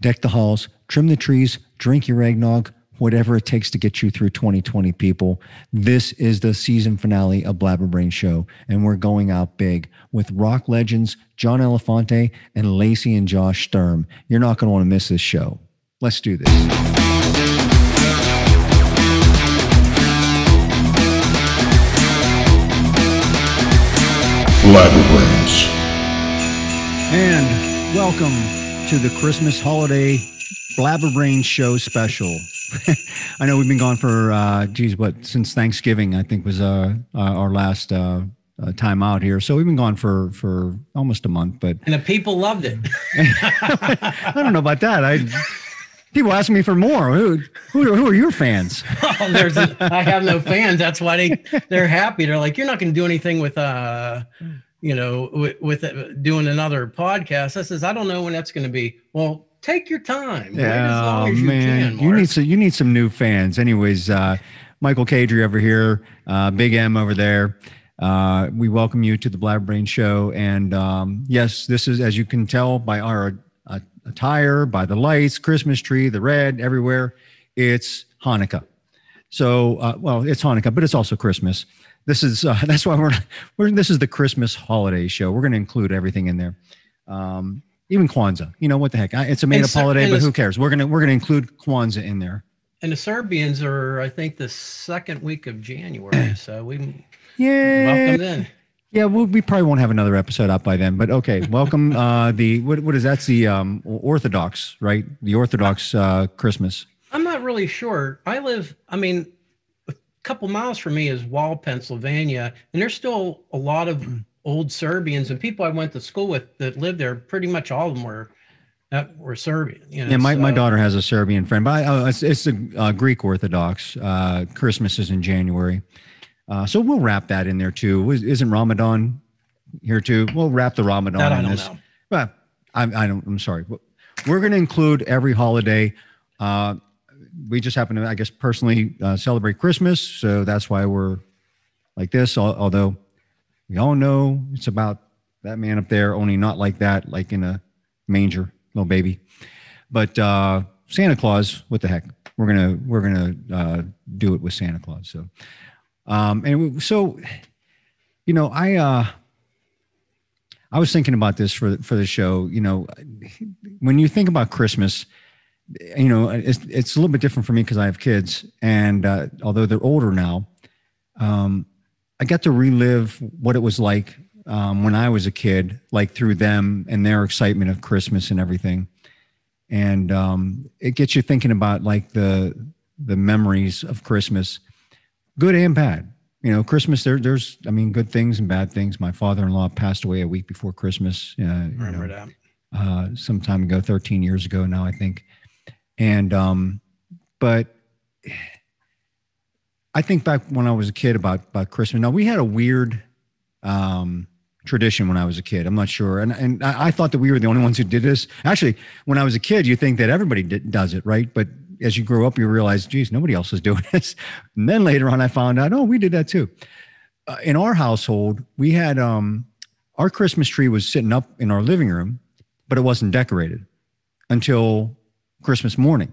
deck the halls, trim the trees, drink your eggnog, whatever it takes to get you through 2020, people. This is the season finale of Blabberbrain Show, and we're going out big with rock legends John Elefante and Lacey and Josh Sturm. You're not going to want to miss this show. Let's do this. Blabberbrains. And welcome to the Christmas holiday Blabberbrain Show special. I know we've been gone for, uh, geez, what, since Thanksgiving, I think was uh, uh, our last uh, uh, time out here. So we've been gone for, for almost a month, but And the people loved it. I don't know about that. I People ask me for more. Who, who, who are your fans? oh, there's a, I have no fans. That's why they they're happy. They're like, you're not going to do anything with uh, you know, with, with doing another podcast. I says, I don't know when that's going to be. Well, take your time. Wait as long Oh as you man, can, you need some you need some new fans. Anyways, uh, Michael Cadry over here, uh, Big M over there. Uh, we welcome you to the Blabberbrain Show, and um, yes, this is as you can tell by our uh, attire, by the lights, Christmas tree, the red everywhere. It's Hanukkah. So, uh, well, it's Hanukkah, but it's also Christmas. This is uh, that's why we're we're this is the Christmas holiday show. We're going to include everything in there, um, even Kwanzaa. You know what the heck? I- It's a made up so- holiday, but who cares? We're gonna we're gonna include Kwanzaa in there. and the Serbians are, I think, the second week of January. So we Yeah, welcome in. yeah. We'll, we probably won't have another episode out by then, but okay. Welcome. uh, the what what is that's the um, Orthodox right? The Orthodox uh, Christmas. I'm not really sure. I live, I mean, couple miles from me is Wall, Pennsylvania, and there's still a lot of old Serbians and people I went to school with that lived there. Pretty much all of them were that were Serbian. You know, Yeah, my, my daughter has a Serbian friend, but I, uh, it's, it's the uh, Greek Orthodox. Uh, Christmas is in January. Uh, so we'll wrap that in there too. Is- Isn't Ramadan here too? We'll wrap the Ramadan That I in don't this. know. Well, I, I don't, I'm sorry. We're going to include every holiday. We just happen to, I guess, personally uh, celebrate Christmas. So that's why we're like this. Although we all know it's about that man up there, only not like that, like in a manger, little baby. But uh, Santa Claus, what the heck? We're gonna we're gonna uh, do it with Santa Claus. So, um, and so, you know, I uh, I was thinking about this for for the show. You know, when you think about Christmas, you know, it's it's a little bit different for me because I have kids, and uh, although they're older now, um, I got to relive what it was like um, when I was a kid, like through them and their excitement of Christmas and everything, and um, it gets you thinking about like the the memories of Christmas, good and bad you know, Christmas, there, there's, I mean, good things and bad things. My father-in-law passed away a week before Christmas, uh, you Remember know, that? uh, some time ago, 13 years ago now, I think. And, um, but I think back when I was a kid about, about Christmas. Now we had a weird, um, tradition when I was a kid. I'm not sure. And, and I, thought that we were the only ones who did this. Actually, when I was a kid, you think that everybody did, does it, right? But as you grow up, you realize, geez, nobody else is doing this. And then later on, I found out, oh, we did that too. Uh, in our household, we had um, our Christmas tree was sitting up in our living room, but it wasn't decorated until Christmas morning.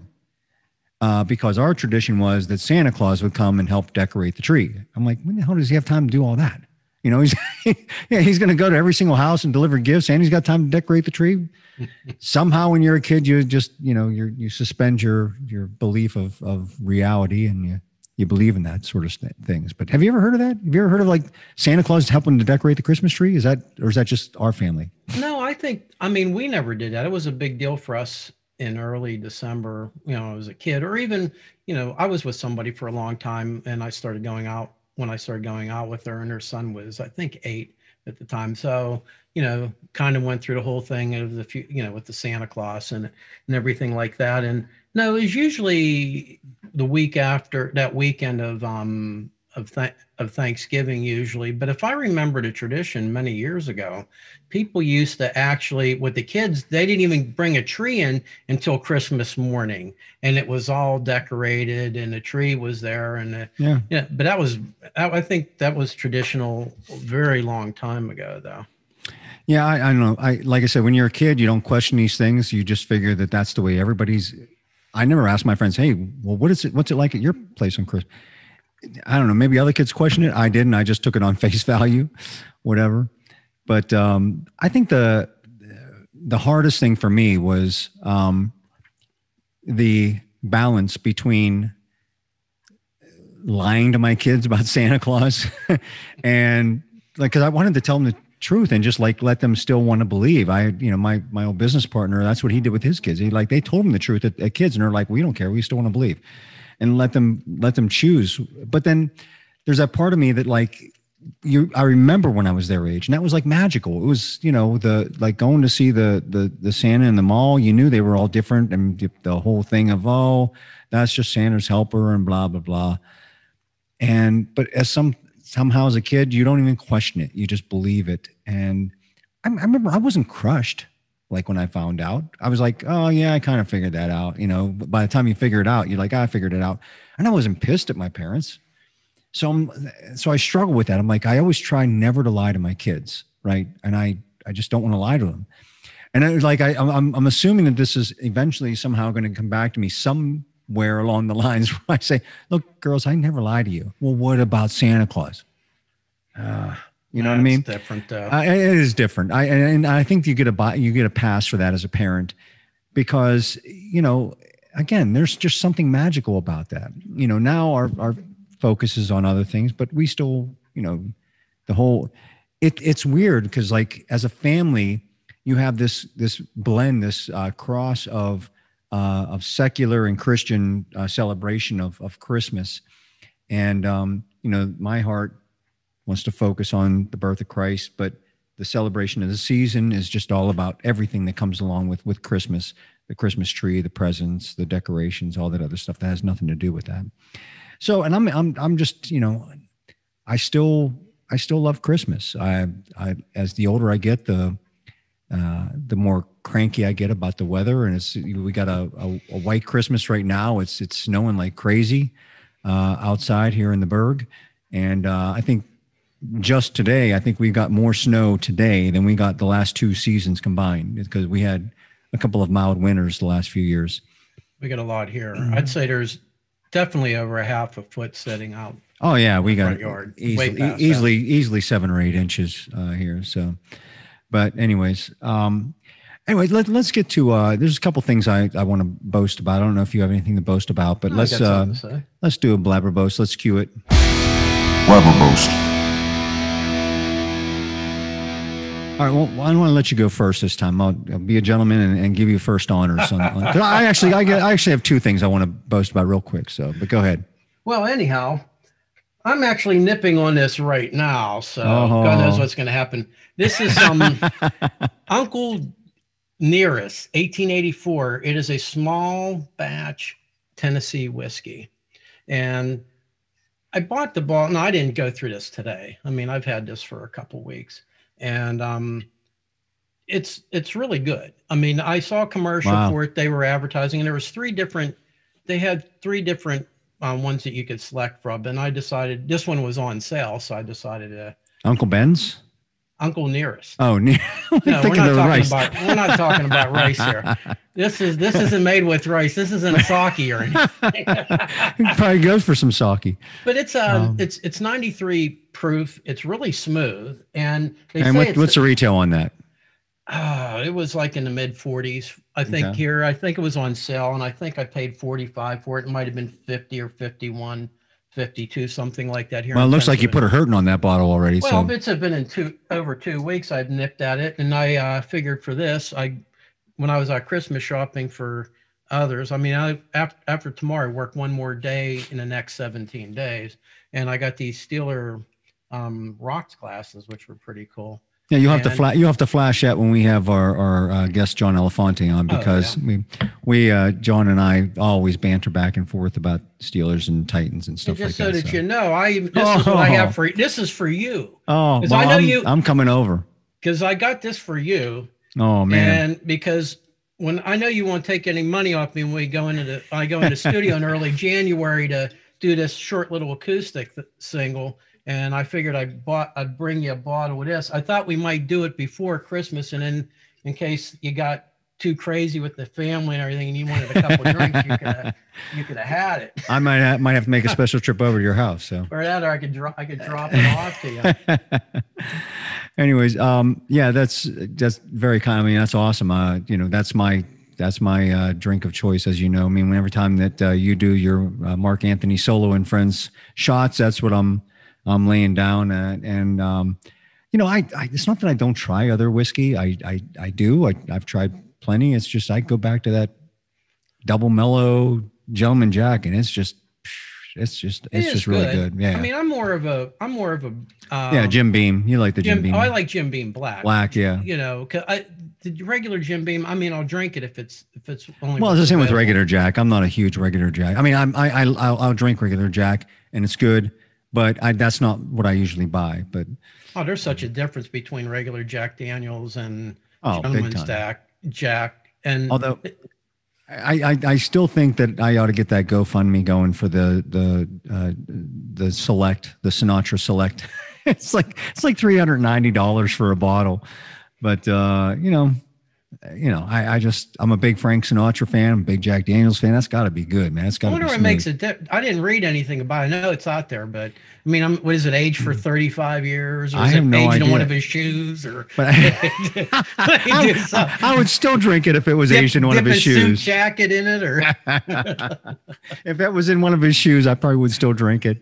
Uh, because our tradition was that Santa Claus would come and help decorate the tree. I'm like, when the hell does he have time to do all that? You know, he's yeah, he's going to go to every single house and deliver gifts, and he's got time to decorate the tree. Somehow, when you're a kid, you just you know you you suspend your your belief of of reality, and you you believe in that sort of st- things. But have you ever heard of that? Have you ever heard of like Santa Claus helping to decorate the Christmas tree? Is that or is that just our family? No, I think I mean we never did that. It was a big deal for us in early December, you know, I was a kid, or even, you know, I was with somebody for a long time and I started going out when I started going out with her and her son was, I think, eight at the time. So, you know, kind of went through the whole thing of the few, you know, with the Santa Claus and and everything like that. And no, it was usually the week after that weekend of um of th- of Thanksgiving usually. But if I remember the tradition many years ago, people used to actually with the kids they didn't even bring a tree in until christmas morning and it was all decorated and the tree was there and the, Yeah. yeah but that was i think that was traditional very long time ago though Yeah, I, I don't know. I like I said, when you're a kid, you don't question these things. You just figure that that's the way everybody's. I never asked my friends, "Hey, well, what is it? What's it like at your place on Christmas?" I don't know. Maybe other kids question it. I didn't. I just took it on face value, whatever. But um, I think the the hardest thing for me was um, the balance between lying to my kids about Santa Claus and like because I wanted to tell them the truth and just like let them still want to believe. I you know my my old business partner that's what he did with his kids. He like they told him the truth at, at kids and they're like we don't care we still want to believe and let them let them choose. But then there's that part of me that like you I remember when I was their age and that was like magical. It was, you know, the like going to see the the the Santa in the mall, you knew they were all different and the, whole thing of oh, that's just Santa's helper and blah blah blah. And but as some somehow as a kid, you don't even question it. You just believe it. And I, I remember I wasn't crushed like when I found out. I was like, oh yeah, I kind of figured that out. You know, but by the time you figure it out, you're like, I figured it out. And I wasn't pissed at my parents. So I'm, so I struggle with that. I'm like, I always try never to lie to my kids, right? And I I just don't want to lie to them. And it was like I I'm I'm assuming that this is eventually somehow going to come back to me somewhere along the lines where I say, look, girls, I never lie to you. Well, what about Santa Claus? Uh, you know what I mean? Different. Uh, I, it is different. I and I think you get a you get a pass for that as a parent because you know again there's just something magical about that. You know now our our focus is on other things, but we still you know the whole it it's weird because like as a family you have this this blend this uh, cross of uh, of secular and Christian uh, celebration of of Christmas, and um, you know my heart wants to focus on the birth of Christ, but the celebration of the season is just all about everything that comes along with with Christmas, the Christmas tree, the presents, the decorations, all that other stuff that has nothing to do with that. So, and I'm I'm I'm just you know, I still I still love Christmas. I I as the older I get, the uh, the more cranky I get about the weather, and it's we got a, a, a white Christmas right now. It's it's snowing like crazy uh, outside here in the Burgh, and uh, I think just today, I think we got more snow today than we got the last two seasons combined because we had a couple of mild winters the last few years. We got a lot here. I'd say there's definitely over a half a foot setting out. Oh yeah, we got yard. easily easily easily seven or eight inches uh, here. So, but anyways, um, anyway, let, let's get to. Uh, there's a couple things I, I want to boast about. I don't know if you have anything to boast about, but No, I let's uh, something to say. let's do a blabber boast. Let's cue it. Blabber boast. All right. Well, I don't want to let you go first this time. I'll, I'll be a gentleman and, and give you first honors. On, on, I actually, I, get, I actually have two things I want to boast about real quick. So, but go ahead. Well, anyhow, I'm actually nipping on this right now, so Oh. God knows what's going to happen. This is um, Uncle Nearest, 1884. It is a small batch Tennessee whiskey, and I bought the bottle. No, I didn't go through this today. I mean, I've had this for a couple weeks, and um, it's it's really good. I mean, I saw a commercial Wow. for it. They were advertising, and there was three different. They had three different um, ones that you could select from, and I decided this one was on sale, so I decided to Uncle Ben's. Uncle Nearest. Oh, ne- No, we're not talking rice. about we're not talking about rice here. This is this isn't made with rice. This isn't a sake or anything. Probably goes for some sake. but it's um, Um, it's it's 93 proof. It's really smooth, and they And what, what's the retail on that? Ah, it was like in the mid 40s. I think Okay. here, I think it was on sale, and I think I paid 45 for it. It might have been 50 or 51, 52, something like that here. Well, it looks like you put a hurting on that bottle already. Well, so it's been in two over two weeks. I've nipped at it, and I uh, figured for this, I when I was out Christmas shopping for others. I mean, I after, after tomorrow, I work one more day in the next 17 days, and I got these Steeler um, rocks glasses, which were pretty cool. yeah, you have to flash. You have to flash that when we have our our uh, guest John Elefante on Oh, because we we uh, John and I always banter back and forth about Steelers and Titans and And stuff just like so that. that so. that you know, I this is what I Oh. have for this is for you Oh, well, I know I'm, you- I'm coming over. because I got this for you, Oh man, and because when I know you won't take any money off me when we go into the I go into studio in early January to do this short little acoustic th- single, and I figured I bought I'd bring you a bottle of this. I thought we might do it before Christmas, and then in case you got too crazy with the family and everything, and you wanted a couple drinks, you could have, you could have had it. I might have, might have to make a special trip over to your house. So. Or that, or I could drop I could drop it off to you. Anyways, um, yeah, that's that's very kind. I mean, that's awesome. Uh, you know, that's my that's my uh, drink of choice, as you know. I mean, every time that uh, you do your uh, Mark Anthony solo and friends shots, that's what I'm I'm laying down. At. And um, you know, I, I it's not that I don't try other whiskey. I I I do. I, I've tried plenty. It's just I go back to that double mellow gentleman jack, and it's just it's just it's is just really good. Yeah. I mean, I'm more of a I'm more of a um, yeah, Jim Beam. You like the Jim, Jim. Beam oh, I like Jim Beam Black. black? Yeah. You know, 'cause I the regular Jim Beam. I mean, I'll drink it if it's if it's only. Well, it's the same with regular Jack. I'm not a huge regular Jack. I mean, I'm, I I I'll, I'll drink regular Jack, and it's good, but I, that's not what I usually buy. But Oh, there's such a difference between regular Jack Daniels and oh, Gentleman's. Jack. Jack and Although I, I I still think that I ought to get that GoFundMe going for the the uh, the select the Sinatra Select. it's like it's like three hundred ninety dollars for a bottle, but uh, you know. You know, I, I just I'm a big Frank Sinatra fan, I'm a big Jack Daniels fan. That's got to be good, man. It's got I wonder what makes it. Di- I didn't read anything about. it. I know it's out there, but I mean, I'm, what is it? Age for 35 years, or Hmm. I is have it no aged in one of his shoes, or But I, I, I would still drink it if it was dip- aged in one of his shoes. jacket in it, or if that was in one of his shoes, I probably would still drink it.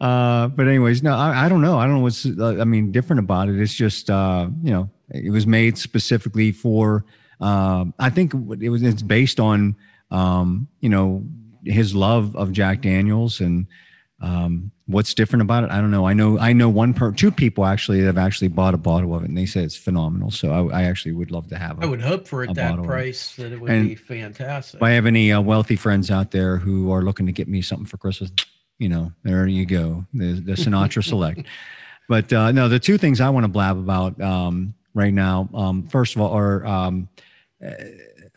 Uh, but anyways, no, I, I don't know. I don't know what's uh, I mean different about it. It's just uh, you know it was made specifically for. Um, I think it was it's based on um, you know his love of Jack Daniels and um, what's different about it. I don't know. I know I know one per two people actually that have actually bought a bottle of it and they say it's phenomenal. So I, I actually would love to have. It. I would hope for a it that price that it would And- be fantastic. If I have any uh, wealthy friends out there who are looking to get me something for Christmas, you know, there you go, the, the Sinatra Select. But uh, no, the two things I want to blab about um, right now, um, first of all, are um, uh,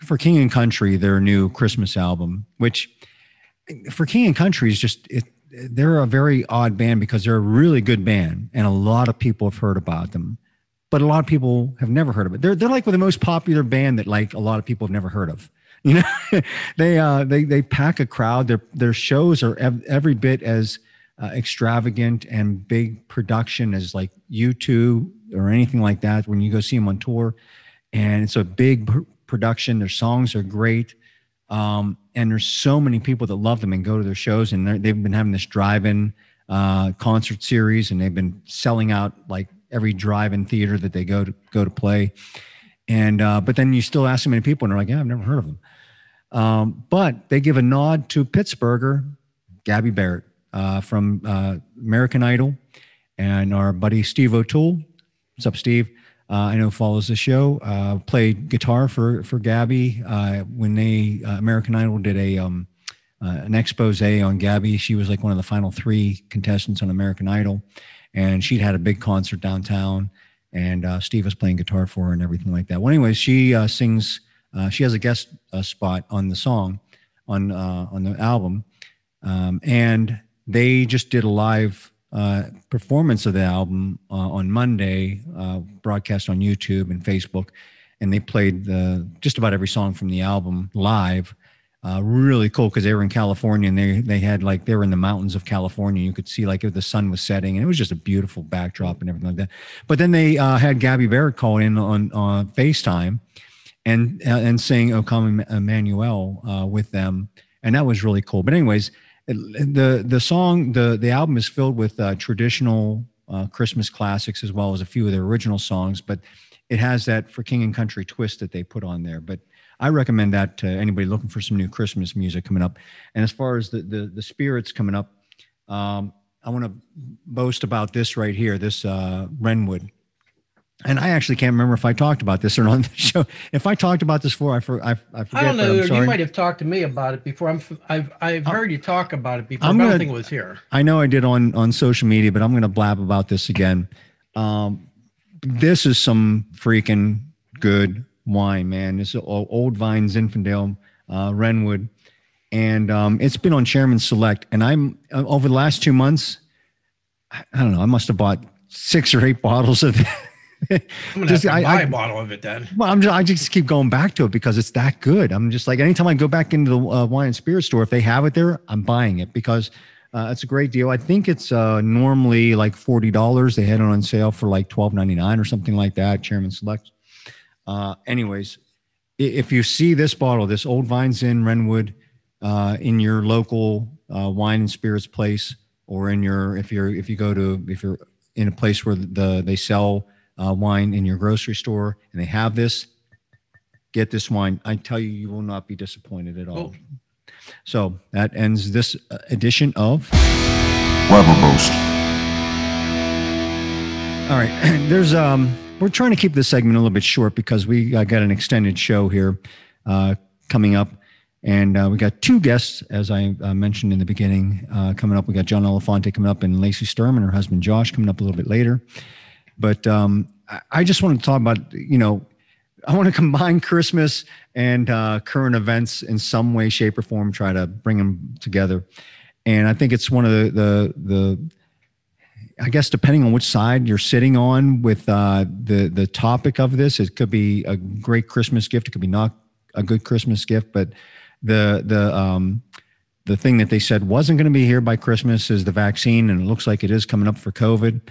for King and Country, their new Christmas album, which for King and Country is just it, they're a very odd band because they're a really good band, and a lot of people have heard about them. But a lot of people have never heard of it. They're they're like the most popular band that like a lot of people have never heard of. You know, they uh they they pack a crowd. Their their shows are ev- every bit as uh, extravagant and big production as like U2 or anything like that. When you go see them on tour, and it's a big pr- production. Their songs are great. Um, and there's so many people that love them and go to their shows, and they've been having this drive-in uh, concert series, and they've been selling out like every drive-in theater that they go to go to play. And uh, but then you still ask so many people, and they're like, "Yeah, I've never heard of them." Um, but they give a nod to Pittsburgher, Gabby Barrett uh, from uh, American Idol, and our buddy Steve O'Toole. What's up, Steve? Uh, I know follows the show. Uh, played guitar for for Gabby uh, when they uh, American Idol did a um, uh, an expose on Gabby. She was like one of the final three contestants on American Idol, and she'd had a big concert downtown. And uh, Steve was playing guitar for her and everything like that. Well, anyways, she sings. She has a guest spot on the song, on on the album, um, and they just did a live uh, performance of the album uh, on Monday, uh, broadcast on YouTube and Facebook, and they played the, just about every song from the album live. Uh, really cool because they were in California and they they had like they were in the mountains of California. You could see like if the sun was setting and it was just a beautiful backdrop and everything like that. But then they uh, had Gabby Barrett call in on on FaceTime and and sing "O Come Emmanuel" with them, and that was really cool. But anyways, the the song the the album is filled with uh, traditional uh, Christmas classics as well as a few of their original songs, but it has that for King and Country twist that they put on there. But I recommend that to anybody looking for some new Christmas music coming up. And as far as the the, the spirits coming up, um, I want to boast about this right here, this uh, Renwood. And I actually can't remember if I talked about this or not on the show. If I talked about this before, I, for, I, I forget. I don't know. I'm You might have talked to me about it before. I'm. I've I've I'm- heard you talk about it before. I'm I gonna- don't think it was here. I know I did on on social media, but I'm going to blab about this again. Um, this is some freaking good wine, man. This is Old Vine Zinfandel uh, Renwood, and um, it's been on Chairman Select. And I'm uh, over the last two months, I don't know. I must have bought six or eight bottles of. I'm gonna Just- I- buy I- a bottle of it then. Well, I'm just, I just keep going back to it because it's that good. I'm just like, anytime I go back into the uh, wine and spirit store, if they have it there, I'm buying it because uh, it's a great deal. I think it's uh, normally like $40. They had it on sale for like $12.99 or something like that, Chairman Select. Uh, anyways, if you see this bottle, this Old Vine Zin Renwood uh, in your local uh, wine and spirits place, or in your, if you're, if you go to, if you're in a place where the, they sell uh, wine in your grocery store and they have this, get this wine. I tell you, you will not be disappointed at all. Cool. So that ends this uh, edition of. Blabber boast. All right, there's um, we're trying to keep this segment a little bit short because we uh, got an extended show here uh, coming up, and uh, we got two guests, as I uh, mentioned in the beginning, uh, coming up. We got John Elefante coming up, and Lacey Sturm and her husband Josh coming up a little bit later. But um, I, just want to talk about, you know, I want to combine Christmas and uh, current events in some way, shape, or form. Try to bring them together, and I think it's one of the the, the I guess depending on which side you're sitting on with uh, the the topic of this, it could be a great Christmas gift. It could be not a good Christmas gift, but the the um, the thing that they said wasn't going to be here by Christmas is the vaccine, and it looks like it is coming up for COVID.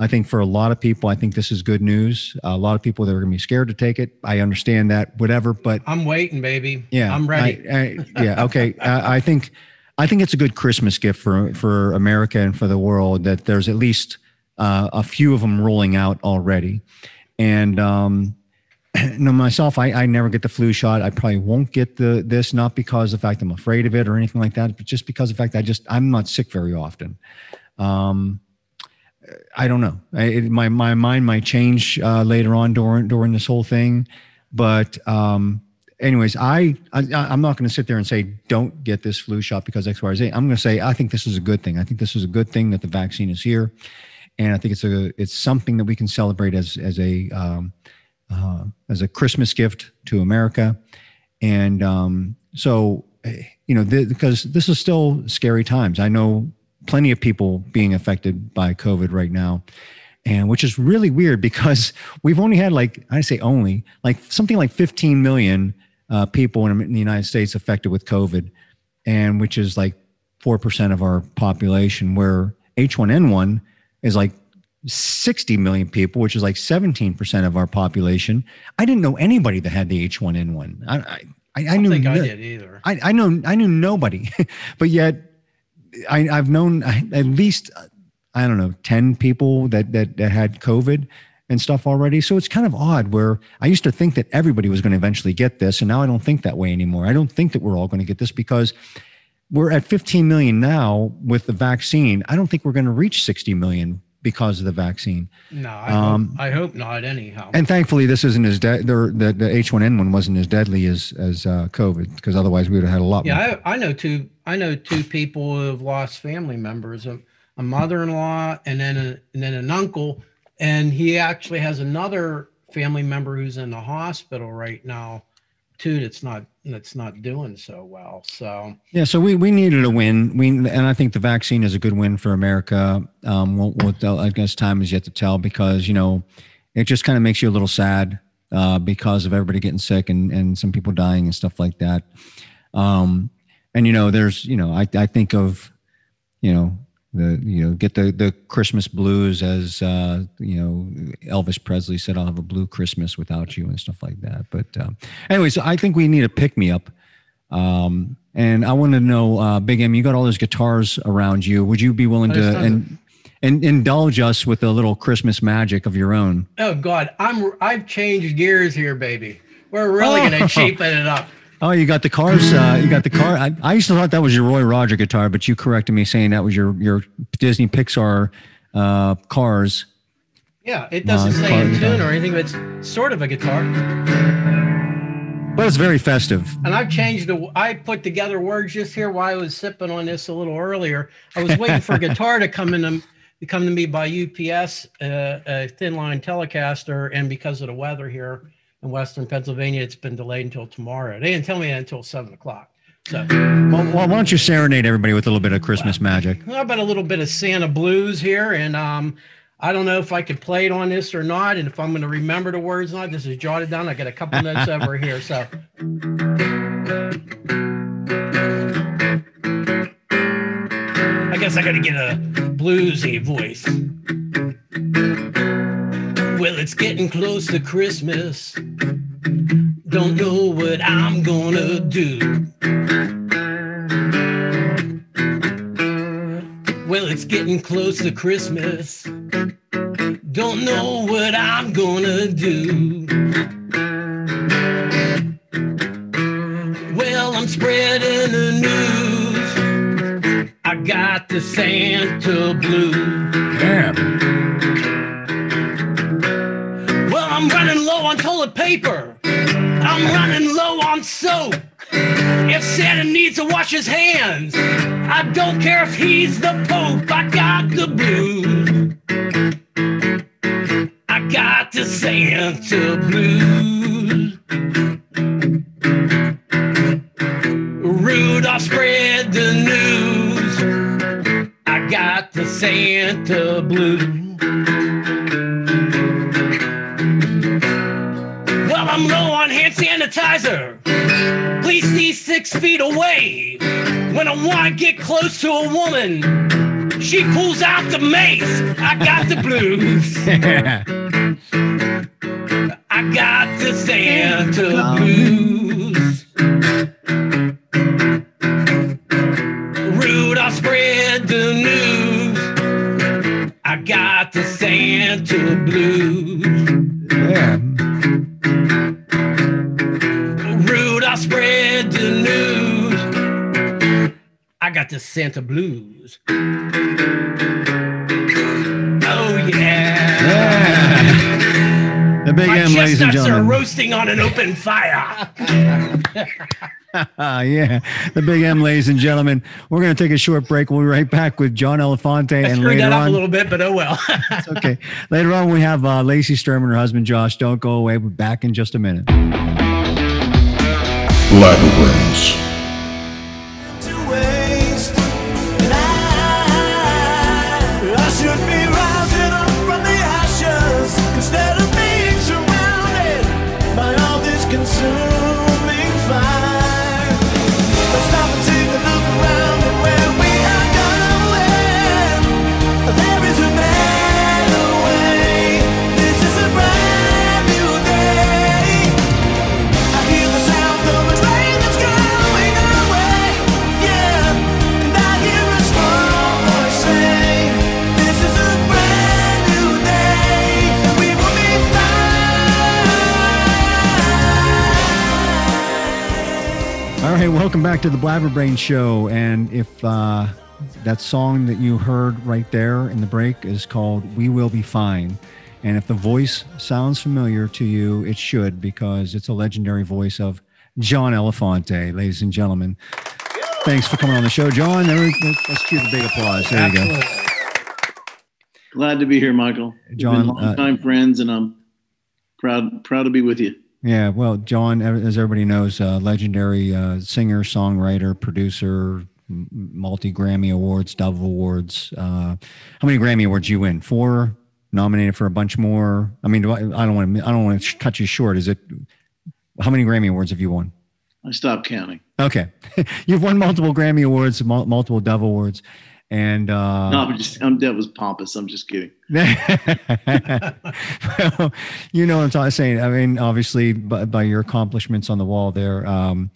I think for a lot of people, I think this is good news. A lot of people that are going to be scared to take it. I understand that, whatever, but I'm waiting, baby. yeah, I'm ready. I, I, yeah, okay. I, I think I think it's a good Christmas gift for for America and for the world that there's at least uh, a few of them rolling out already. And um, no, myself, I, I never get the flu shot. I probably won't get the this not because of the fact I'm afraid of it or anything like that, but just because of the fact I just I'm not sick very often. Um, I don't know. I, it, my my mind might change uh, later on during during this whole thing, but um, anyways, I, I I'm not going to sit there and say don't get this flu shot because X Y Z. I'm going to say I think this is a good thing. I think this is a good thing that the vaccine is here, and I think it's a it's something that we can celebrate as as a um, uh, as a Christmas gift to America, and um, so eh, you know th- because this is still scary times. I know plenty of people being affected by COVID right now. And which is really weird because we've only had like, I say only, like something like 15 million uh, people in, in the United States affected with COVID, and which is like 4% of our population, where H1N1 is like 60 million people, which is like 17% of our population. I didn't know anybody that had the H1N1. I, I, I, I I don't knew think I no- did either. I, I know I knew nobody, but yet I, I've known at least I don't know ten people that that, that had COVID and stuff already. So it's kind of odd. Where I used to think that everybody was going to eventually get this, and now I don't think that way anymore. I don't think that we're all going to get this because we're at 15 million now with the vaccine. I don't think we're going to reach 60 million because of the vaccine. No, I, Um, hope, I hope not. Anyhow, And thankfully, this isn't as de- the the the H1N1 wasn't as deadly as as uh, COVID because otherwise we would have had a lot more. yeah, I, I know two. I know two people who have lost family members. A, a mother-in-law and then a, and then an uncle, and he actually has another family member who's in the hospital right now, too. That's not that's not doing so well. So Yeah, so we, we needed a win. We and I think the vaccine is a good win for America. Um, we'll, we'll I guess time is yet to tell because you know it just kind of makes you a little sad uh, because of everybody getting sick and and some people dying and stuff like that. Um, and you know, there's you know, I I think of you know the you know get the the Christmas blues as uh, you know Elvis Presley said, "I'll have a blue Christmas without you" and stuff like that. But um, anyway, so I think we need a pick me up. Um, and I want to know, uh, Big M, you got all those guitars around you. Would you be willing to and, and indulge us with a little Christmas magic of your own? oh God, I'm I've changed gears here, baby. We're really Oh. gonna cheapen it up. Oh, you got the cars. Uh, you got the car. I, I used to thought that was your Roy Roger guitar, but you corrected me saying that was your your Disney Pixar uh, cars. Yeah, it doesn't Non- say in tune or anything, but it's sort of a guitar. But it's very festive. And I've changed the. I put together words just here while I was sipping on this a little earlier. I was waiting for a guitar to come in to, to come to me by UPS, uh, a thin line Telecaster, and because of the weather here in Western Pennsylvania, it's been delayed until tomorrow. They didn't tell me that until seven o'clock. So, Well, why don't you serenade everybody with a little bit of Christmas magic? how about a little bit of Santa blues here? And um, I don't know if I could play it on this or not, and if I'm going to remember the words or not. This is jotted down. I got a couple notes over here. So, I guess I got to get a bluesy voice. It's getting close to Christmas. Don't know what I'm gonna do. Well, it's getting close to Christmas. Don't know what I'm gonna do. Well, I'm spreading the news. I got the Santa blues. Yeah. I'm running low on toilet paper. I'm running low on soap. If Santa needs to wash his hands, I don't care if he's the Pope. I got the blues. I got the Santa blues. Rudolph spread the news. I got the Santa blues. I'm low on hand sanitizer. Please stay six feet away. When I want to get close to a woman, she pulls out the mace. I got the blues. I got the Santa blues. Rudolph spread the news. I got the Santa blues. yeah. Spread the news. I got the Santa blues. Oh yeah. Yeah. The big My M, ladies and chestnuts are roasting on an open fire. Ah, yeah, the big M, ladies and gentlemen. We're going to take a short break. We'll be right back with John Elefante, I and later that up on, a little bit, but oh well. it's okay. Later on, we have uh, Lacey Sturm and, her husband Josh. Don't go away. We're back in just a minute. Blabberbrains. Welcome back to the Blabberbrain Show. And if uh, that song that you heard right there in the break is called "We Will Be Fine," and if the voice sounds familiar to you, it should because it's a legendary voice of John Elefante, ladies and gentlemen. Thanks for coming on the show, John. Let's cue the big applause. There you go. Absolutely. Glad to be here, Michael. We've John, been uh, friends, and I'm proud proud to be with you. Yeah, well, John, as everybody knows, uh, legendary uh, singer, songwriter, producer, multi Grammy Awards, Dove Awards. Uh, how many Grammy Awards you win? Four. Nominated for a bunch more. I mean, do I, I don't want to. I don't want to cut you short. Is it? How many Grammy Awards have you won? I stopped counting. Okay, you've won multiple Grammy Awards, multiple Dove Awards, and uh, no, I'm just I'm, that was pompous. I'm just kidding. well, you know what I'm saying. I mean, obviously, by, by your accomplishments on the wall there, um,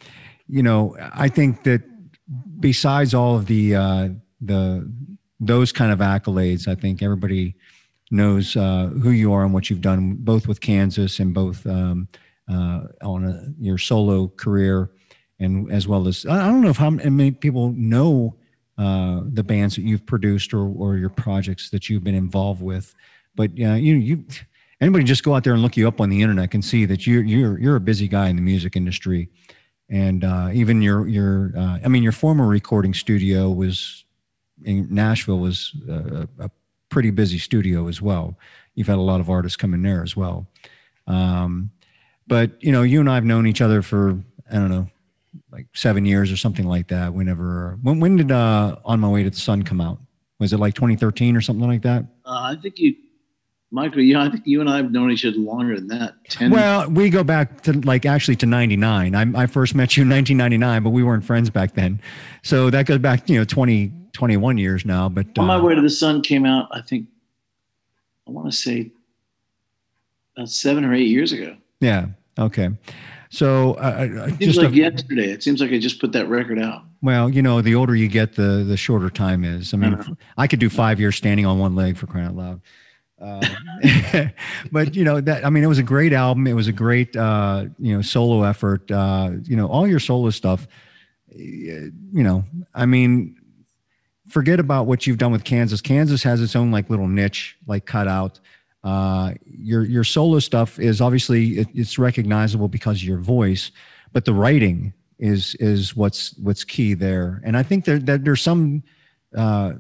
you know, I think that besides all of the uh, the those kind of accolades, I think everybody knows uh, who you are and what you've done, both with Kansas and both um, uh, on a, your solo career, and as well as I I don't know if how many people know uh, the bands that you've produced or, or your projects that you've been involved with. But uh, you you anybody just go out there and look you up on the internet can see that you're you're you're a busy guy in the music industry, and uh, even your your uh, I mean your former recording studio was in Nashville was uh, a pretty busy studio as well. You've had a lot of artists come in there as well. Um, but you know, you and I have known each other for I don't know like seven years or something like that. Whenever when when did uh, On My Way to the Sun come out? Was it like 2013 or something like that? Uh, I think you, Michael. Yeah, I think you and I have known each other longer than that. Ten. Well, we go back to like actually to 99. I, I first met you in 1999, but we weren't friends back then. So that goes back, you know, 20, 21 years now. But On my uh, way to the sun came out. I think I want to say about seven or eight years ago. yeah. Okay. So uh, It seems just like a- yesterday. It seems like I just put that record out. Well, you know, the older you get, the the shorter time is. I mean, Uh-huh. I could do five years standing on one leg for crying out loud. Uh, but you know that I mean, it was a great album. It was a great uh, you know solo effort. Uh, you know, all your solo stuff. You know, I mean, forget about what you've done with Kansas. Kansas has its own like little niche, like cut out. Uh, your your solo stuff is obviously it, it's recognizable because of your voice, but the writing is is what's what's key there. And I think there that there's some uh,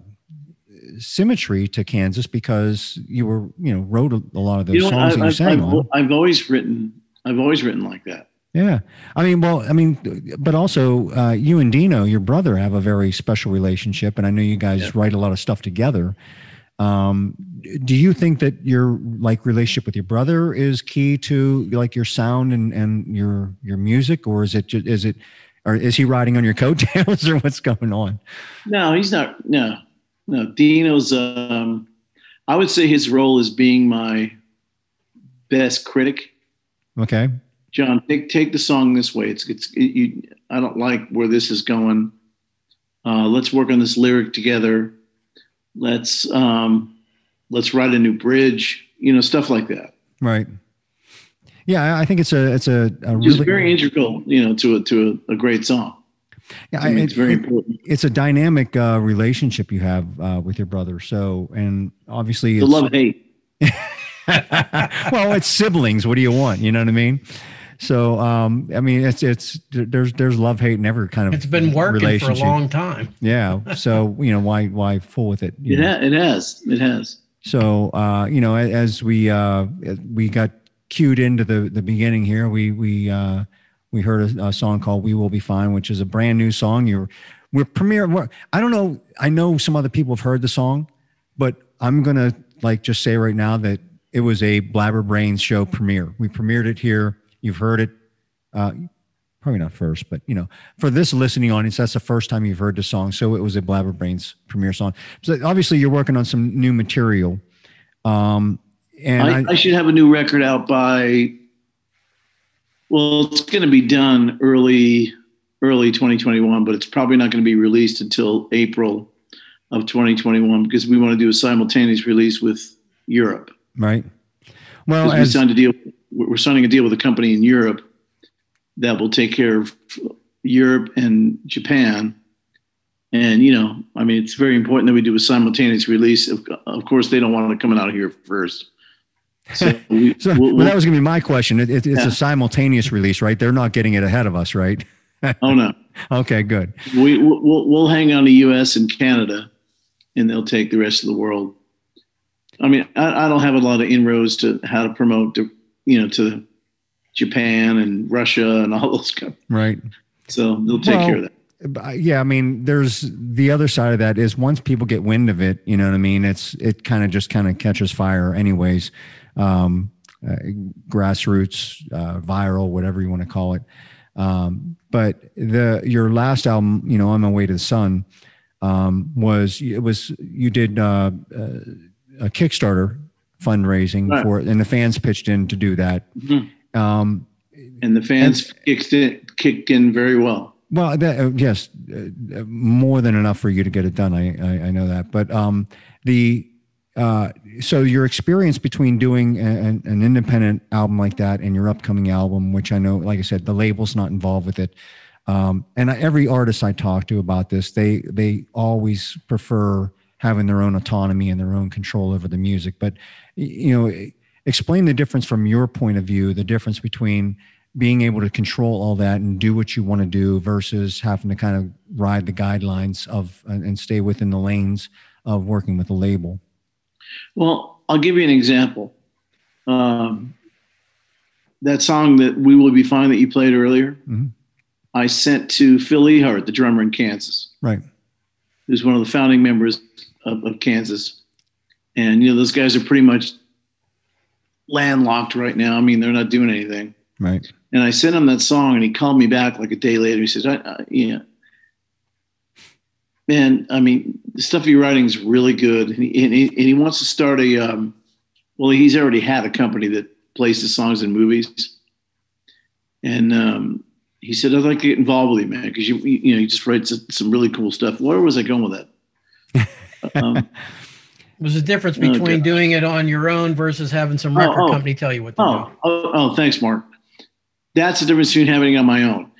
symmetry to Kansas because you were you know wrote a, a lot of those You know, songs I, that you sang I've, on. I've always written. I've always written like that. Yeah, I mean, well, I mean, but also uh, you and Dino, your brother, have a very special relationship, and I know you guys Yeah. write a lot of stuff together. Um, do you think that your like relationship with your brother is key to like your sound and and your your music, or is it ju- is it or is he riding on your coattails, or what's going on? No, he's not. No, no. Dino's. Um, I would say his role is being my best critic. Okay, John, take take the song this way. It's it's it, you. I don't like where this is going. Uh, let's work on this lyric together. Let's um, let's write a new bridge. You know, stuff like that. right. Yeah, I I think it's a it's a, a Just really very integral. You know, to a to a, a great song. yeah, I mean, I- it's very important. it's a dynamic uh, relationship you have uh, with your brother. So, and obviously, The it's, love hate. well, it's siblings. What do you want? You know what I mean? So, um, I mean, it's it's there's there's love hate in every kind of It's been working for a long time. Yeah. So you know why why fool with it? Yeah, It, ha- it has. It has. So uh, you know, as we uh, we got cued into the the beginning here, we we uh, we heard a, a song called "We Will Be Fine," which is a brand new song. You're we're premiere. We're, I don't know. I know some other people have heard the song, but I'm gonna like just say right now that it was a Blabber Brains show premiere. We premiered it here. You've heard it. Probably not first, but you know, for this listening audience, that's the first time you've heard the song. So it was a Blabber Brains premiere song. So obviously, you're working on some new material. Um, and I, I, I should have a new record out by. Well, it's going to be done early, early 2021, but it's probably not going to be released until April of 2021 because we want to do a simultaneous release with Europe. right. Well, Because we as, signed a deal, we're signing a deal with a company in Europe that will take care of Europe and Japan. And you know, I mean, it's very important that we do a simultaneous release. Of, of course, they don't want to come out of here first. So, we, so we'll- well, that was going to be my question. It, it, it's Yeah. a simultaneous release, right? They're not getting it ahead of us, right? oh no, Okay, good. we we'll, we'll hang on to U.S. and Canada, and they'll take the rest of the world. I mean, I, I don't have a lot of inroads to how to promote, to, you know, to Japan and Russia and all those guys. Right. So they'll take Well, care of that. Uh, yeah i mean there's the other side of that is once people get wind of it you know what i mean it's it kind of just kind of catches fire anyways um uh, grassroots uh, viral whatever you want to call it um but the your last album you know on my way to the sun um was it was you did uh, uh a kickstarter fundraising Right. for it and the fans pitched in to do that Mhm. Um And the fans kicked it, kicked in very well. Well, that, uh, yes, uh, more than enough for you to get it done. I I, I know that, but um, the uh, so your experience between doing an, an independent album like that and your upcoming album, which I know, like I said, the label's not involved with it, um, and I, every artist I talk to about this, they they always prefer having their own autonomy and their own control over the music. But you know, explain the difference from your point of view, the difference between being able to control all that and do what you want to do versus having to kind of ride the guidelines of and stay within the lanes of working with a label. Well, I'll give you an example. Um, that song that "We Will Be Fine" that you played earlier. Mhm. I sent to Phil Ehart, the drummer in Kansas, Right. who's one of the founding members of, of Kansas. And, you know, those guys are pretty much landlocked right now. I mean, they're not doing anything. Right. And I sent him that song, and he called me back like a day later. He says, I, I, "Yeah, man. I mean, the stuff you're writing is really good, and he, and he, and he wants to start a. Um, well, he's already had a company that plays the songs in movies, and um, he said, "I'd like to get involved with you, man, because you, you know, you just write some, some really cool stuff." Where was I going with that? um, Was the difference Oh, between God. doing it on your own versus having some Oh, record oh. company tell you what to Oh, do? oh, oh, thanks, Mark. That's the difference between having it on my own.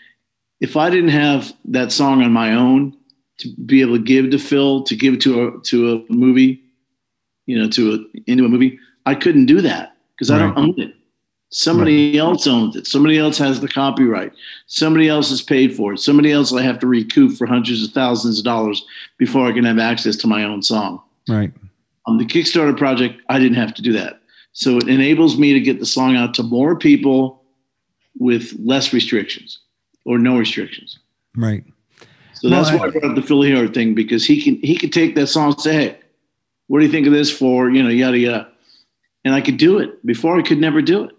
If I didn't have that song on my own to be able to give to Phil, to give to a to a movie, you know, to a into a movie, I couldn't do that because I don't own it. Somebody else owns it. Somebody else has the copyright. Somebody else has paid for it. Somebody else I have to recoup for hundreds of thousands of dollars before I can have access to my own song Right. On the Kickstarter project, I didn't have to do that. So it enables me to get the song out to more people with less restrictions or no restrictions. Right. So Well, that's why I brought up the Philly Hard thing because he can he could take that song and say, "Hey, what do you think of this for?" You know, yada yada, and I could do it before I could never do it.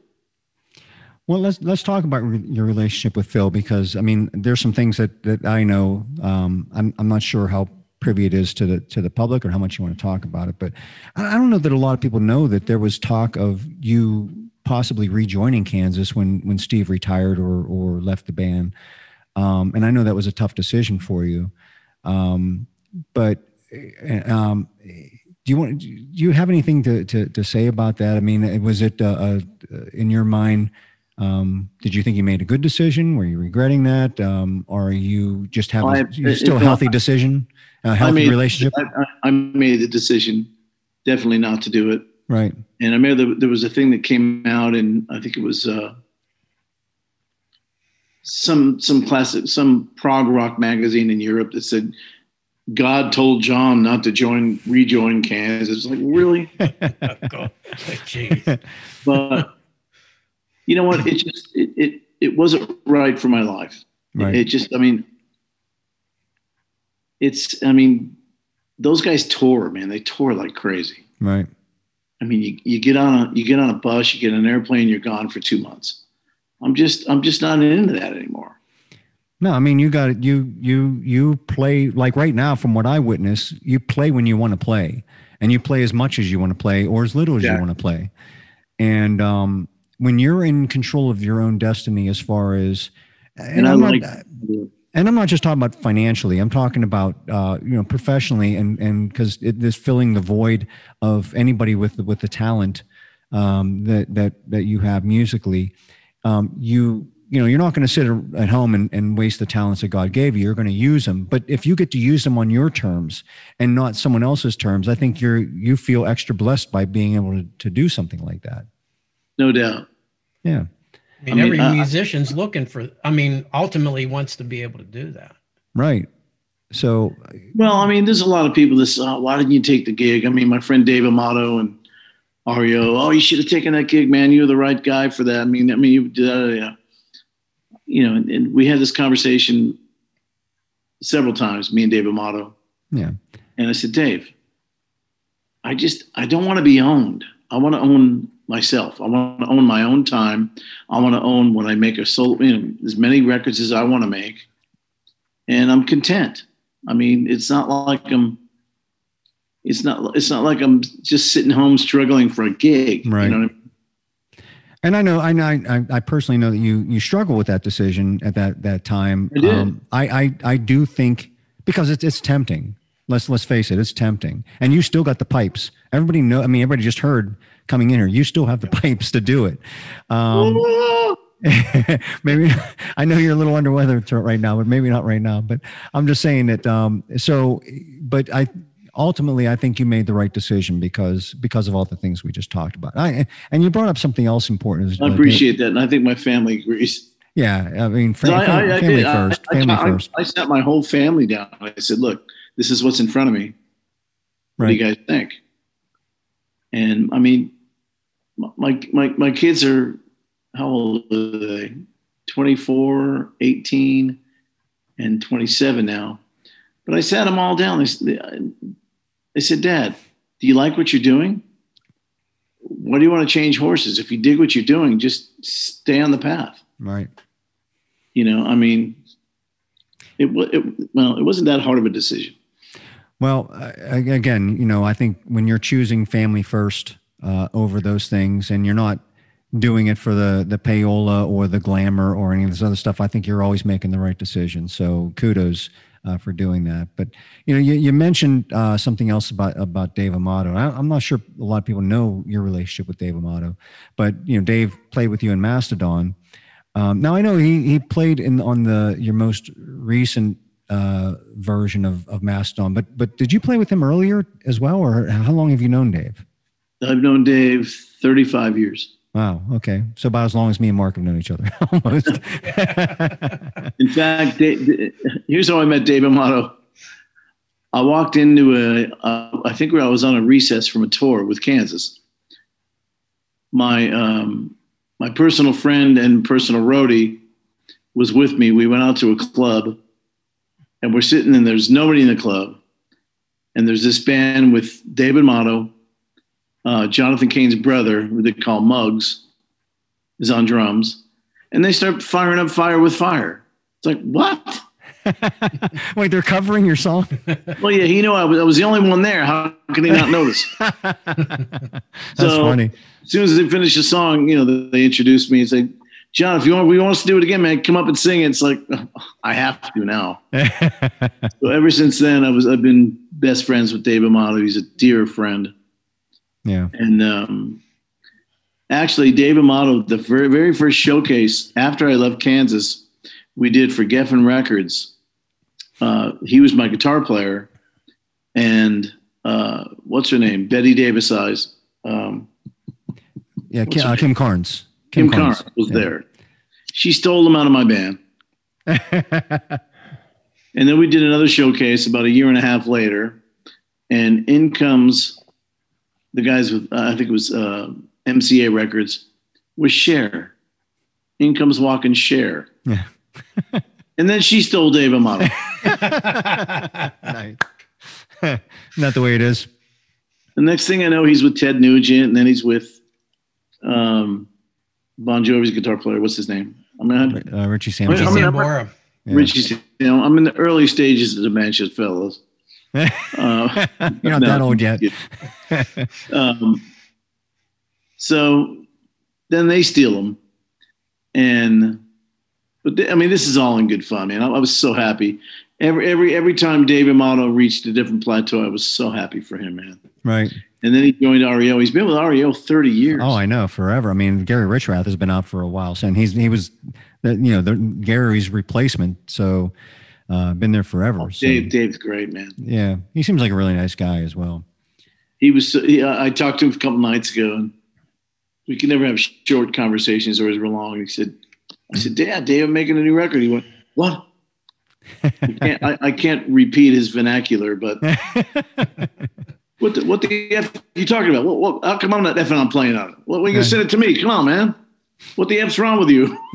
Well, let's let's talk about re- your relationship with Phil because I mean, there's some things that that I know. Um, I'm I'm not sure how privy it is to the to the public or how much you want to talk about it, but I, I don't know that a lot of people know that there was talk of you possibly rejoining Kansas when when Steve retired or or left the band. Um, and I know that was a tough decision for you. Um, but uh, um, do you want do you have anything to, to to say about that? I mean, was it uh, uh, in your mind? Um, did you think you made a good decision? Were you regretting that, um, or you just I- a, you still a healthy decision, a healthy made- relationship? I, I, I made the decision definitely not to do it. right, And I remember there, was a thing that came out, and I think it was uh, some some classic, some prog rock magazine in Europe that said God told John not to join, rejoin Kansas. It's like really, Oh, God. But you know what? It just it it, it wasn't right for my life. right, It just, I mean, it's, I mean, those guys tour, man. They tour like crazy. right. I mean, you, you get on a you get on a bus, you get on an airplane, you're gone for two months. I'm just I'm just not into that anymore. No, I mean you got it. You you you play like right now, from what I witness, you play when you want to play, and you play as much as you want to play or as little as you want to play. And um, when you're in control of your own destiny, as far as and, And I not, like and I'm not just talking about financially. I'm talking about uh, you know professionally, and and because this filling the void of anybody with the, with the talent um, that that that you have musically. Um, you you know you're not going to sit at home and, and waste the talents that God gave you. You're going to use them, but if you get to use them on your terms and not someone else's terms, I think you're you feel extra blessed by being able to, to do something like that. no doubt. Yeah. I mean, I mean, every I- I- musician's looking for, I mean, ultimately wants to be able to do that. Right. So Well, I mean, there's a lot of people that say, oh, why didn't you take the gig? I mean, my friend Dave Amato and REO, oh, you should have taken that gig, man. You're the right guy for that. I mean, I mean, you did, uh, yeah. you know, and, and we had this conversation several times, me and Dave Amato. yeah. And I said, Dave, I just I don't want to be owned. I want to own myself. I want to own my own time. I want to own when I make a solo, you know, as many records as I want to make, and I'm content. I mean, it's not like I'm. It's not. It's not like I'm just sitting home struggling for a gig. Right. You know what I mean? And I know, I know, I, I personally know that you you struggle with that decision at that that time. I did. Um, I, I I do think because it's it's tempting. Let's let's face it, it's tempting. And you still got the pipes. Everybody know. I mean, everybody just heard coming in here. You still have the pipes to do it. Um, maybe I know you're a little under weather right now, but maybe not right now. But I'm just saying that. Um, so, but I ultimately I think you made the right decision because because of all the things we just talked about. I, and you brought up something else important. I appreciate that, and I think my family agrees. Yeah, I mean, fam- I- I- I family I- first. Family first. I sat my whole family down. I said, "Look, this is what's in front of me. What do you guys think?" And I mean, my my my kids are how old are they? 24, 18, and 27 now. But I sat them all down. They, they, said, Dad, do you like what you're doing? Why do you want to change horses? If you dig what you're doing, just stay on the path. Right. You know, I mean, it, it well, it wasn't that hard of a decision. Well, again, you know, I think when you're choosing family first uh, over those things, and you're not doing it for the the payola or the glamour or any of this other stuff, I think you're always making the right decision. So kudos uh, for doing that. But you know, you, you mentioned uh, something else about about Dave Amato. I, I'm not sure a lot of people know your relationship with Dave Amato, but you know, Dave played with you in Mastedon. Um, now I know he he played in on the your most recent uh, version of of Mastedon, but but did you play with him earlier as well, or how long have you known Dave? I've known Dave 35 years. Wow. Okay. So about as long as me and Mark have known each other, almost. In fact, here's how I met Dave Amato. I walked into a, uh, I think I was on a recess from a tour with Kansas. My um, my personal friend and personal roadie was with me. We went out to a club, and we're sitting and there's nobody in the club, and there's this band with David Amato, uh, Jonathan Cain's brother, who they call Muggs, is on drums, and they start firing up fire with fire. It's like what? Wait, they're covering your song? Well, yeah, he knew I was, I was the only one there. How could he not notice? That's So- funny. as soon as they finished the song, you know, they introduced me and said, "John, if you want, we want us to do it again, man. Come up and sing." it." It's like I have to now. So ever since then, I was I've been best friends with Dave Amato. He's a dear friend, yeah. and um, actually, Dave Amato, the very very first showcase after I left Kansas, we did for Geffen Records. Uh, he was my guitar player, and uh, what's her name? Bette Davis eyes. Um, Yeah. Kim, uh. Kim Carnes. Kim Carnes was Yeah. there. She stole him out of my band. And then we did another showcase about a year and a half later. And in comes the guys with, uh, I think it was uh, MCA Records, was Cher. In comes walking Cher. Yeah. and then she stole Dave Amato. Nice. Not the way it is. the next thing I know, he's with Ted Nugent. And then he's with um, Bon Jovi's guitar player. What's his name? I'm going to Uh, Richie I mean, Sambora. I'm- Sambora. Yeah. Richie, you know, I'm in the early stages of dementia, fellas. Uh, You're not no. that old yet. um, so then they steal them, and but they, I mean, this is all in good fun, man. I, I was so happy. Every every every time Dave Amato reached a different plateau, I was so happy for him, man. right. And then he joined REO. He's been with REO 30 years. Oh, I know. Forever. I mean, Gary Richrath has been out for a while, so and he's he was, you know, the, Gary's replacement. So, uh, been there forever. So, Dave, Dave's great, man. yeah, he seems like a really nice guy as well. He was. so- He, I talked to him a couple nights ago, and we could never have short conversations, or as we're long. He said, "I said, Dad, Dave, I'm making a new record." He went, "What?" I can't, I, I can't repeat his vernacular, but what the, what the f are you talking about? What, what, how come I'm not effing I'm playing on it? What, well, you Yeah. send it to me? Come on, man. What the f's wrong with you,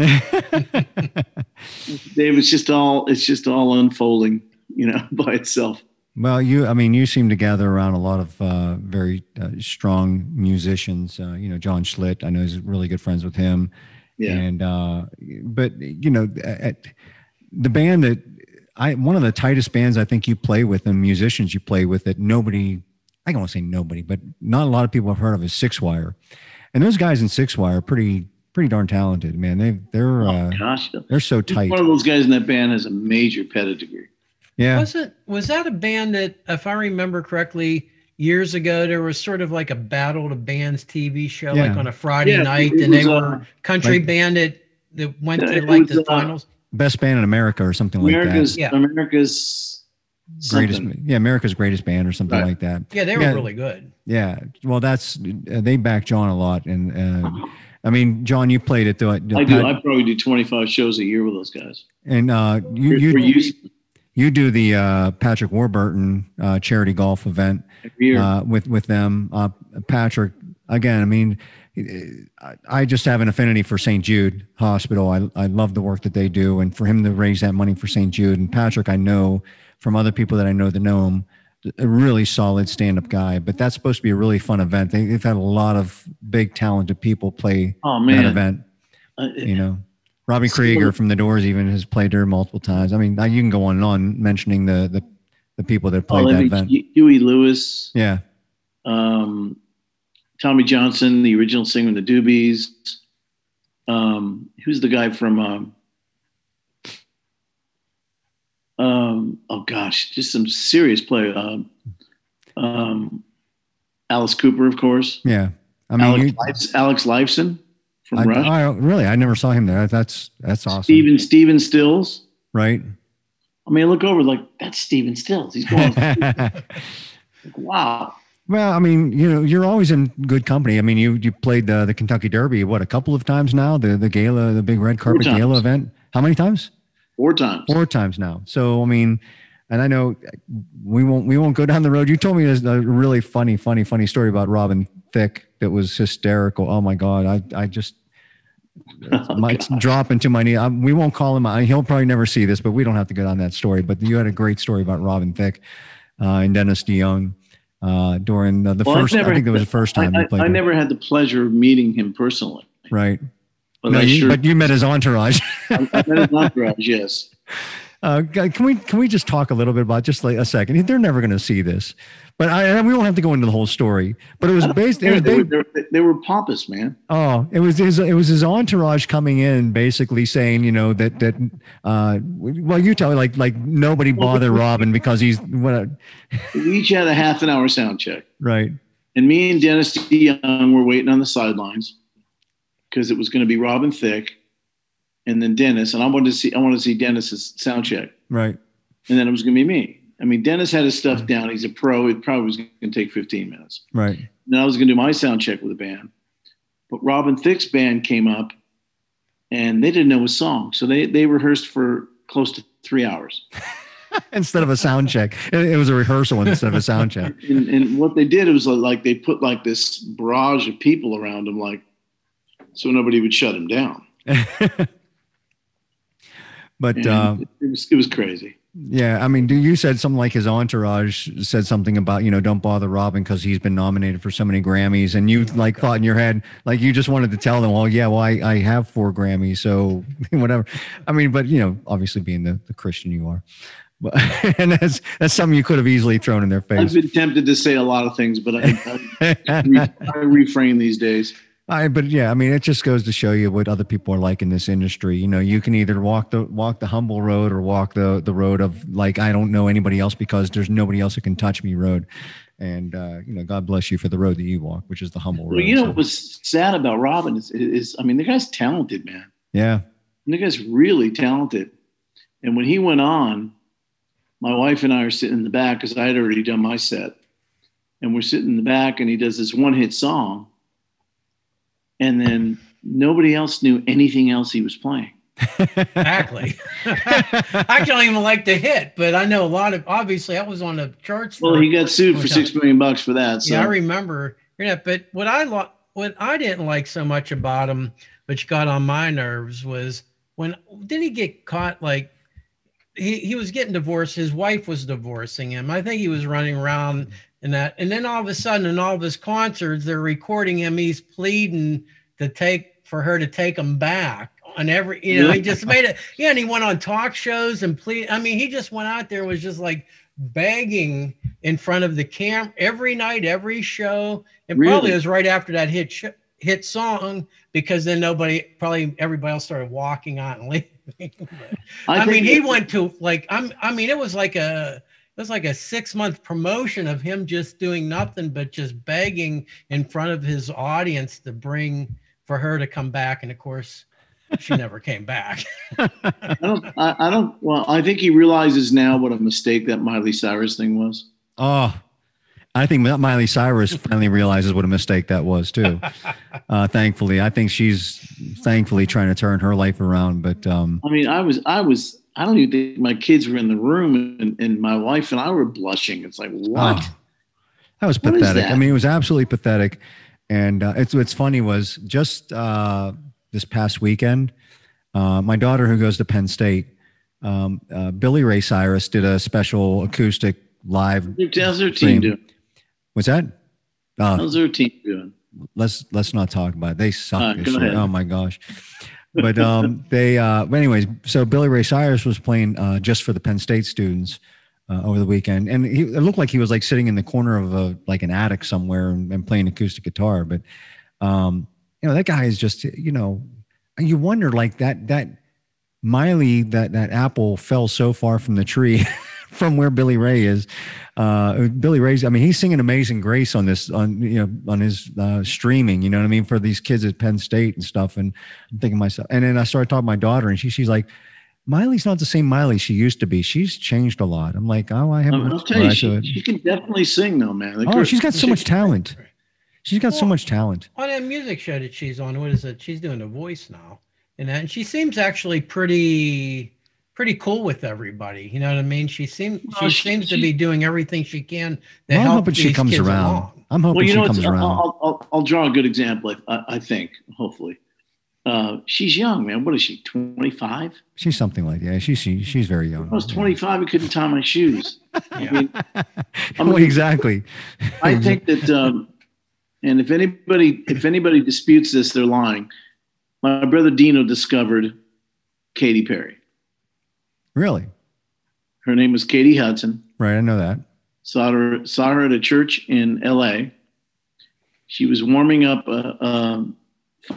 Dave? It's just all it's just all unfolding, you know, by itself. Well, you, I mean, you seem to gather around a lot of uh, very uh, strong musicians. Uh, you know, John Schlitt, I know he's really good friends with him. Yeah. And, uh, but, you know, at the band that I, one of the tightest bands I think you play with and musicians you play with that nobody, I don't want to say nobody, but not a lot of people have heard of is Six Wire. And those guys in Six Wire are pretty, pretty darn talented, man. They, they're, uh, Gosh, they're so tight. one of those guys in that band has a major pedigree. Yeah. Was it was that a band that, if I remember correctly, years ago there was sort of like a battle to bands TV show, Yeah. like on a Friday Yeah, night, it and they were uh, country like- band that that went Yeah, to like was, the uh, finals. Best band in America or something like that. America's Yeah. America's greatest something. yeah america's greatest band or something Right. like that Yeah, they were yeah. really good. yeah well that's uh, they back john a lot and uh, i mean john you played it though I do. I probably do 25 shows a year with those guys. and uh you you you do the uh patrick warburton uh charity golf event uh with with them uh patrick again i mean I, I just have an affinity for St. Jude Hospital. I, I love the work that they do. And for him to raise that money for St. Jude and Patrick, I know from other people that I know that know him, a really solid stand up guy. But that's supposed to be a really fun event. They, they've had a lot of big, talented people play Oh that event, Uh, you know. Robby Krieger from the Doors even has played there multiple times. I mean, you can go on and on mentioning the the, the people that oh, played that event. Huey Lewis, Yeah, um, Tommy Johnston, the original singer of the Doobies. Um, who's the guy from? Um, um, oh gosh, just some serious play. Um, um, Alice Cooper, of course. yeah. I mean, Alex, you, Alex Lifeson from I, Rush. I, really, I never saw him there. That's that's awesome, Steven Stephen Stills. right? I mean, I look over like that's Stephen Stills. He's going, like, wow. Well, I mean, you know, you're always in good company. I mean, you you played the the Kentucky Derby what a couple of times now, the the gala, the big red carpet gala event. How many times? Four times. Four times now. So I mean, and I know we won't we won't go down the road. You told me there's a really funny, funny, funny story about Robin Thicke that was hysterical. Oh my god, I I just Oh, might drop into my knee. Um, we won't call him. out. He'll probably never see this, but we don't have to go down that story. But you had a great story about Robin Thicke uh, and Dennis DeYoung uh, during the, the Well, first. I never- think it was the first time I, played. I never had the pleasure of meeting him personally, right. But No, you, sure but you met his entourage. I met his entourage. Yes. Uh, can we can we just talk a little bit about just like a second? They're never going to see this, but I and we won't have to go into the whole story. But it was based. It was they, based were, they, they were pompous, man. Oh, it was his. It was his entourage coming in, basically saying, you know, that that. Uh, well, you tell me, like like nobody bother Robin because he's what? We each had a half an hour sound check, Right. and me and Dennis DeYoung were waiting on the sidelines because it was going to be Robin Thicke, and then Dennis, and I wanted to see I wanted to see Dennis's sound check, Right. and then it was going to be me. I mean, Dennis had his stuff down. He's a pro. It probably was going to take 15 minutes. Right. then I was going to do my sound check with the band. But Robin Thicke's band came up and they didn't know his song. So they, they rehearsed for close to three hours. Instead of a sound check, it, was a rehearsal instead of a sound check. And, and what they did was like they put like this barrage of people around him, like, so nobody would shut him down. but uh, it, was, it was crazy. yeah, I mean, do you said something like his entourage said something about you know don't bother Robin because he's been nominated for so many Grammys, and you like thought in your head like you just wanted to tell them, well, yeah, well, I, I have four Grammys, so whatever. I mean, but you know, obviously being the, the Christian you are, but and that's that's something you could have easily thrown in their face. I've been tempted to say a lot of things, but I, I, I refrain these days. I, but yeah, I mean, it just goes to show you what other people are like in this industry. You know, you can either walk the walk the humble road or walk the the road of like I don't know anybody else because there's nobody else that can touch me road. And uh, you know, God bless you for the road that you walk, which is the humble road. Well, you know So, what's sad about Robin is, is I mean, the guy's talented, man. yeah, And the guy's really talented. And when he went on, my wife and I are sitting in the back because I had already done my set. And we're sitting in the back and he does this one hit song. And then nobody else knew anything else he was playing. Exactly. I don't even like the hit, but I know a lot of. Obviously, I was on the charts. Well, for- he got sued for six million bucks for that. So Yeah, I remember. Yeah, but what I lo- what I didn't like so much about him, which got on my nerves, was when did he get caught? Like he he was getting divorced. His wife was divorcing him. I think he was running around and that. And then all of a sudden, in all of his concerts, they're recording him. He's pleading to take for her to take him back. On every, you know, he just made it. Yeah, and he went on talk shows and plead. I mean, he just went out there and was just like begging in front of the camp every night, every show. And probably Really? it was right after that hit sh- hit song because then nobody, probably everybody else started walking on and leaving. I, mean, he went to like I'm. I mean, it was like a it was like a six month promotion of him just doing nothing but just begging in front of his audience to bring for her to come back, and of course, she never came back. I don't. I, I don't. Well, I think he realizes now what a mistake that Miley Cyrus thing was. Oh, I think Miley Cyrus finally realizes what a mistake that was too. Uh, thankfully, I think she's thankfully trying to turn her life around. But um, I mean, I was. I was. I don't even think my kids were in the room, and, and my wife and I were blushing. It's like what? oh, that was What pathetic. I that? mean, it was absolutely pathetic. And uh, it's what's funny was just uh, this past weekend, uh, my daughter who goes to Penn State, um, uh, Billy Ray Cyrus did a special acoustic live. How's their team doing? What's that? Uh, How's their team doing? let's let's not talk about it. They suck. All right, go ahead. Oh my gosh. But um, they, uh, anyways, so Billy Ray Cyrus was playing uh, just for the Penn State students uh, over the weekend, and he, it looked like he was like sitting in the corner of a like an attic somewhere and, and playing acoustic guitar. But um, you know, that guy is just you know, you wonder like that that Miley that that apple fell so far from the tree. From where Billy Ray is, uh, Billy Ray's. I mean, he's singing "Amazing Grace" on this, on you know, on his uh, streaming. You know what I mean for these kids at Penn State and stuff. And I'm thinking myself, and then I started talking to my daughter, and she she's like, "Miley's not the same Miley she used to be. She's changed a lot." I'm like, "Oh, I haven't." I'll tell you, she, she can definitely sing though, man. The oh, girl- she's got so much talent. She's got so much talent. on that music show that she's on, what is it? She's doing a voice now, and that, and she seems actually pretty, pretty cool with everybody. You know what I mean? She seems she, Well, she- seems to be doing everything she can to Well, I'm help hoping she these comes kids around. along. I'm hoping Well, you she know, comes what's- I'll, around. I'll, I'll, I'll draw a good example. I, I think, hopefully, uh, she's young, man. What is she? Twenty five? she's something like that. She, she she's very young. I was twenty five. I couldn't tie my shoes. I mean, well, exactly. I think that, um, and if anybody if anybody disputes this, they're lying. My brother Dino discovered Katy Perry. Really, Her name was Katy Hudson. right? I know that. Saw her saw her at a church in L.A. She was warming up a, a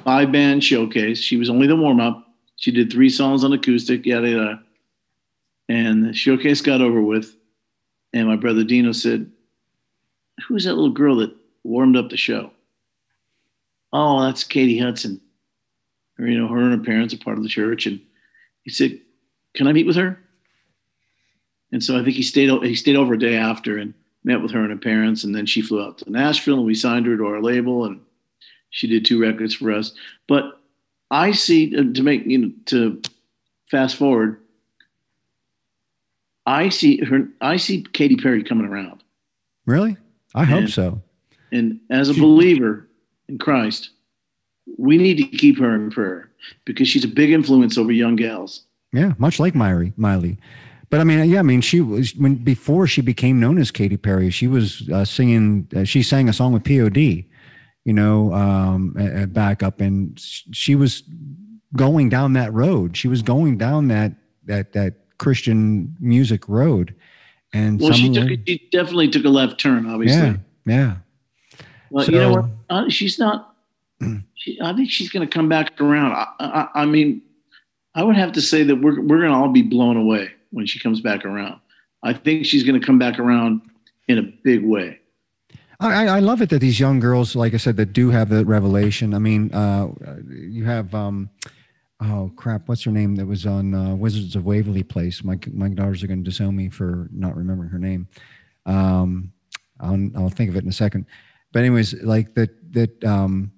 five band showcase. She was only the warm up. She did three songs on acoustic, yada yada. And the showcase got over with, and my brother Dino said, "Who's that little girl that warmed up the show?" Oh, that's Katy Hudson. Her, you know, her and her parents are part of the church, and he said, "Can I meet with her?" And so I think he stayed he stayed over a day after and met with her and her parents, and then she flew out to Nashville and we signed her to our label, and she did two records for us. But I see to make you know to fast forward, I see her. I see Katy Perry coming around, Really, I hope so. and as a believer in Christ, we need to keep her in prayer because she's a big influence over young gals. Yeah, much like Miley. Miley. But I mean, yeah, I mean, she was when before she became known as Katy Perry, she was uh, singing. Uh, she sang a song with P.O.D. You know, um, uh, back up, and she was going down that road. She was going down that that that Christian music road. And Well, she took she definitely took a left turn, obviously. yeah, yeah. Well, you know what? She's not. She, I think she's going to come back around. I, I, I mean, I would have to say that we're we're going to all be blown away when she comes back around. I think she's going to come back around in a big way. I, I- love it that these young girls, like I said, that do have the revelation. I mean, uh, you have, um, oh crap, what's her name that was on uh, Wizards of Waverly Place? My my daughters are going to disown me for not remembering her name. Um, I'll I'll think of it in a second. But anyways, like that that um,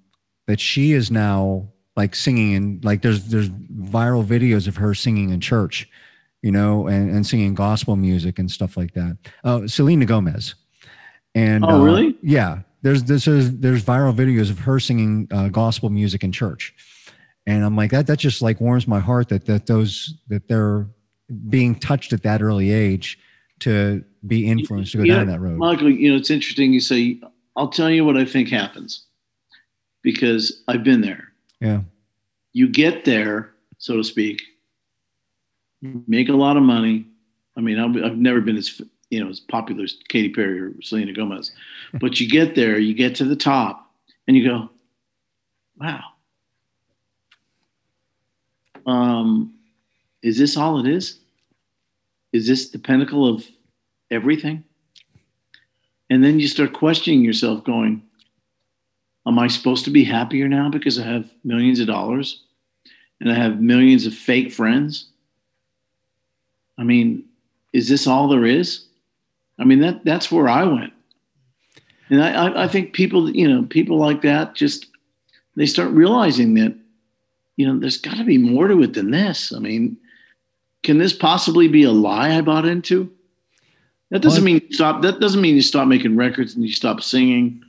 that she is now like singing and like there's there's viral videos of her singing in church, you know, and, and singing gospel music and stuff like that. Uh, Selena Gomez. And Oh, uh, really? yeah, there's this is there's viral videos of her singing uh, gospel music in church, and I'm like that. That just like warms my heart that that those that they're being touched at that early age to be influenced to go Yeah, down that road. Michael, you know, it's interesting you say, I'll tell you what I think happens because I've been there. Yeah, You get there, so to speak, make a lot of money. I mean, I've, I've never been as you know as popular as Katy Perry or Selena Gomez, but you get there, you get to the top, and you go, "Wow, um, is this all it is? Is this the pinnacle of everything?" And then you start questioning yourself, going, Am I supposed to be happier now because I have millions of dollars and I have millions of fake friends? I mean, is this all there is? I mean, that that's where I went. And I, I, I think people, you know, people like that just they start realizing that, you know, there's got to be more to it than this. I mean, can this possibly be a lie I bought into? That doesn't mean you stop. That doesn't mean you stop making records and you stop singing.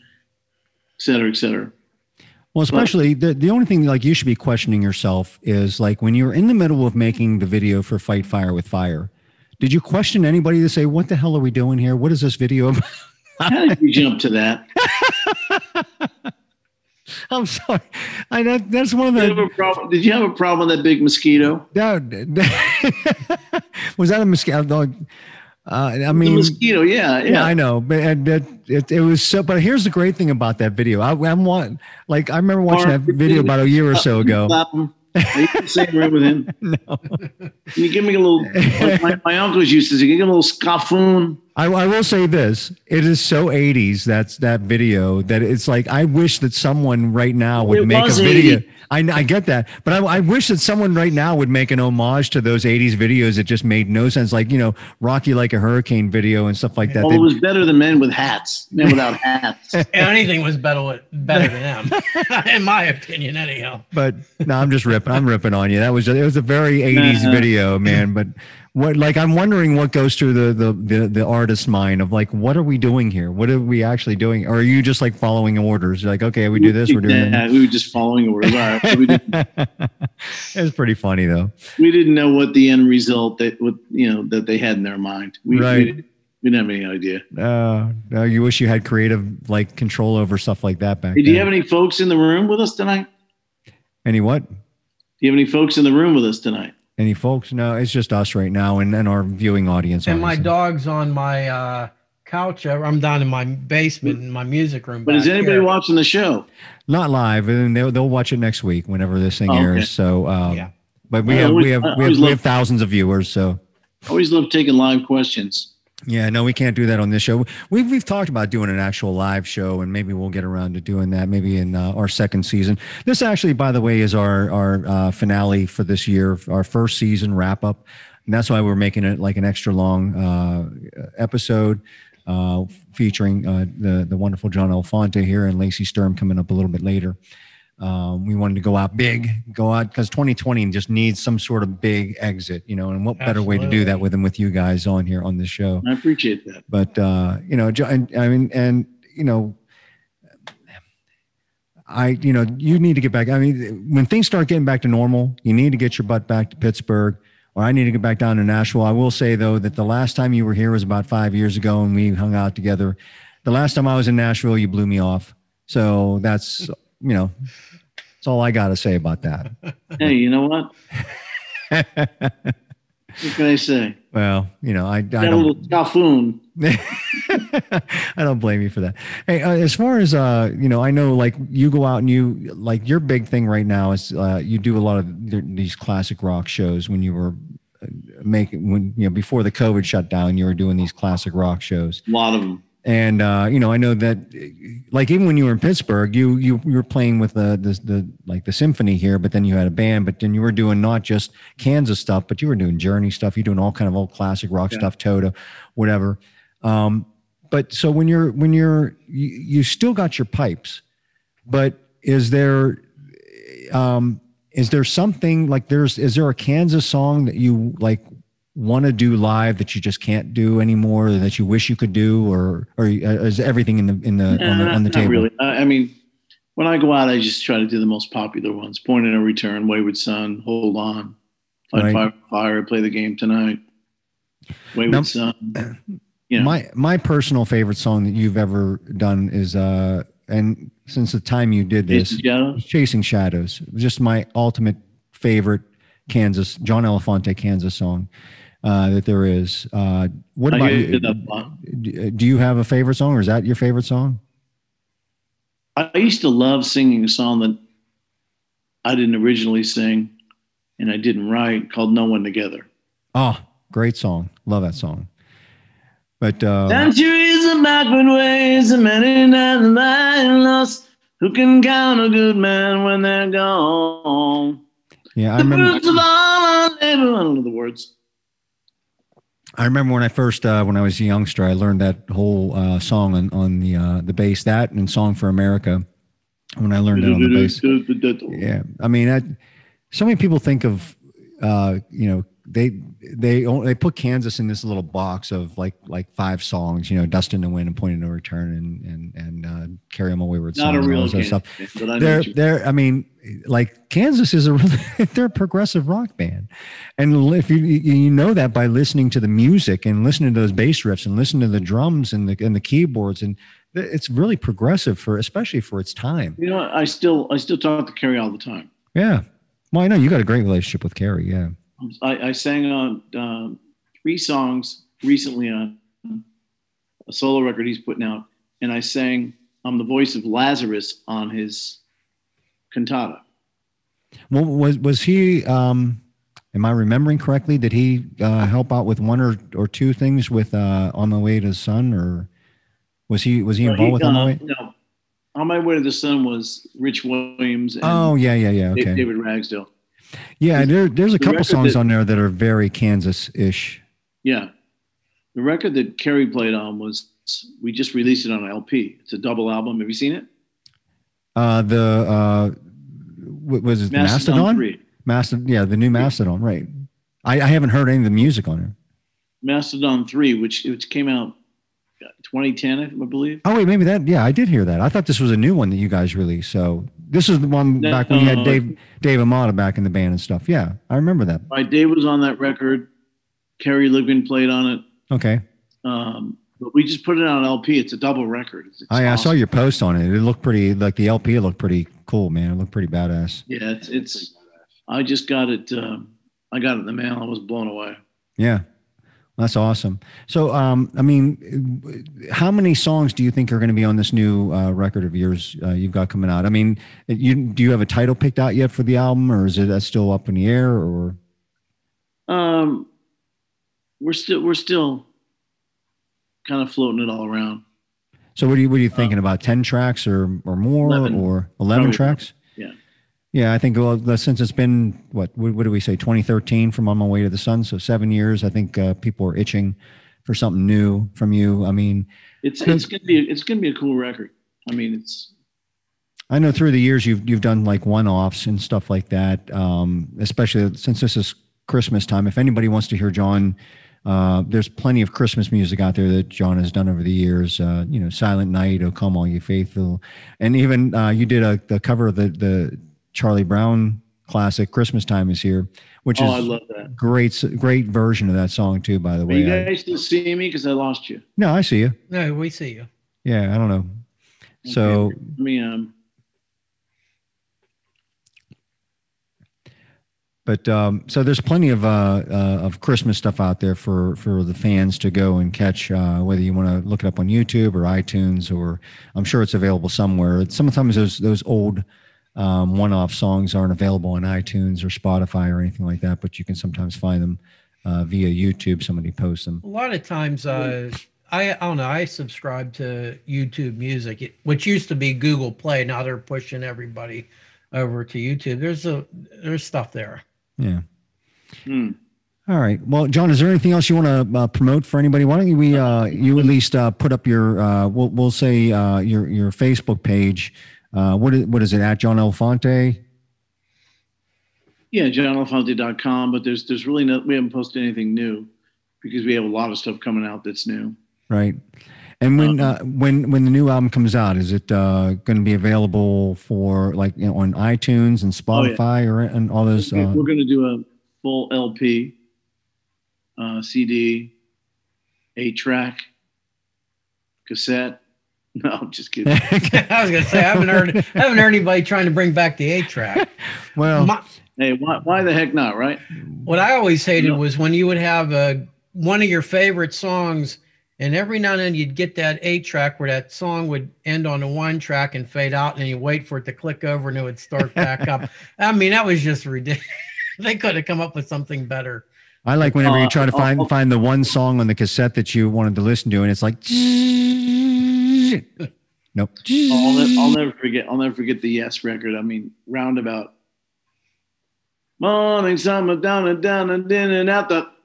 Cetera, et cetera. Well, especially the, the only thing like you should be questioning yourself is like when you're in the middle of making the video for Fight Fire with Fire, did you question anybody to say, what the hell are we doing here? What is this video about? How did you jump to that? I'm sorry. I know that's one of Did you, the. problem, did you have a problem with that big mosquito? That, was that a mosquito? Uh, I The mean, mosquito, yeah, yeah. yeah, I know, but that it, it was so. But here's the great thing about that video. I, I'm one like I remember watching that video about a year or so ago. Are you in the same room with him? No. Can you give me a little? like my, my uncles used to say, "Give me a little scaffoon." I, I will say this: it is so '80s. That's that video that it's like I wish that someone right now would It make a video. I, I get that, but I, I wish that someone right now would make an homage to those '80s videos that just made no sense, like you know Rocky like a Hurricane video and stuff like that. Well, They- it was better than men with hats. Men without hats. Anything was better with, better than them, in my opinion. Anyhow, but no, I'm just ripping. I'm ripping on you. That was just, it was a very '80s Uh-huh. video, man. But what like I'm wondering what goes through the, the the the artist's mind of like what are we doing here? What are we actually doing? Or are you just like following orders? You're like okay, we do this, we're doing Yeah, that. we were just following orders. All right. We, didn't, it was pretty funny though. we didn't know what the end result that what you know that they had in their mind. We, Right. we, didn't, we didn't have any idea. Uh, no, you wish you had creative like control over stuff like that back Hey, do you have any folks in the room with us tonight? any what? Do you have any folks in the room with us tonight? Any folks? No, it's just us right now and, and our viewing audience. and my dog's on my uh, couch. I'm down in my basement in my music room. But is anybody here. watching the show? Not live, and they'll they'll watch it next week whenever this thing Oh, okay. airs. So, um, Yeah. but we I have always- we have we have, always we love- have thousands of viewers. So, I always love taking live questions. Yeah, no, we can't do that on this show. We've we've talked about doing an actual live show, and maybe we'll get around to doing that maybe in uh, our second season. This actually, by the way, is our our uh, finale for this year, our first season wrap up, and that's why we're making it like an extra long uh, episode. Uh, featuring uh, the the wonderful John Elefante here and Lacey Sturm coming up a little bit later. Um, we wanted to go out big, go out because 2020 just needs some sort of big exit, you know. And what better way to do that with than with you guys on here on the show? I appreciate that. But uh, you know, and, I mean, and you know, I you know, you need to get back. I mean, when things start getting back to normal, you need to get your butt back to Pittsburgh, or I need to get back down to Nashville. I will say though that the last time you were here was about five years ago, and we hung out together. The last time I was in Nashville, you blew me off. So that's you know, that's all I got to say about that. Hey, you know what? What can I say? well, you know, I, I don't. little scaffoon. I don't blame you for that. Hey, uh, as far as uh, you know, I know like you go out and you like your big thing right now is uh, you do a lot of th- these classic rock shows when you were uh, making when you know before the COVID shut down, you were doing these classic rock shows. A lot of them. And uh, you know, I know that, like even when you were in Pittsburgh, you you, you were playing with the, the the like the symphony here, but then you had a band, but then you were doing not just Kansas stuff, but you were doing Journey stuff. You're doing all kind of old classic rock Yeah. stuff, Toto, whatever. Um, but so when you're when you're you, you still got your pipes, but is there um, is there something like there's is there a Kansas song that you like want to do live that you just can't do anymore or that you wish you could do or or is everything in the in the on the, on the not table really. I, mean, when I go out, I just try to do the most popular ones: Point of No Return, Wayward Son, Hold On, Fight Right. Fire, Fire, Play the Game Tonight, Wayward Now- Son. You know, my my personal favorite song that you've ever done is uh and since the time you did this Chasing Shadows. chasing shadows just my ultimate favorite kansas john elefante kansas song uh that there is uh what about you on- do you have a favorite song or is that your favorite song I used to love singing a song that I didn't originally sing and I didn't write called No One Together. oh great song love that song but uh Centuries of backward ways and many nights lying lost. Who can count a good man when they're gone? yeah i The remember fruits of all our labor. I don't know the words. I remember when I first, uh, when I was a youngster, I learned that whole uh, song on, on the uh, the bass, that and "Song for America." When I learned it on the bass, yeah. I mean, that, so many people think of, uh, you know, they they they put Kansas in this little box of like like five songs, you know, Dust in the Wind and Point of No Return and and and uh, Carry On My Wayward Son Not a and real Kansas stuff. but they're they're I mean, like Kansas is a really they're a progressive rock band, and if you you know that by listening to the music and listening to those bass riffs and listening to the drums and the and the keyboards and it's really progressive for especially for its time. You know. I still I still talk to Kerry all the time. Yeah. Well, I know you got a great relationship with Kerry. Yeah. I, I sang on um, three songs recently on a solo record he's putting out, and I sang I'm the voice of Lazarus on his cantata. Well, was was he? Um, am I remembering correctly? Did he uh, help out with one or, or two things with uh, on the way to the sun, or was he was he involved he, with on the uh, way? No, on my way to the sun was Rich Williams and Oh yeah, yeah, yeah. Okay. David Ragsdale. Yeah, there, there's a the couple songs that- on there that are very Kansas-ish. Yeah, the record that Kerry played on was we just released it on LP. It's a double album. Have you seen it? Uh, the uh, what was it? Mastedon. Mastedon. Yeah, the new Mastedon. Right. I, I haven't heard any of the music on it. Mastedon three, which which came out uh, 2010, I believe. Oh wait, maybe that. Yeah, I did hear that. I thought this was a new one that you guys released. So this is the one No, back when you had uh, Dave Dave Amato back in the band and stuff. Yeah, I remember that. Right, Dave was on that record. Kerry Livgren played on it. Okay. Um, but we just put it on LP. It's a double record. It's, it's I, I saw your post on it. It looked pretty like the LP looked pretty cool, man. It looked pretty badass. Yeah, it's, it's I just got it. Um, I got it in the mail. I was blown away. Yeah. That's awesome. So, um, I mean, how many songs do you think are going to be on this new uh, record of yours uh, you've got coming out? I mean, you, do you have a title picked out yet for the album, or is it still up in the air? Or Um, we're still we're still kind of floating it all around. so, what are you what are you thinking about? Ten tracks or or more, 11. or eleven Probably. tracks? Yeah. I think well, since it's been what what, do we say, 2013 from On My Way to the Sun, so seven years. I think uh, people are itching for something new from you. I mean, It's it's gonna be it's gonna be a cool record. I mean, it's I know through the years you've you've done like one-offs and stuff like that. Um, especially since this is Christmas time. If anybody wants to hear John, uh, there's plenty of Christmas music out there that John has done over the years. Uh, you know, Silent Night, "O Come All You Faithful," and even uh, you did a the cover of the the Charlie Brown classic "Christmas Time Is Here," which oh, is I love that. great great version of that song too. By the Are way, you I- guys still seeing me because I lost you? no, I see you. No, we see you. Yeah, I don't know. So. Okay. Let me um. But um, so there's plenty of uh, uh, of Christmas stuff out there for for the fans to go and catch. Uh, whether you want to look it up on YouTube or iTunes, or I'm sure it's available somewhere. Sometimes those those old um, one-off songs aren't available on iTunes or Spotify or anything like that, but you can sometimes find them uh, via YouTube. Somebody posts them. A lot of times, uh, I, I don't know. I subscribe to YouTube Music, it, which used to be Google Play. Now they're pushing everybody over to YouTube. There's a there's stuff there. Yeah. Hmm. All right. Well, John, is there anything else you want to uh, promote for anybody? Why don't you, we uh, you at least uh, put up your uh, we'll we'll say uh, your your Facebook page. Uh, what is what is it at John Elefante? Yeah, johnelefante.com, but there's there's really no we haven't posted anything new because we have a lot of stuff coming out that's new. Right. And when uh, when when the new album comes out, is it uh, going to be available for like you know, on iTunes and Oh, yeah. Spotify or and all those? We're Uh, going to do a full LP, uh, CD, eight track, cassette. No, I'm just kidding. I was gonna say I haven't heard I haven't heard anybody trying to bring back the eight track. well, My, hey, why, why the heck not, right? what I always hated No. was when you would have a one of your favorite songs, and every now and then you'd get that eight track where that song would end on a one track and fade out, and you wait for it to click over and it would start back up. I mean, that was just ridiculous. they could have come up with something better. I like whenever you Uh, try to oh, find oh. find the one song on the cassette that you wanted to listen to, and it's like, nope. I'll, ne- I'll never forget. I'll never forget the Yes record. I mean, roundabout. Morning, summer, down and down and in and out the.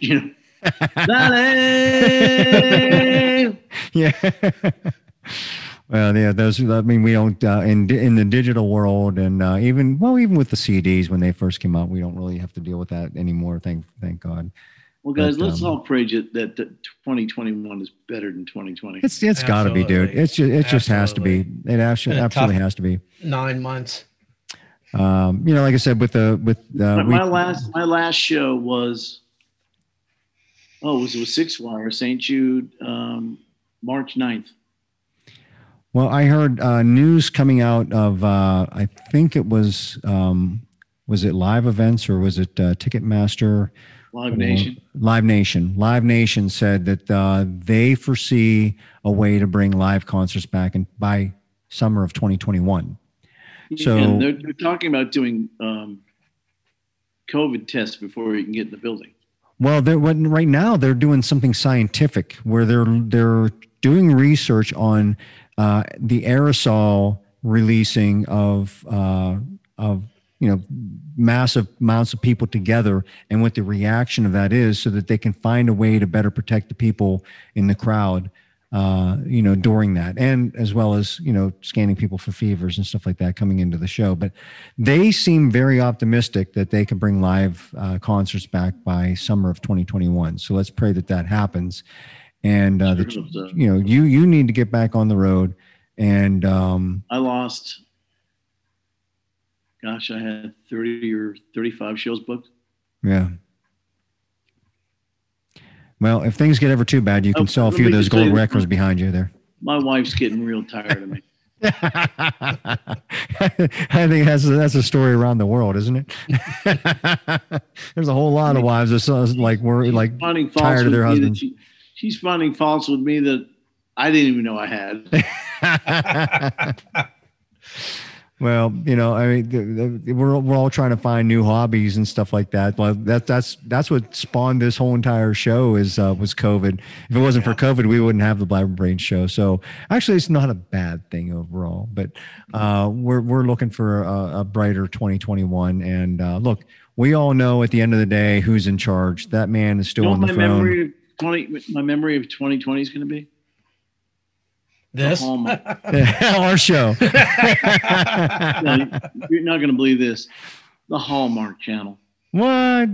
You know. Yeah. Well, yeah, those. I mean, we don't uh, in in the digital world, and uh, even well, even with the CDs when they first came out, we don't really have to deal with that anymore. Thank thank God. Well, guys, But, let's um, all pray that, that that 2021 is better than 2020. It's it's got to be, dude. It's just it just has to be. It actually Been a absolutely has to be. Nine months. Um, you know, like I said, with the with uh, my, we, my last my last show was oh, it was with Six Wire, St. Jude, um, March 9th. Well, I heard uh, news coming out of uh, I think it was um, was it live events or was it uh, Ticketmaster? Live Nation. Live Nation. Live Nation said that uh, they foresee a way to bring live concerts back in, by summer of 2021. So- and they're, they're talking about doing um, COVID tests before you can get in the building. Well, they're right now they're doing something scientific where they're they're doing research on uh, the aerosol releasing of uh, of you know massive amounts of people together and what the reaction of that is, so that they can find a way to better protect the people in the crowd. Uh, you know, during that, and as well as you know, scanning people for fevers and stuff like that coming into the show. But they seem very optimistic that they can bring live uh, concerts back by summer of 2021. So let's pray that that happens. And uh, that, Sure hope so. you know, you you need to get back on the road. And um, I lost, gosh, I had 30 or 35 shows booked. yeah. Well, if things get ever too bad, you can Oh, sell a few of those gold records behind you there. My wife's getting real tired of me. I think that's a, that's a story around the world, isn't it? There's a whole lot of wives that like we're like finding tired of their husbands. she, she's finding faults with me that I didn't even know I had. well, you know, I mean, the, the, we're we're all trying to find new hobbies and stuff like that. Well, that that's that's what spawned this whole entire show is uh, was COVID. If it wasn't for COVID, we wouldn't have the Blabber Brain show. So actually, it's not a bad thing overall. But uh, we're we're looking for a, a brighter 2021. And uh, look, we all know at the end of the day who's in charge. That man is still You know on the my throne. memory of 20, my memory of 2020 is going to be? This. Hallmark. Our show. No, you're not going to believe this. The Hallmark Channel. what?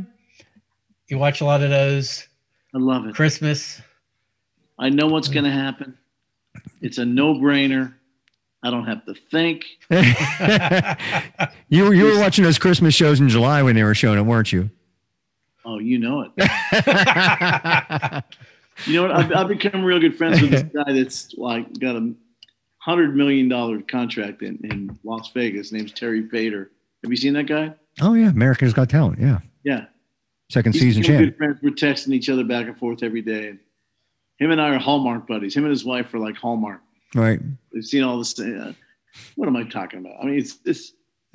you watch a lot of those. I love it. Christmas. I know what's going to happen. It's a no-brainer. I don't have to think. you were you were watching those Christmas shows in July when they were showing it, weren't you? Oh, you know it. You know what? I've, I've become real good friends with this guy that's like got a hundred million dollar contract in, in Las Vegas. His name's Terry Fator. Have you seen that guy? oh yeah, America's Got Talent. Yeah, Yeah. second He's season champ. good friends. We're texting each other back and forth every day. Him and I are Hallmark buddies. Him and his wife are like Hallmark. Right. We've seen all this. Uh, what am I talking about? I mean, it's it's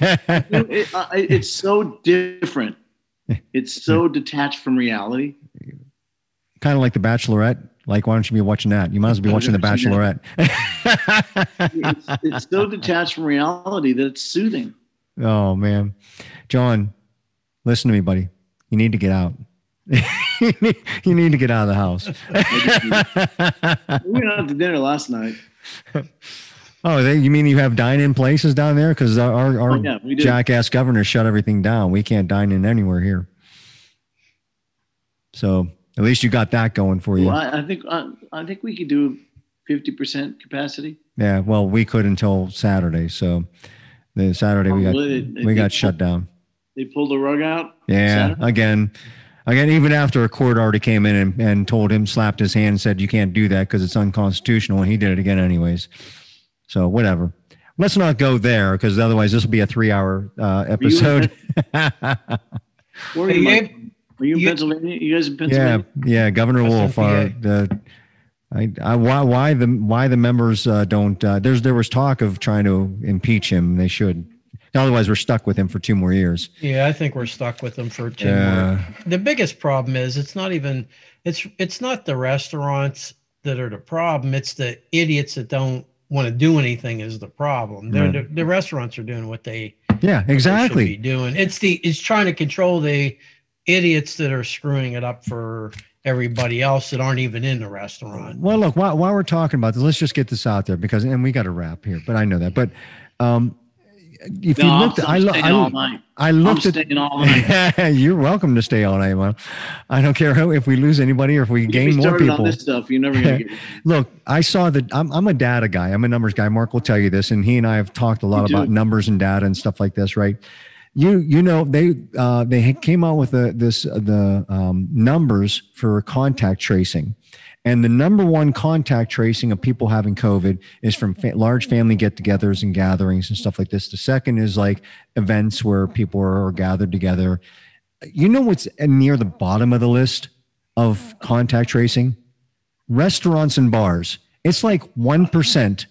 it, uh, it's so different. It's so detached from reality. Kind of like The Bachelorette. Like, why don't you be watching that? You might as well be watching The Bachelorette. It's, it's so detached from reality that it's soothing. oh man, John, listen to me, buddy. You need to get out. you need to get out of the house. We went out to dinner last night. oh, they, you mean you have dine-in places down there? Because our our Oh, yeah, jackass governor shut everything down. We can't dine in anywhere here. So at least you got that going for you. Well, I, I think I, I think we could do fifty percent capacity. Yeah, well, we could until Saturday. So the Saturday we got really? They- we they got shut down. They pulled the rug out. Yeah, Saturday? again, again, even after a court already came in and, and told him, slapped his hand, and said you can't do that because it's unconstitutional, and he did it again anyways. So whatever. Let's not go there because otherwise this will be a three-hour uh, episode. Where are Hey, you? Mike? Gabe, Are you in you- Pennsylvania? You guys in yeah, Pennsylvania? yeah. yeah. Governor Wolf, uh, the I, I, why, why the why the members uh, don't? Uh, there's there was talk of trying to impeach him. They should. Otherwise, we're stuck with him for two more years. Yeah, I think we're stuck with him for two Yeah. more. The biggest problem is it's not even it's it's not the restaurants that are the problem. It's the idiots that don't want to do anything is the problem. Right. the, the restaurants are doing what they Yeah, what they should exactly. be doing. It's the it's trying to control the idiots that are screwing it up for everybody else that aren't even in the restaurant. Well, look, while, while we're talking about this, let's just get this out there because, and we got to wrap here, but I know that. But um, if you No, I'm, looked, I, I'm lo- staying I, all night. I I'm looked at. staying all night. You're welcome to stay all night, man. I don't care how, if we lose anybody or if we You gain get more people. on this stuff, you're never gonna get. Look, I saw that I'm, I'm a data guy. I'm a numbers guy. Mark will tell you this, and he and I have talked a lot You about do. numbers and data and stuff like this, right? You you know they uh, they came out with the this uh, the um, numbers for contact tracing, and the number one contact tracing of people having COVID is from fa- large family get-togethers and gatherings and stuff like this. The second is like events where people are gathered together. You know what's near the bottom of the list of contact tracing? restaurants and bars. It's like 1%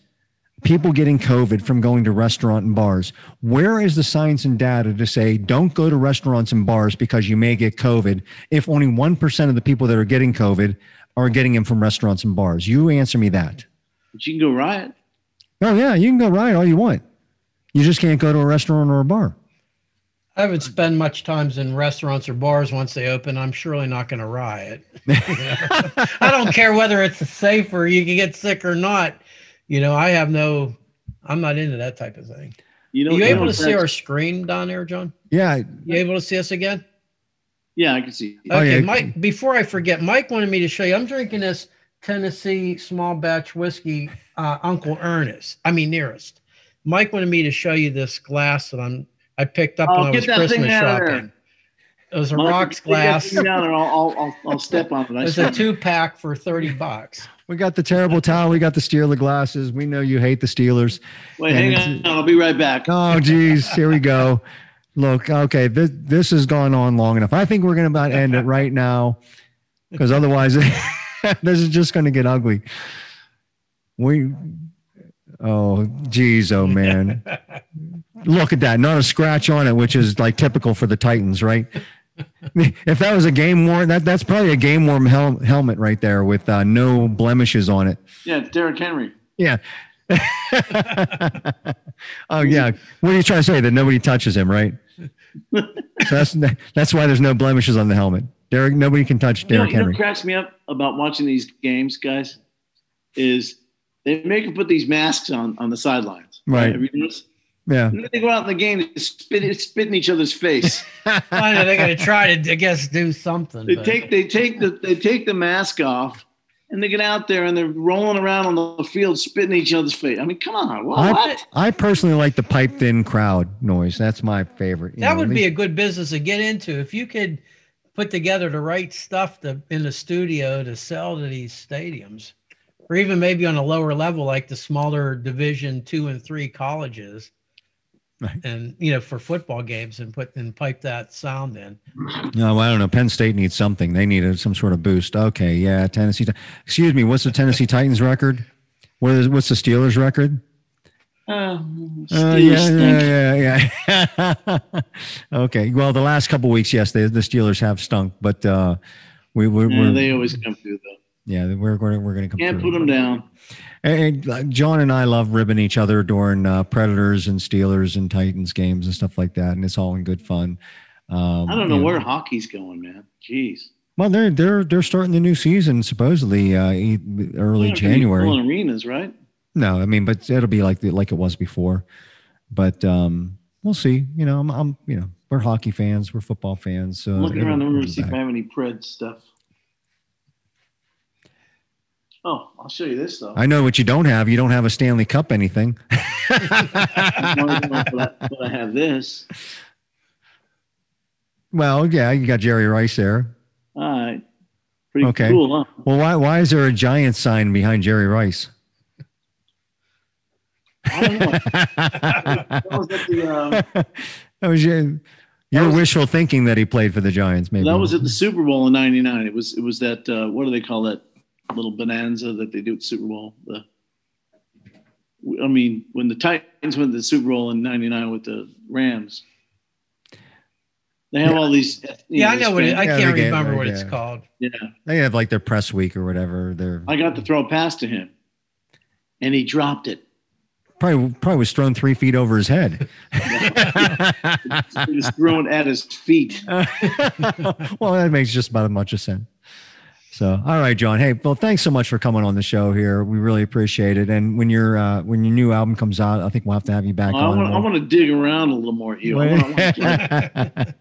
people getting COVID from going to restaurant and bars. Where is the science and data to say don't go to restaurants and bars because you may get COVID if only 1% of the people that are getting COVID are getting them from restaurants and bars? You answer me that. But you can go riot. Oh, yeah, you can go riot all you want. You just can't go to a restaurant or a bar. I haven't spent much times in restaurants or bars once they open. I'm surely not going to riot. I don't care whether it's safe or you can get sick or not. You know, I have no. I'm not into that type of thing. You Are know, you you able know to see our screen down there, John? Yeah. You able to see us again? Yeah, I can see. Oh, Okay, yeah. Mike. Before I forget, Mike wanted me to show you. I'm drinking this Tennessee small batch whiskey, uh, Uncle Ernest. I mean, nearest. Mike wanted me to show you this glass that I'm. I picked up Oh, when I get was that thing Christmas out of there. shopping. It was a Mike, rocks glass. thing down and I'll, I'll, I'll, I'll step on it. I It's a two pack for thirty bucks. We got the terrible towel. We got the Steeler glasses. We know you hate the Steelers. Wait, and hang on. I'll be right back. Oh, geez, here we go. Look, okay, this this has gone on long enough. I think we're going to about end it right now, because otherwise, this is just going to get ugly. We, oh, geez, oh man, look at that! Not a scratch on it, which is like typical for the Titans, right? If that was a game worn, that that's probably a game worn hel- helmet right there with uh, no blemishes on it. Yeah, it's Derrick Henry. Yeah. oh yeah. What are you trying to say? That nobody touches him, right? so that's that's why there's no blemishes on the helmet. Derrick, nobody can touch Derrick you know Henry. what cracks me up about watching these games, guys, is they make them put these masks on on the sidelines. Right. Have you noticed? Yeah. And then they go out in the game and spit, spit in each other's face. I know they're going to try to, I guess, do something. they but- take they take the they take the mask off and they get out there and they're rolling around on the field spitting each other's face. I mean, come on, what? I. I personally like the piped in crowd noise. That's my favorite. you that know, would at be a good business to get into if you could put together the right stuff to in the studio to sell to these stadiums or even maybe on a lower level like the smaller division two and three colleges Right. and you know for football games and put and pipe that sound in No, I don't know. Penn State needs something. They need a, some sort of boost. Okay, yeah, Tennessee. Excuse me. What's the Tennessee Titans record? What is what's the Steelers record? Uh, Uh, Steelers yeah, stink. yeah, yeah, yeah. okay. Well, the last couple weeks, yes, they, the Steelers have stunk, but uh, we, we're, Yeah, we're they always come through though. Yeah, we're going to we're going to come. Can't through. put them down. And, uh, John and I love ribbing each other during uh, Predators and Steelers and Titans games and stuff like that, and it's all in good fun. Um, I don't know where hockey's going, man. Jeez. Well, they're they're they're starting the new season supposedly uh, early They're not gonna be January. full arenas, right? No, I mean, but it'll be like the, like it was before. But um, we'll see. You know, I'm, I'm you know we're hockey fans, we're football fans. So I'm looking around the room to see if I have any Pred stuff. Oh, I'll show you this though. I know what you don't have. You don't have a Stanley Cup anything. I don't know, but, I, but I have this. well, yeah, you got Jerry Rice there. All right. Pretty Okay. cool, huh? Well, why why is there a giant sign behind Jerry Rice? I don't know. that was at the um, that was your, your was- wishful thinking that he played for the Giants. Maybe that was at the Super Bowl in '99. It was it was that uh, what do they call that little bonanza that they do at Super Bowl? The I mean, when the Titans went to the Super Bowl in '99 with the Rams, they have Yeah. all these. you yeah i know what it, i Yeah, can't remember right, what it's called Yeah, they have like their press week or whatever. Their I got to throw a pass to him, and he dropped it. probably probably was thrown three feet over his head. It was thrown at his feet. well, that makes just about as much a sense. So, all right, John. Hey, well, thanks so much for coming on the show here. We really appreciate it. And when your uh, when your new album comes out, I think we'll have to have you back I on. want, I want to dig around a little more here. I wanna- I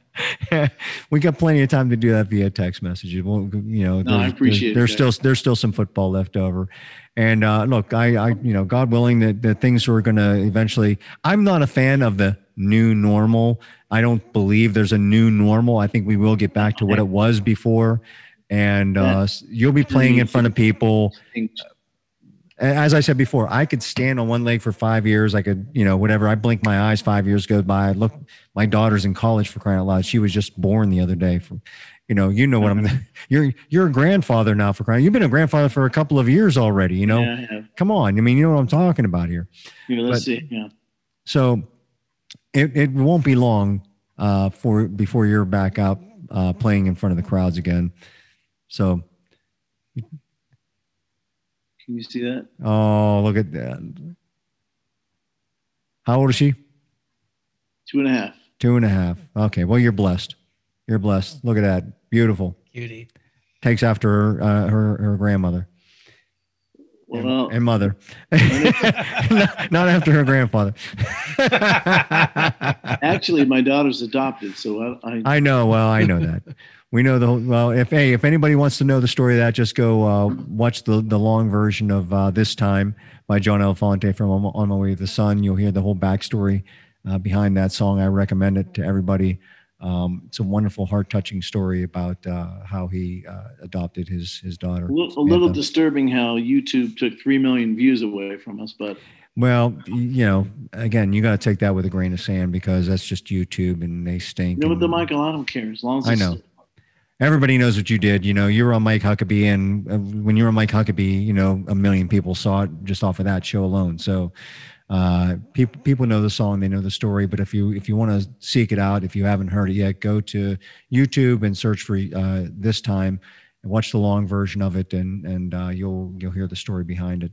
wanna- we got plenty of time to do that via text messages. Well, you know, No, I there's- appreciate there's Jay. still there's still some football left over. And uh, look, I, I, you know, God willing that, that things are going to eventually. I'm not a fan of the new normal. I don't believe there's a new normal. I think we will get back to what it was before. And uh, you'll be playing in front of people as I said before, I could stand on one leg for five years. I could, you know, whatever. I blink my eyes, five years go by. Look, my daughter's in college for crying out loud. She was just born the other day. From, you know, you know what I'm. You're you're a grandfather now for crying. You've been a grandfather for a couple of years already. You know, yeah. come on. I mean, you know what I'm talking about here. Yeah, let's But- see. Yeah. So it, it won't be long uh, for before you're back out uh, playing in front of the crowds again. So Can you see that? oh, look at that. How old is she? Two and a half. Two and a half. Okay. Well, you're blessed. You're blessed. Look at that. Beautiful. Cutie. Takes after her uh, her, her grandmother and, Well, and mother. not, not after her grandfather. actually, my daughter's adopted, so I, I I know. Well, I know that. We know the whole- well. If hey, if anybody wants to know the story of that, just go uh, watch the the long version of uh, this time by John Elefante from On, My Way to the Sun. You'll hear the whole backstory uh, behind that song. I recommend it to everybody. Um, it's a wonderful, heart touching story about uh, how he uh, adopted his his daughter. a little, a little disturbing how YouTube took three million views away from us, but Well, you know, again, you got to take that with a grain of sand because that's just YouTube and they stink. you know what, the Michael, I don't care as long as I know. Everybody knows what you did. You know, you were on Mike Huckabee, and uh, when you were on Mike Huckabee, you know, a million people saw it just off of that show alone. So, uh, people people know the song, they know the story. But if you if you want to seek it out, if you haven't heard it yet, go to YouTube and search for uh, this time and watch the long version of it, and and uh, you'll you'll hear the story behind it.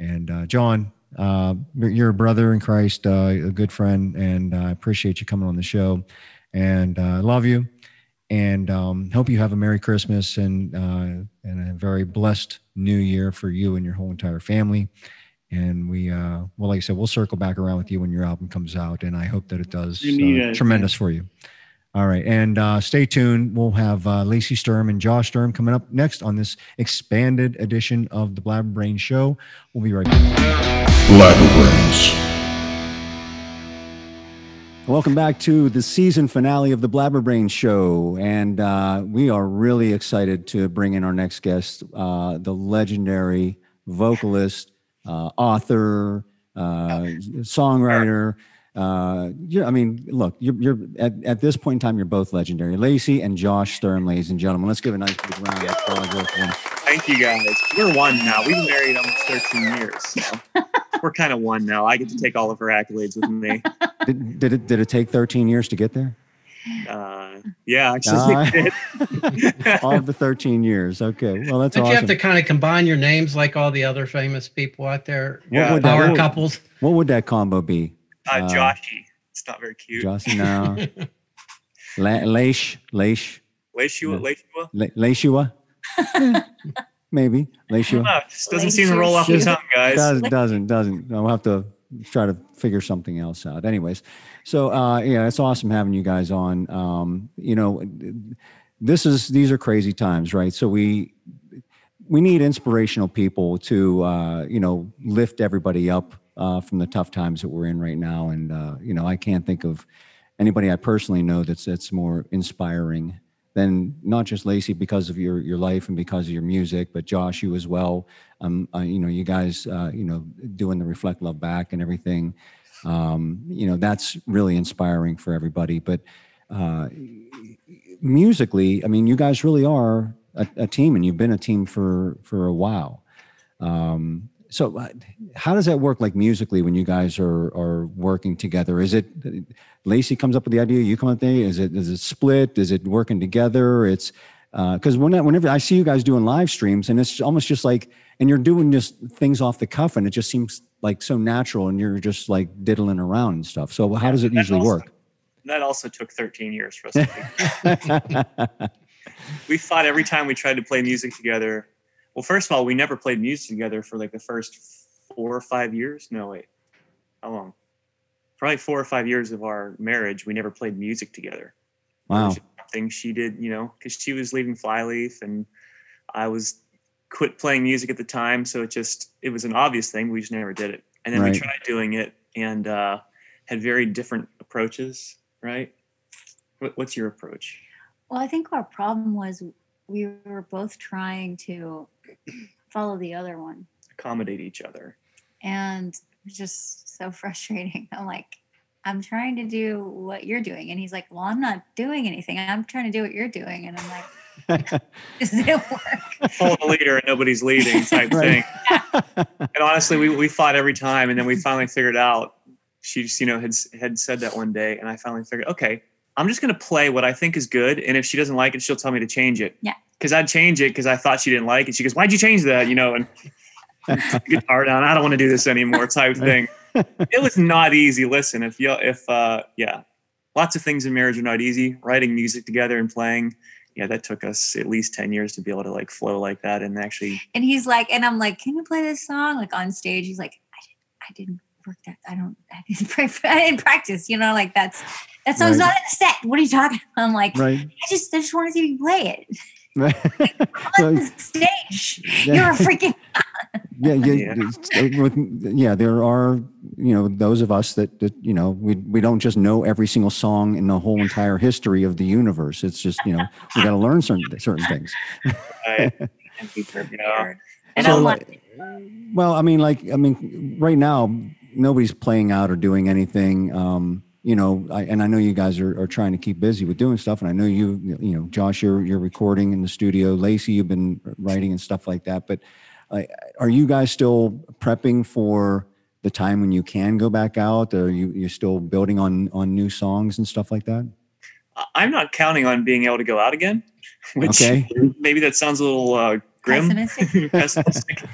And uh, John, uh, you're- a brother in Christ, uh, a good friend, and I appreciate you coming on the show. And uh, I love you and um, hope you have a Merry Christmas and uh, and a very blessed New Year for you and your whole entire family. And we, uh, well, like I said, we'll circle back around with you when your album comes out, and I hope that it does Same to you uh, tremendous for you. All right, and uh, stay tuned. We'll have uh, Lacey Sturm and Josh Sturm coming up next on this expanded edition of the Blabber Brain Show. We'll be right back. Blabberbrains. Welcome back to the season finale of the Blabberbrain Show. And uh, we are really excited to bring in our next guest, uh, the legendary vocalist, uh, author, uh, songwriter. Uh, I mean, look, you're, you're at, at this point in time, you're both legendary. Lacey and Josh Sturm, ladies and gentlemen. Let's give a nice big round of applause. Thank you guys. We're one now. We've been married almost 13 years. So we're kind of one now. I get to take all of her accolades with me. Did, did, it, did it take 13 years to get there? Uh, yeah, actually, Uh, did. All of the 13 years. Okay. Well, that's Don't you have to kind of combine your names like all the other famous people out there? What Yeah. would that- Power what- couples. What would that combo be? uh, Uh, Joshy. It's not very cute. Josh, no. La- Leish, Leish, Lashua, Lashua? La- Lashua? Maybe. No, just doesn't seem to roll off the tongue, guys. Does, doesn't, doesn't. I'll have to try to figure something else out. Anyways, so uh, yeah, it's awesome having you guys on. Um, you know, this is these are crazy times, right? So we we need inspirational people to uh, you know lift everybody up uh, from the tough times that we're in right now. And uh, you know, I can't think of anybody I personally know that's that's more inspiring than not just Lacey because of your your life and because of your music, but Josh, you as well. Um, uh, you know, you guys, uh, you know, doing the reflect love back and everything. Um, you know, that's really inspiring for everybody. But uh, musically, I mean, you guys really are a, a team, and you've been a team for for a while. Um, so, uh, how does that work, like musically, when you guys are are working together? Is it Lacey comes up with the idea, you come up with the idea? Is it is it split? Is it working together? It's because when whenever I see you guys doing live streams, and it's almost just like, and you're doing just things off the cuff, and it just seems like so natural and you're just like diddling around and stuff. So how does it that usually also- work? That also took 13 years for us. to we fought every time we tried to play music together. Well, first of all, we never played music together for like the first four or five years. No, wait, how long? Probably four or five years of our marriage, we never played music together. Wow. just something she did, you know, because she was leaving Flyleaf and I was quit playing music at the time, so it just it was an obvious thing. We just never did it, and then Right. we tried doing it and uh, had very different approaches. Right? What, what's your approach? Well, I think our problem was we were both trying to follow the other one, Accommodate each other. and it was just so frustrating. I'm like, I'm trying to do what you're doing, and he's like, Well, I'm not doing anything. I'm trying to do what you're doing, and I'm like, This didn't work. Follow the leader and nobody's leading type Right. thing. And honestly, we, we fought every time, and then we finally figured out. She just, you know, had had said that one day, and I finally figured, okay, I'm just gonna play what I think is good, and if she doesn't like it, she'll tell me to change it. Yeah. Because I'd change it because I thought she didn't like it. She goes, "Why'd you change that?" You know, and guitar down. I don't want to do this anymore, type thing. it was not easy. Listen, if you, if uh, yeah, lots of things in marriage are not easy. Writing music together and playing, yeah, that took us at least ten years to be able to like flow like that and actually And he's like, and I'm like, Can you play this song? Like on stage, he's like, I didn't, I didn't work that. I don't, I didn't, pray for, I didn't practice. You know, like that's that song's Right. not in the set. What are you talking? about? I'm like, right. I just, I just want to see you play it. Right. on So- the stage. Yeah. You're a freaking yeah, yeah, Yeah. it's- uh, with, yeah. There are, you know, those of us that, that, you know, we we don't just know every single song in the whole entire history of the universe. It's just, you know, we got to learn certain certain things. I, and people, you. And So, I'm like, like, well, I mean, like, I mean, right now, nobody's playing out or doing anything. Um, you know, I, and I know you guys are, are trying to keep busy with doing stuff. And I know you, you know, Josh, you're, you're recording in the studio. Lacey, you've been writing and stuff like that. But uh, are you guys still prepping for the time when you can go back out? Or you, you're still building on, on new songs and stuff like that? I- I'm not counting on being able to go out again. Which Okay. maybe that sounds a little uh, grim, Pessimistic? pessimistic.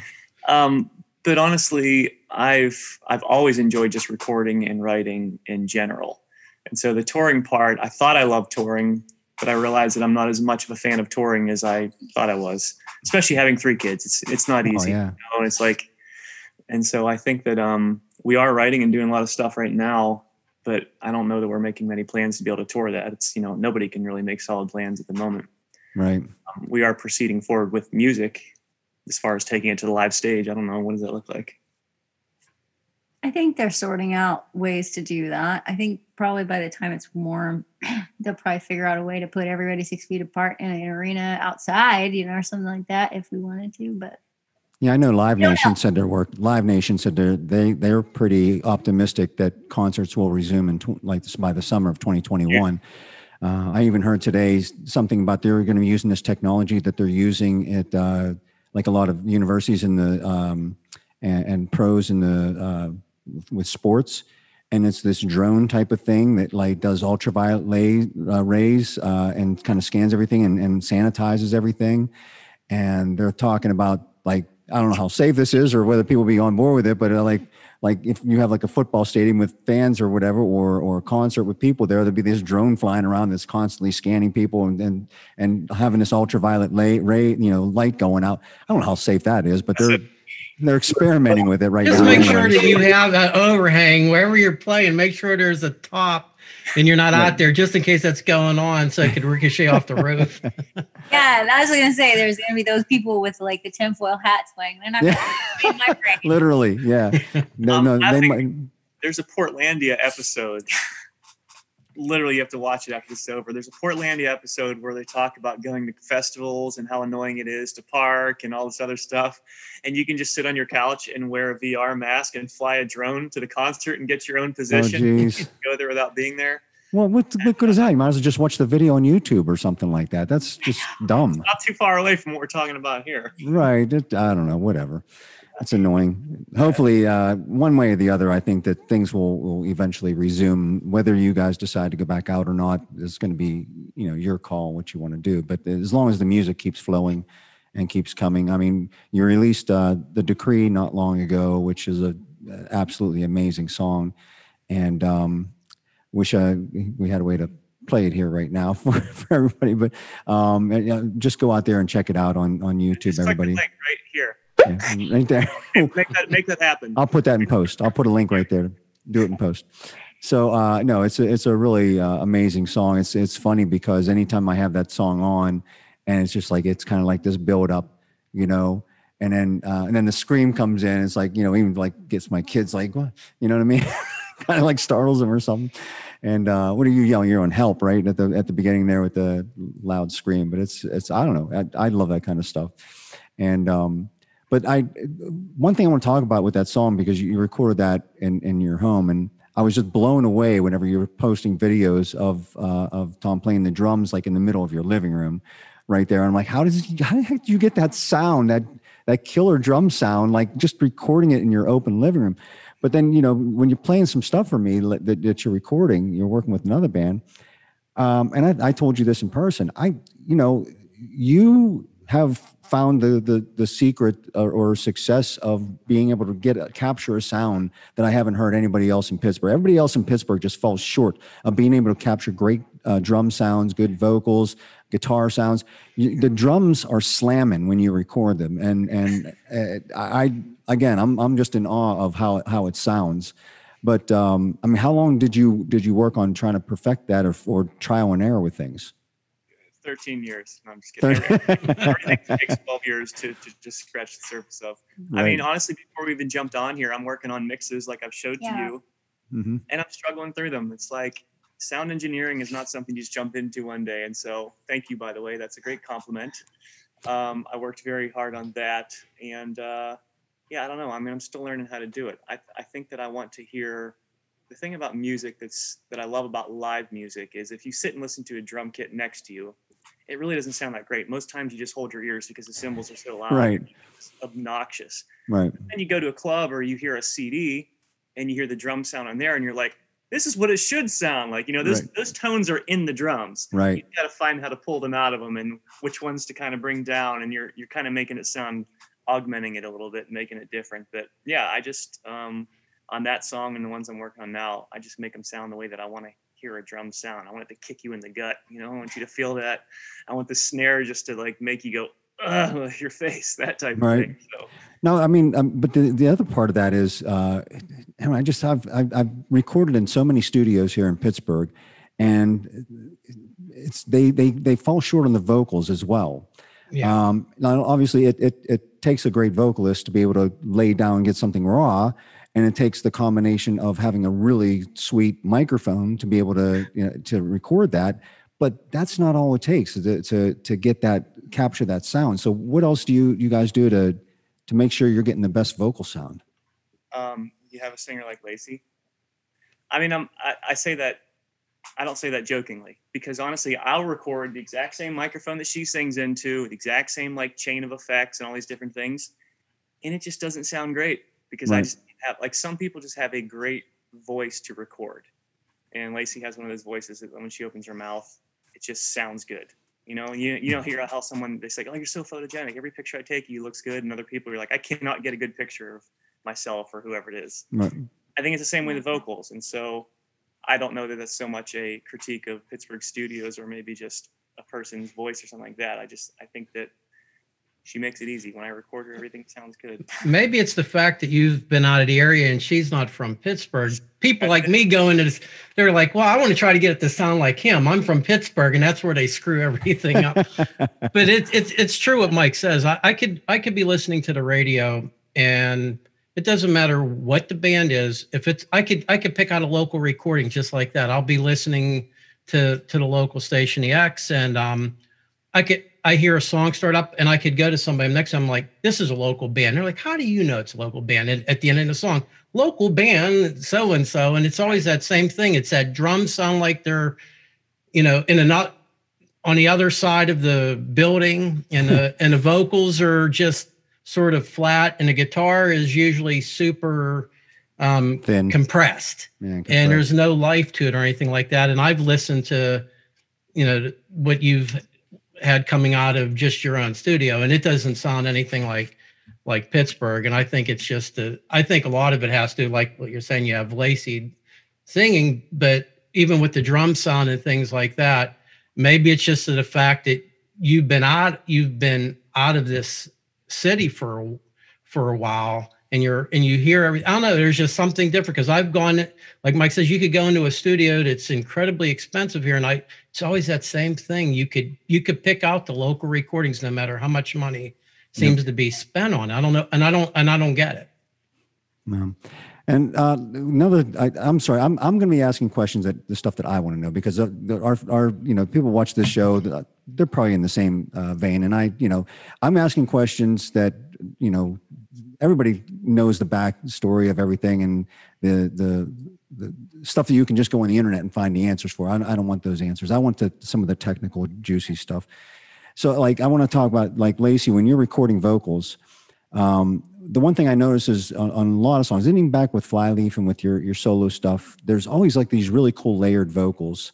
Um, but honestly, I've I've always enjoyed just recording and writing in general. And so the touring part, I thought I loved touring, but I realized that I'm not as much of a fan of touring as I thought I was. Especially having three kids, it's it's not easy. Oh, easy. yeah. you know, and it's like and so i think that um, we are writing and doing a lot of stuff right now but i don't know that we're making many plans to be able to tour that it's you know nobody can really make solid plans at the moment Right. um, we are proceeding forward with music as far as taking it to the live stage i don't know what does that look like I think they're sorting out ways to do that. I think probably by the time it's warm, they'll probably figure out a way to put everybody six feet apart in an arena outside, you know, or something like that if we wanted to. But Yeah, I know Live. Nation said their work. Live Nation said they're they they're pretty optimistic that concerts will resume in tw- like this by the summer of 2021. Uh, I even heard today something about they're going to be using this technology that they're using at uh, like a lot of universities in the um, and, and pros in the uh, with sports. And it's this drone type of thing that like does ultraviolet lay, uh, rays uh, and kind of scans everything and, and sanitizes everything and they're talking about like I don't know how safe this is or whether people be on board with it, but uh, like like if you have like a football stadium with fans or whatever, or or a concert with people there, there'd be this drone flying around that's constantly scanning people and and, and having this ultraviolet lay, ray you know light going out. I don't know how safe that is, but they're they're experimenting with it right Just now. Just make sure that you have an overhang wherever you're playing. Make sure there's a top and you're not Right. out there just in case that's going on so it could ricochet off the roof. yeah, and I was going to say there's going to be those people with like the tinfoil hats playing. They're not going Yeah. to my brain. Literally, yeah. No, Um, no, they might. there's a portlandia episode literally you have to watch it after this is over there's a portlandia episode where they talk about going to festivals and how annoying it is to park and all this other stuff and you can just sit on your couch and wear a vr mask and fly a drone to the concert and get your own Oh, position geez. go there without being there Well, what, what good is that? You might as well just watch the video on YouTube or something like that. That's just dumb. not too far away from what we're talking about here Right. It, I don't know. Whatever. That's annoying. Hopefully, uh, one way or the other, I think that things will, will eventually resume. Whether you guys decide to go back out or not is going to be, you know, your call what you want to do. But as long as the music keeps flowing and keeps coming, I mean, you released uh, the decree not long ago, which is a absolutely amazing song, and um, wish I we had a way to play it here right now for, for everybody. But um, just go out there and check it out on on YouTube, everybody. link right here. Yeah, right there. Make that make that happen. I'll put that in post. I'll put a link right there. Do it in post. So uh, no, it's a, it's a really uh, amazing song. It's it's funny because anytime I have that song on, and it's just like it's kind of like this build up, you know, and then uh, and then the scream comes in. It's like you know even like gets my kids like what you know what I mean, kind of like startles them or something. And uh, what are you yelling? You're on help, right? At the at the beginning there with the loud scream. But it's it's I don't know. I, I love that kind of stuff. And um, but I one thing I want to talk about with that song because you, recorded that in in your home and I was just blown away whenever you were posting videos of uh, of Tom playing the drums like in the middle of your living room, right there. I'm like, how does how the heck do you get that sound that that killer drum sound like just recording it in your open living room? But then you know when you're playing some stuff for me that, that you're recording, you're working with another band, um, and I, I told you this in person. I you know you have found the the the secret or, or success of being able to get a, capture a sound that I haven't heard anybody else in Pittsburgh. Everybody else in Pittsburgh just falls short of being able to capture great uh, drum sounds, good vocals, guitar sounds. You, the drums are slamming when you record them, and and uh, I again, I'm I'm just in awe of how how it sounds. But um, I mean, how long did you did you work on trying to perfect that, or, or trial and error with things? 13 years. No, I'm just kidding. Everything takes 12 years to, to just scratch the surface of. I mean, honestly, before we even jumped on here, I'm working on mixes like I've showed Yeah. to you, hmm and I'm struggling through them. It's like sound engineering is not something you just jump into one day. And so, thank you, by the way. That's a great compliment. Um, I worked very hard on that, and uh, yeah, I don't know. I mean, I'm still learning how to do it. I, I think that I want to hear. The thing about music that's that I love about live music is if you sit and listen to a drum kit next to you, it really doesn't sound that great. Most times you just hold your ears because the cymbals are so loud. Right. Obnoxious. Right. Then you go to a club or you hear a CD and you hear the drum sound on there and you're like, this is what it should sound like. You know, those Right. those tones are in the drums. Right. You got to find how to pull them out of them and which ones to kind of bring down. And you're you're kind of making it sound, augmenting it a little bit, making it different. But yeah, I just um, on that song and the ones I'm working on now, I just make them sound the way that I want to hear a drum sound. I want it to kick you in the gut. You know, I want you to feel that. I want the snare just to like make you go, Ugh, your face, that type Right. of thing. So No, I mean, um, but the, the other part of that is, uh, and I just have I've, I've recorded in so many studios here in Pittsburgh, and it's they they they fall short on the vocals as well. Yeah. Um, now, obviously, it, it it takes a great vocalist to be able to lay down and get something raw, and it takes the combination of having a really sweet microphone to be able to you know, to record that. But that's not all it takes to, to to get that capture that sound. So, what else do you you guys do to to make sure you're getting the best vocal sound? um, you have a singer like Lacey. I mean, I'm, I, I say that, I don't say that jokingly because honestly, I'll record the exact same microphone that she sings into, the exact same like chain of effects and all these different things, and it just doesn't sound great because I just have like some people just have a great voice to record, and Lacey has one of those voices that when she opens her mouth, it just sounds good. You know, you you don't hear how someone they say, "Oh, you're so photogenic. Every picture I take, you looks good," and other people are like, "I cannot get a good picture of myself or whoever it is." Right. I think it's the same way with vocals. And so I don't know that that's so much a critique of Pittsburgh studios or maybe just a person's voice or something like that. I just I think that she makes it easy. When I record her, everything sounds good. Maybe it's the fact that you've been out of the area and she's not from Pittsburgh. People like me go into this, they're like, well, I want to try to get it to sound like him. I'm from Pittsburgh, and that's where they screw everything up. but it's it's it's true what Mike says. I, I could I could be listening to the radio and it doesn't matter what the band is. If it's I could I could pick out a local recording just like that. I'll be listening to to the local station EX and um I could I hear a song start up and I could go to somebody next time I'm like this is a local band. They're like, how do you know it's a local band? And at the end of the song, local band so and so, and it's always that same thing. It's that drums sound like they're, you know, in a not on the other side of the building, and the and the vocals are just sort of flat, and the guitar is usually super um, Thin. compressed Yeah, and there's no life to it or anything like that. And I've listened to, you know, what you've had coming out of just your own studio, and it doesn't sound anything like like Pittsburgh. And I think it's just a, I think a lot of it has to like what you're saying. You have Lacey singing, but even with the drum sound and things like that, maybe it's just the fact that you've been out, you've been out of this city for for a while and you're and you hear every I don't know, there's just something different because I've gone like Mike says, you could go into a studio that's incredibly expensive here, and I it's always that same thing. You could you could pick out the local recordings no matter how much money seems to be spent on. I don't know, and I don't and I don't get it. Um, and uh, another, I, I'm sorry, I'm, I'm going to be asking questions that the stuff that I want to know because uh, our, our, you know, people watch this show, they're probably in the same uh, vein. And I, you know, I'm asking questions that, you know, everybody knows the backstory of everything and the, the, the stuff that you can just go on the internet and find the answers for. I, I don't want those answers. I want the, some of the technical juicy stuff. So like, I want to talk about like Lacey, when you're recording vocals, um, the one thing I notice is on, on, a lot of songs, even back with Flyleaf and with your your solo stuff, there's always like these really cool layered vocals,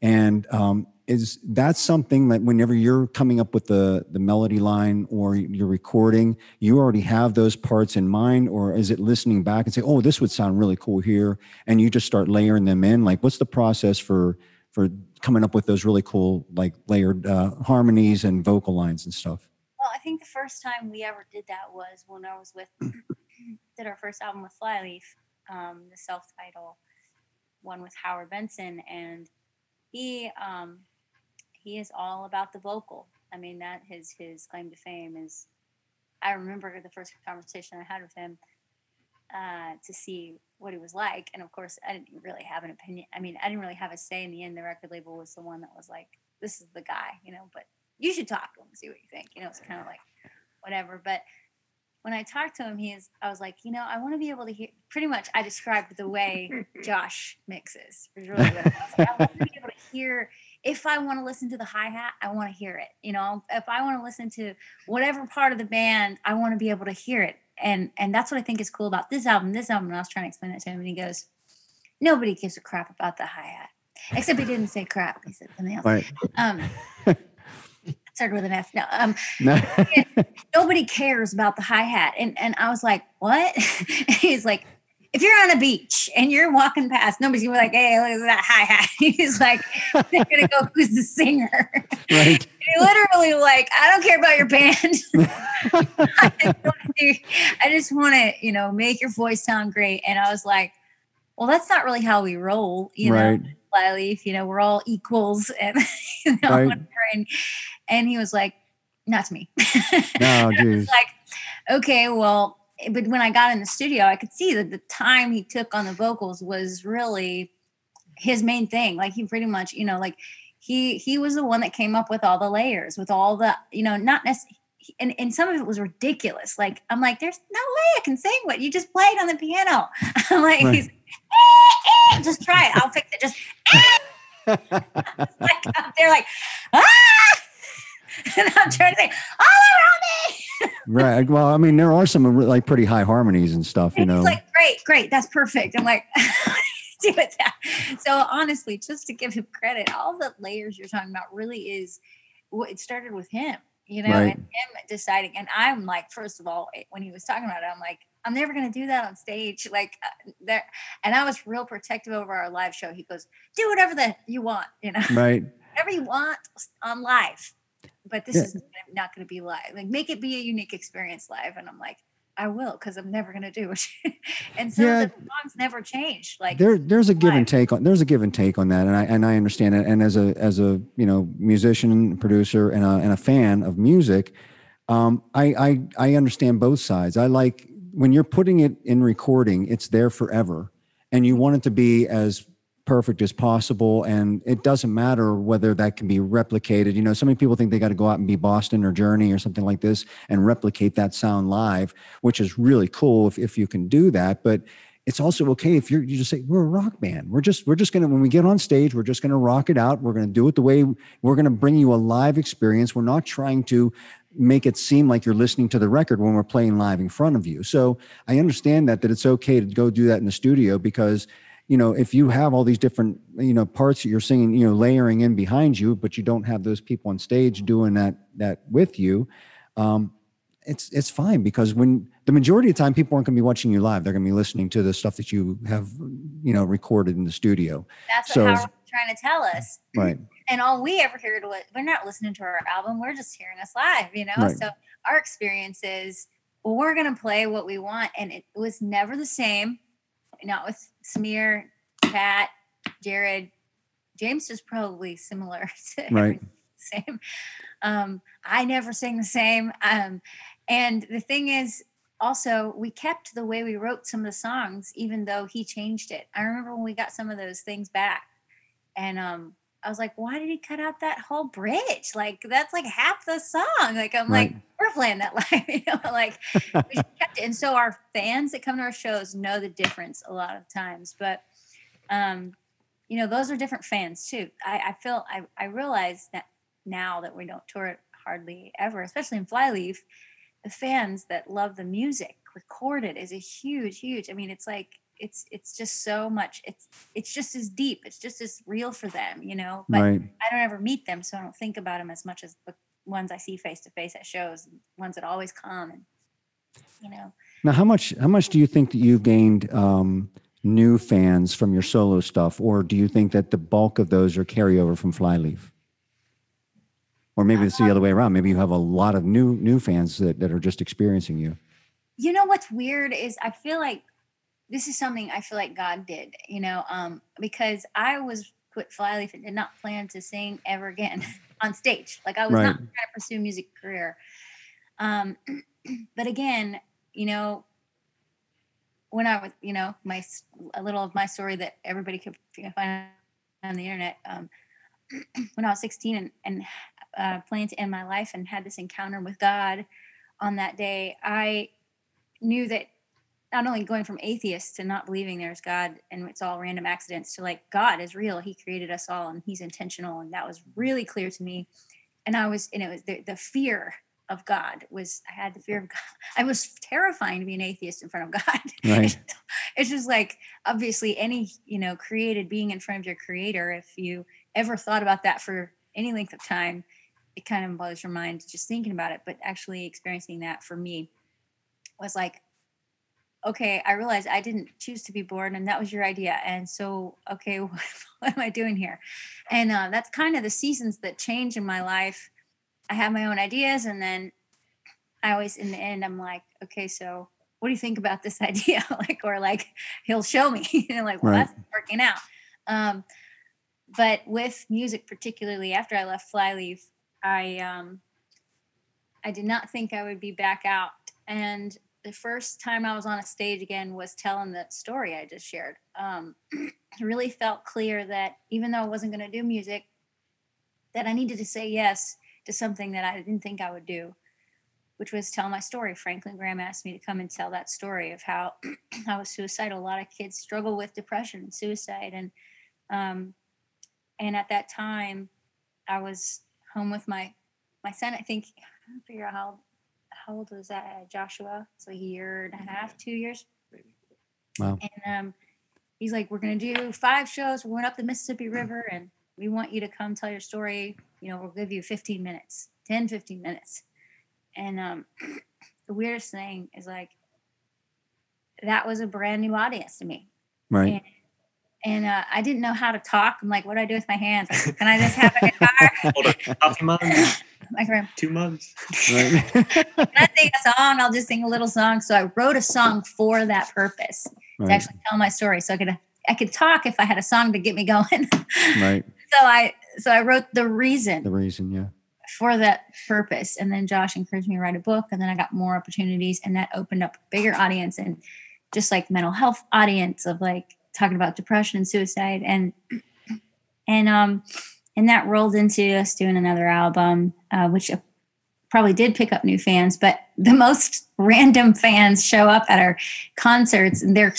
and um, is that something that whenever you're coming up with the the melody line or you're recording, you already have those parts in mind, or is it listening back and say, oh, this would sound really cool here, and you just start layering them in? Like, what's the process for for coming up with those really cool like layered uh, harmonies and vocal lines and stuff? Well, I think the first time we ever did that was when I was with did our first album with Flyleaf, um, the self-title one with Howard Benson, and he um, he is all about the vocal. I mean, that his his claim to fame is. I remember the first conversation I had with him uh, to see what he was like, and of course, I didn't really have an opinion. I mean, I didn't really have a say in the end. The record label was the one that was like, "This is the guy," you know. But you should talk to him and see what you think. You know, it's kind of like whatever. But when I talked to him, he is, I was like, you know, I want to be able to hear, pretty much I described the way Josh mixes. Really I, was. I want to be able to hear, if I want to listen to the hi-hat, I want to hear it. You know, if I want to listen to whatever part of the band, I want to be able to hear it. And, and that's what I think is cool about this album, this album. And I was trying to explain it to him and he goes, nobody gives a crap about the hi-hat. Except he didn't say crap. He said something else. Right. Um, started with an F. No, um, No. nobody cares about the hi hat, and and I was like, what? He's like, if you're on a beach and you're walking past, nobody's gonna be like, hey, look at that hi hat. He's like, they're gonna go, who's the singer? right. He literally like, I don't care about your band. I just wanna do- I just want to, you know, make your voice sound great. And I was like, well, that's not really how we roll, you know. Right. Flyleaf, you know, we're all equals, and you know, Right. whatever. And, and he was like, not to me. No, I was like, okay, well, but when I got in the studio, I could see that the time he took on the vocals was really his main thing. Like he pretty much, you know, like he he was the one that came up with all the layers, with all the, you know, not necessarily. And, and some of it was ridiculous. Like I'm like, there's no way I can sing what you just played on the piano. I'm like, Right. he's, "Eh, eh," just try it. I'll fix it. Just like up there, like ah, and I'm trying to say all around me. Right. Well, I mean, there are some like pretty high harmonies and stuff, you And know. like, great, great, that's perfect. I'm like, do it. that. So honestly, just to give him credit, all the layers you're talking about really is what it started with him, you know, Right. and him deciding. And I'm like, first of all, when he was talking about it, I'm like, I'm never gonna do that on stage, like uh, there. And I was real protective over our live show. He goes, do whatever the you want, you know, right. whatever you want on live. But this Yeah. is not going to be live. Like, make it be a unique experience live. And I'm like, I will, because I'm never going to do it. and so Yeah. the songs never change. Like, there there's a give and take on there's a give and take on that and i and i understand it and as a as a you know musician producer and a, and a fan of music um i i i understand both sides i like when you're putting it in recording it's there forever and you want it to be as perfect as possible and it doesn't matter whether that can be replicated. You know so many people think they got to go out and be boston or journey or something like this and replicate that sound live which is really cool if, if you can do that but it's also okay if you're you just say we're a rock band. We're just we're just gonna when we get on stage we're just gonna rock it out. We're gonna do it the way we're gonna bring you a live experience. We're not trying to make it seem like you're listening to the record when we're playing live in front of you. So i understand that that it's okay to go do that in the studio because you know if you have all these different you know parts that you're singing you know layering in behind you but you don't have those people on stage doing that that with you um it's it's fine because when the majority of the time people aren't going to be watching you live, they're going to be listening to the stuff that you have, you know, recorded in the studio. That's So- what Howard was trying to tell us. Right. And all we ever heard was we're not listening to our album, we're just hearing us live, you know? Right. So our experience is well, we're gonna play what we want. And it was never the same. Not with Sameer, Pat, Jared. James is probably similar to Right. same. Um, I never sing the same. Um, and the thing is, also, we kept the way we wrote some of the songs, even though he changed it. I remember when we got some of those things back, and um, I was like, "Why did he cut out that whole bridge? Like that's like half the song." Like I'm like, "We're playing that live," you know, like we kept it. And so our fans that come to our shows know the difference a lot of times. But um, you know, those are different fans too. I, I feel I, I realize that now that we don't tour it hardly ever, especially in Flyleaf, the fans that love the music recorded is a huge, huge. I mean, it's like it's it's just so much. It's it's just as deep. It's just as real for them, you know. But right. I don't ever meet them, so I don't think about them as much as the ones I see face to face at shows, and ones that always come and you know. Now, how much how much do you think that you've gained um, new fans from your solo stuff, or do you think that the bulk of those are carryover from Flyleaf? Or maybe it's the other way around. Maybe you have a lot of new new fans that, that are just experiencing you. you know what's weird is I feel like this is something I feel like God did, you know, um, because I was put flyleaf and did not plan to sing ever again on stage. Like I was not Right. trying to pursue a music career. Um, but again, you know, when I was, you know, my a little of my story that everybody could find on the internet. Um, when I was 16 and, and uh, planned to end my life and had this encounter with God on that day, I knew that not only going from atheist to not believing there's God and it's all random accidents to like God is real. He created us all and he's intentional. And that was really clear to me. And I was, and it was the, the fear of God was, I had the fear of God. I was terrifying to be an atheist in front of God. Right. it's just like, obviously any, you know, created being in front of your creator, if you ever thought about that for any length of time, it kind of blows your mind just thinking about it. But actually experiencing that for me was like, okay, I realized I didn't choose to be born, and that was your idea. And so, okay, what, what am I doing here? And uh, that's kind of the seasons that change in my life. I have my own ideas, and then I always, in the end, I'm like, okay, so what do you think about this idea? like, or like, he'll show me, you know, like, well, Right. that's working out. Um, but with music, particularly after I left Flyleaf, I um, I did not think I would be back out. And the first time I was on a stage again was telling that story I just shared. Um, it really felt clear that even though I wasn't going to do music, that I needed to say yes to something that I didn't think I would do, which was tell my story. Franklin Graham asked me to come and tell that story of how I was suicidal. A lot of kids struggle with depression and suicide, and um, and at that time, I was home with my my son. I think I figure out how how old was that? uh, Joshua? So a year and a half, two years. Wow. And um, he's like, "We're gonna do five shows. We're going up the Mississippi River, and we want you to come tell your story. You know, we'll give you 15 minutes, 10, 15 minutes." And um, the weirdest thing is like that was a brand new audience to me Right. and uh, I didn't know how to talk. I'm like, what do I do with my hands? Like, Can I just have a guitar? Hold on. Coffee mug? My friend, Two months. Right. Can I sing a song? I'll just sing a little song. So I wrote a song for that purpose to actually tell my story. So I could I could talk if I had a song to get me going. Right. So I so I wrote the reason The reason, yeah. for that purpose. And then Josh encouraged me to write a book, and then I got more opportunities, and that opened up a bigger audience and just like mental health audience of like talking about depression and suicide, and and um and that rolled into us doing another album, uh, which probably did pick up new fans, but the most random fans show up at our concerts, and they're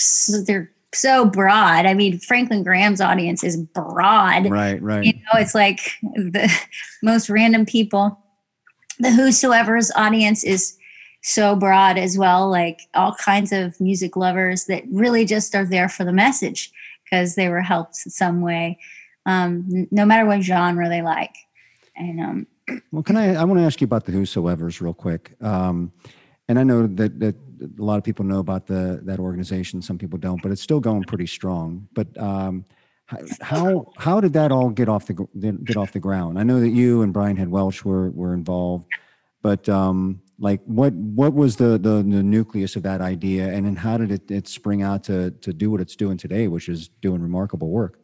they're so broad. I mean, Franklin Graham's audience is broad Right. Right. you know it's like the most random people the whosoever's audience is so broad as well like all kinds of music lovers that really just are there for the message because they were helped in some way um, no matter what genre they like and um, Well, can I? I want to ask you about the Whosoever's real quick. Um, and I know that that a lot of people know about the that organization. Some people don't, but it's still going pretty strong. But um, how how did that all get off the get off the ground? I know that you and Brian Head Welch were were involved, but um, like what what was the, the the nucleus of that idea, and then how did it, it spring out to to do what it's doing today, which is doing remarkable work?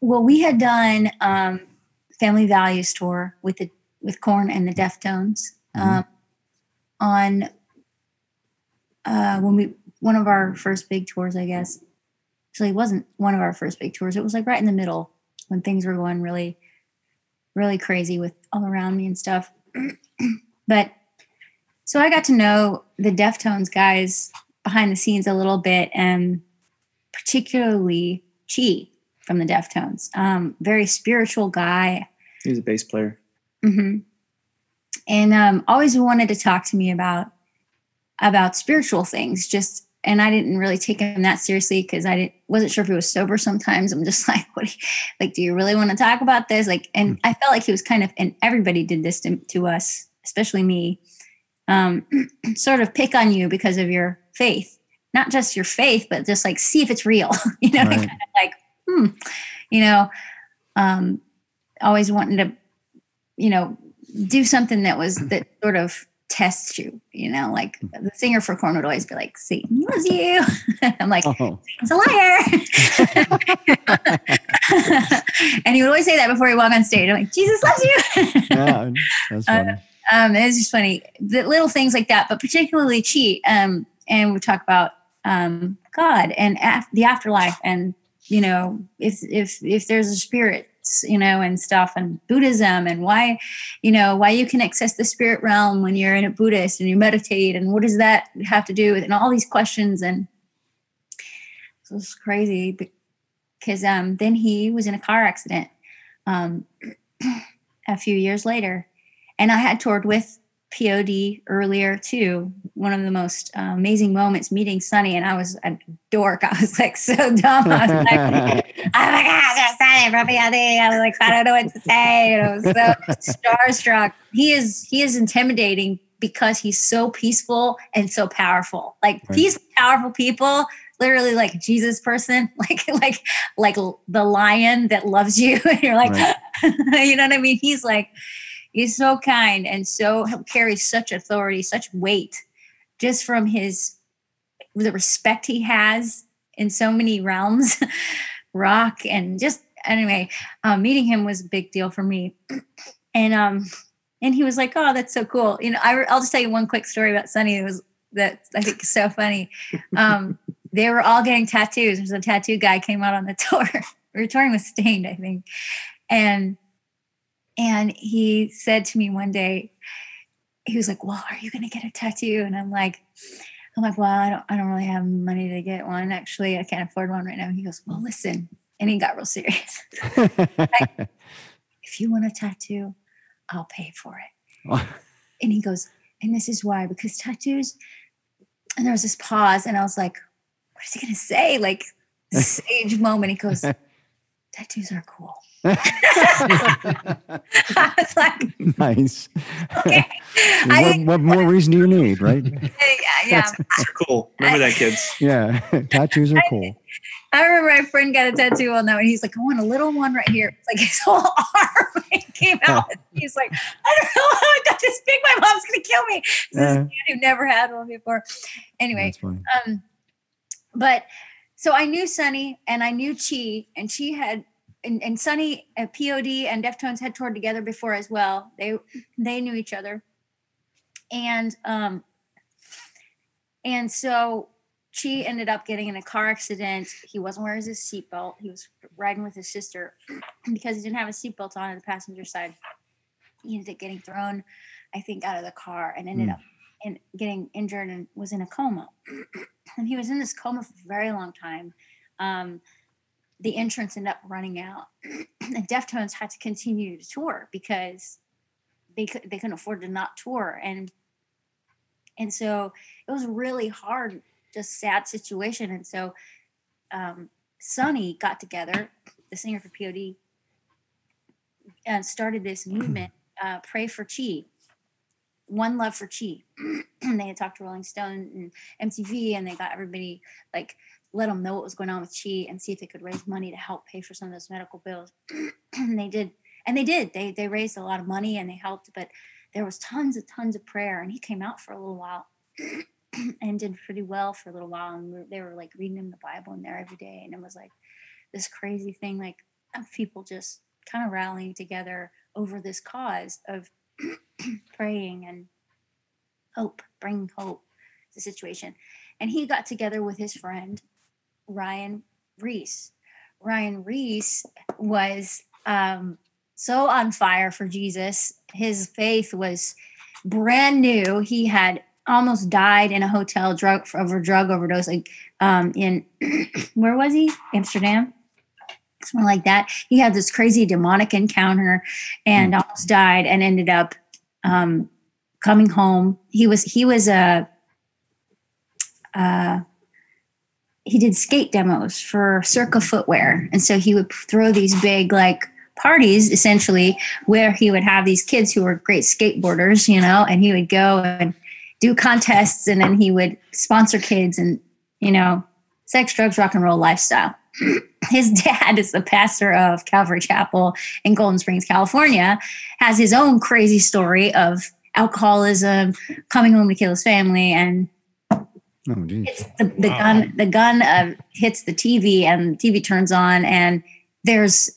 Well, we had done um, Family Values tour with the with Korn and the Deftones um, on uh, when we one of our first big tours, I guess. Actually, it wasn't one of our first big tours. It was like right in the middle when things were going really, really crazy with all around me and stuff. but so I got to know the Deftones guys behind the scenes a little bit, and particularly Chi from the Deftones. Um, very spiritual guy. He's a bass player. hmm And um, always wanted to talk to me about about spiritual things. Just and I didn't really take him that seriously because I didn't wasn't sure if he was sober. Sometimes I'm just like, what? do you- like, do you really want to talk about this? Like, and I felt like he was kind of, and everybody did this to, to us, especially me. Um, sort of pick on you because of your faith, not just your faith, but just like see if it's real. you know, Right. kind of like, hmm, you know, um, always wanting to, you know, do something that was that sort of tests you, you know, like the singer for Korn would always be like, Satan loves you. I'm like, Oh, it's a liar. and he would always say that before he walked on stage. I'm like, Jesus loves you. yeah, that's Uh, funny. um, it was just funny. The little things like that, but particularly cheat. Um, and we talk about um, God and af- the afterlife, and you know, if if if there's a spirit, you know, and stuff, and Buddhism, and why, you know, why you can access the spirit realm when you're in a Buddhist and you meditate, and what does that have to do with, and all these questions, and it was crazy because um, then he was in a car accident um, a few years later. And I had toured with POD earlier too. One of the most uh, amazing moments meeting Sonny, and I was a dork. I was like so dumb. I was like, "Oh my gosh, there's Sonny from POD." I was like, I don't know what to say. And I was so starstruck. He is he is intimidating because he's so peaceful and so powerful. Like Right. these powerful people, literally like Jesus person, like like like the lion that loves you, and you're like, Right. you know what I mean? He's like he's so kind and so carries such authority such weight just from his the respect he has in so many realms rock and just anyway um, meeting him was a big deal for me. And um and he was like oh that's so cool. You know I, i'll just tell you one quick story about Sonny it was that i think is so funny. Um they were all getting tattoos. There's a tattoo guy came out on the tour. We were touring with Staind i think. And and he said to me one day, he was like, Well, are you gonna get a tattoo? And I'm like, I'm like, well, I don't I don't really have money to get one. Actually, I can't afford one right now. He goes, Well, listen. And he got real serious. If you want a tattoo, I'll pay for it. And he goes, and this is why, because tattoos, and there was this pause, and I was like, what is he gonna say? Like sage moment. He goes, tattoos are cool. I was like, nice. okay. What, think, what more reason do you need, right? yeah, yeah. They're cool. Remember that, kids. Yeah, tattoos are cool. I remember my friend got a tattoo on that one. He's like, I want a little one right here. It's like his whole arm came out. He's like, I don't know how I got this big. My mom's gonna kill me. This is a Yeah. who never had one before. Anyway, um, but so I knew Sonny and I knew Chi, and she had and, and Sonny uh, POD and Deftones had toured together before as well. They they knew each other, and um, and so Chi ended up getting in a car accident. He wasn't wearing his seatbelt. He was riding with his sister because he didn't have a seatbelt on on the passenger side. He ended up getting thrown, I think, out of the car and ended Hmm. up in getting injured and was in a coma. and he was in this coma for a very long time. Um, the entrance ended up running out. and Deftones had to continue to tour because they could they couldn't afford to not tour. And and so it was a really hard, just sad situation. And so um, Sonny got together, the singer for POD, and started this movement uh, pray for Chi. One love for Chi. and they had talked to Rolling Stone and MTV, and they got everybody like let them know what was going on with Chi and see if they could raise money to help pay for some of those medical bills. and they did, and they did. They they raised a lot of money and they helped, but there was tons and tons of prayer, and he came out for a little while. and did pretty well for a little while and they were like reading him the bible in there every day and it was like this crazy thing like of people just kind of rallying together over this cause of praying and hope, bringing hope to the situation. And he got together with his friend Ryan Ries. Ryan Ries was um, so on fire for Jesus. His faith was brand new. He had almost died in a hotel drug over drug overdose, like um, in where was he? Amsterdam something like that. He had this crazy demonic encounter and almost died and ended up um, coming home. He was he was a uh, he did skate demos for Circa Footwear, and so he would throw these big like parties essentially where he would have these kids who were great skateboarders, you know, and he would go and do contests and then he would sponsor kids and you know sex drugs rock and roll lifestyle. His dad is the pastor of Calvary Chapel in Golden Springs, California, has his own crazy story of alcoholism, coming home to kill his family, and Oh, geez. it's the, the gun. The gun uh, hits the TV, and the TV turns on, and there's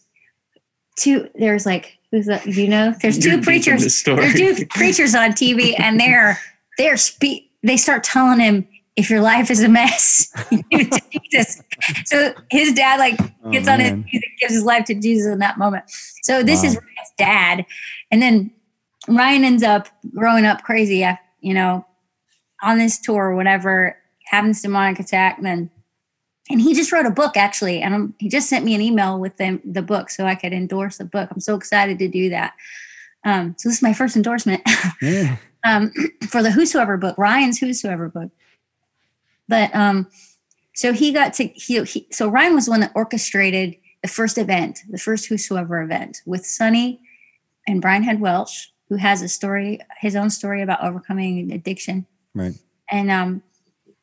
two. There's like who's that? You know? There's You're two preachers. There's two preachers on TV, and they're they're spe- They start telling him. If your life is a mess, give to Jesus. So his dad like Oh, gets on his knees and gives his life to Jesus in that moment. So this is Wow. Ryan's dad, and then Ryan ends up growing up crazy, you know, on this tour or whatever, having this demonic attack, and then and he just wrote a book actually, and i he just sent me an email with the, the book so I could endorse the book. I'm so excited to do that. Um, so this is my first endorsement Yeah. um, for the Whosoever book, Ryan's Whosoever book. But um, so he got to he, he so Ryan was the one that orchestrated the first event, the first Whosoever event with Sonny and Brian Head Welch, who has a story, his own story about overcoming addiction. Right. And um,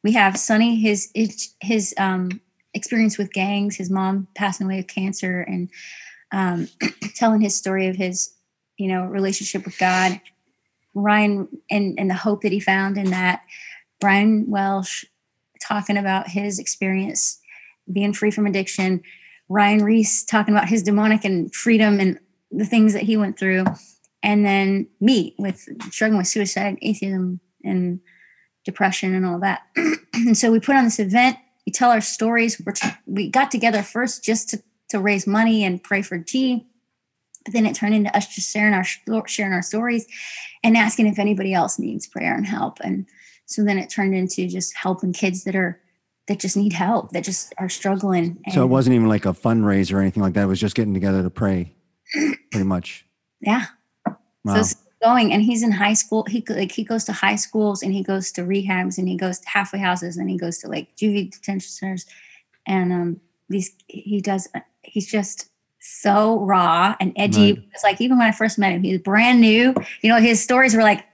we have Sonny, his his, um, experience with gangs, his mom passing away of cancer, and um, telling his story of his, you know, relationship with God. Ryan and and the hope that he found in that. Brian Welch talking about his experience being free from addiction. Ryan Ries talking about his demonic and freedom and the things that he went through. And then me with struggling with suicide, atheism, and depression and all that. and so we put on this event. We tell our stories. We're t- we got together first just to, to raise money and pray for G. But then it turned into us just sharing our sharing our stories and asking if anybody else needs prayer and help. And so then it turned into just helping kids that are that just need help, that just are struggling. So it wasn't even like a fundraiser or anything like that. It was just getting together to pray, pretty much. yeah. Wow. So going, and he's in high school. He like he goes to high schools, and he goes to rehabs, and he goes to halfway houses, and he goes to like juvie detention centers, and um, these he does. He's just so raw and edgy. Right. It's like even when I first met him, he was brand new. You know, his stories were like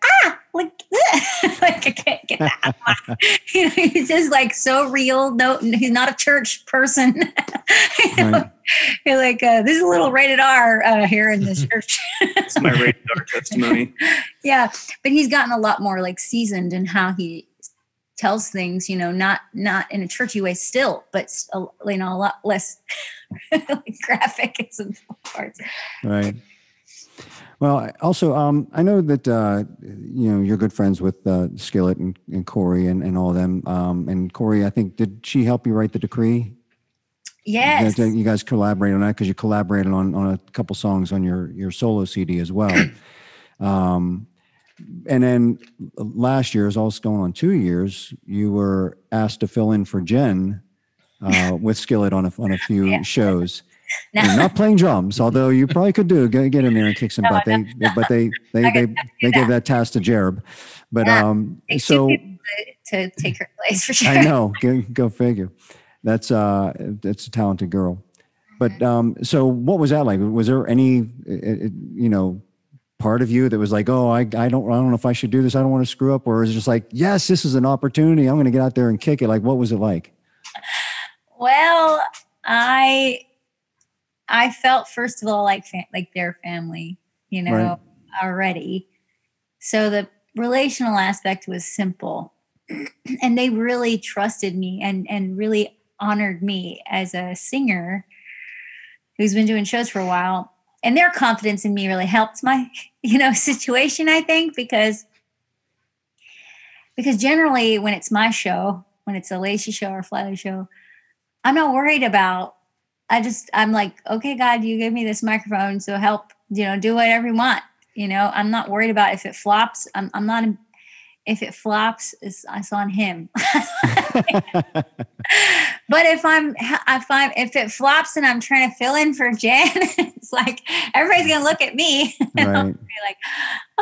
like like I can't get that. you know, he's just like so real. No, he's not a church person. You know, Right. You're like uh, this is a little rated R uh, here in this church. That's my radar testimony. yeah but he's gotten a lot more like seasoned in how he tells things you know not not in a churchy way still but you know a lot less like graphic in some parts Right. Well, also, um, I know that uh, you know you're good friends with uh, Skillet and, and Korey and, and all of them. Um, and Korey, I think, did she help you write the decree? yes That- that you guys collaborated on that because you collaborated on on a couple songs on your your solo CD as well. um, and then last year is also going on two years. You were asked to fill in for Jen uh, with Skillet on a on a few Yeah. shows. Not playing drums, although you probably could do get, get in there and kick some No, butt. They, but they they they, they gave that task to Jerb. But Yeah. um, so to, to take her place for sure I know, go, go figure. That's uh, that's a talented girl. But um, so what was that like? Was there any you know part of you that was like, oh, I, I don't I don't know if I should do this. I don't want to screw up, or is it just like, yes, this is an opportunity. I'm going to get out there and kick it. Like, what was it like? Well, I I felt first of all like fa- like their family, you know, Right. already. So the relational aspect was simple. and they really trusted me and and really honored me as a singer who's been doing shows for a while. And their confidence in me really helped my, you know, situation, I think, because because generally when it's my show, when it's a Lacey show or Flyleaf show, I'm not worried about. I just I'm like, okay, God, you gave me this microphone, so help, you know, do whatever you want. You know, I'm not worried about if it flops. I'm I'm not. If it flops, it's, it's on him. but if I'm if I'm if it flops and I'm trying to fill in for Jan, it's like everybody's gonna look at me and I'll be like,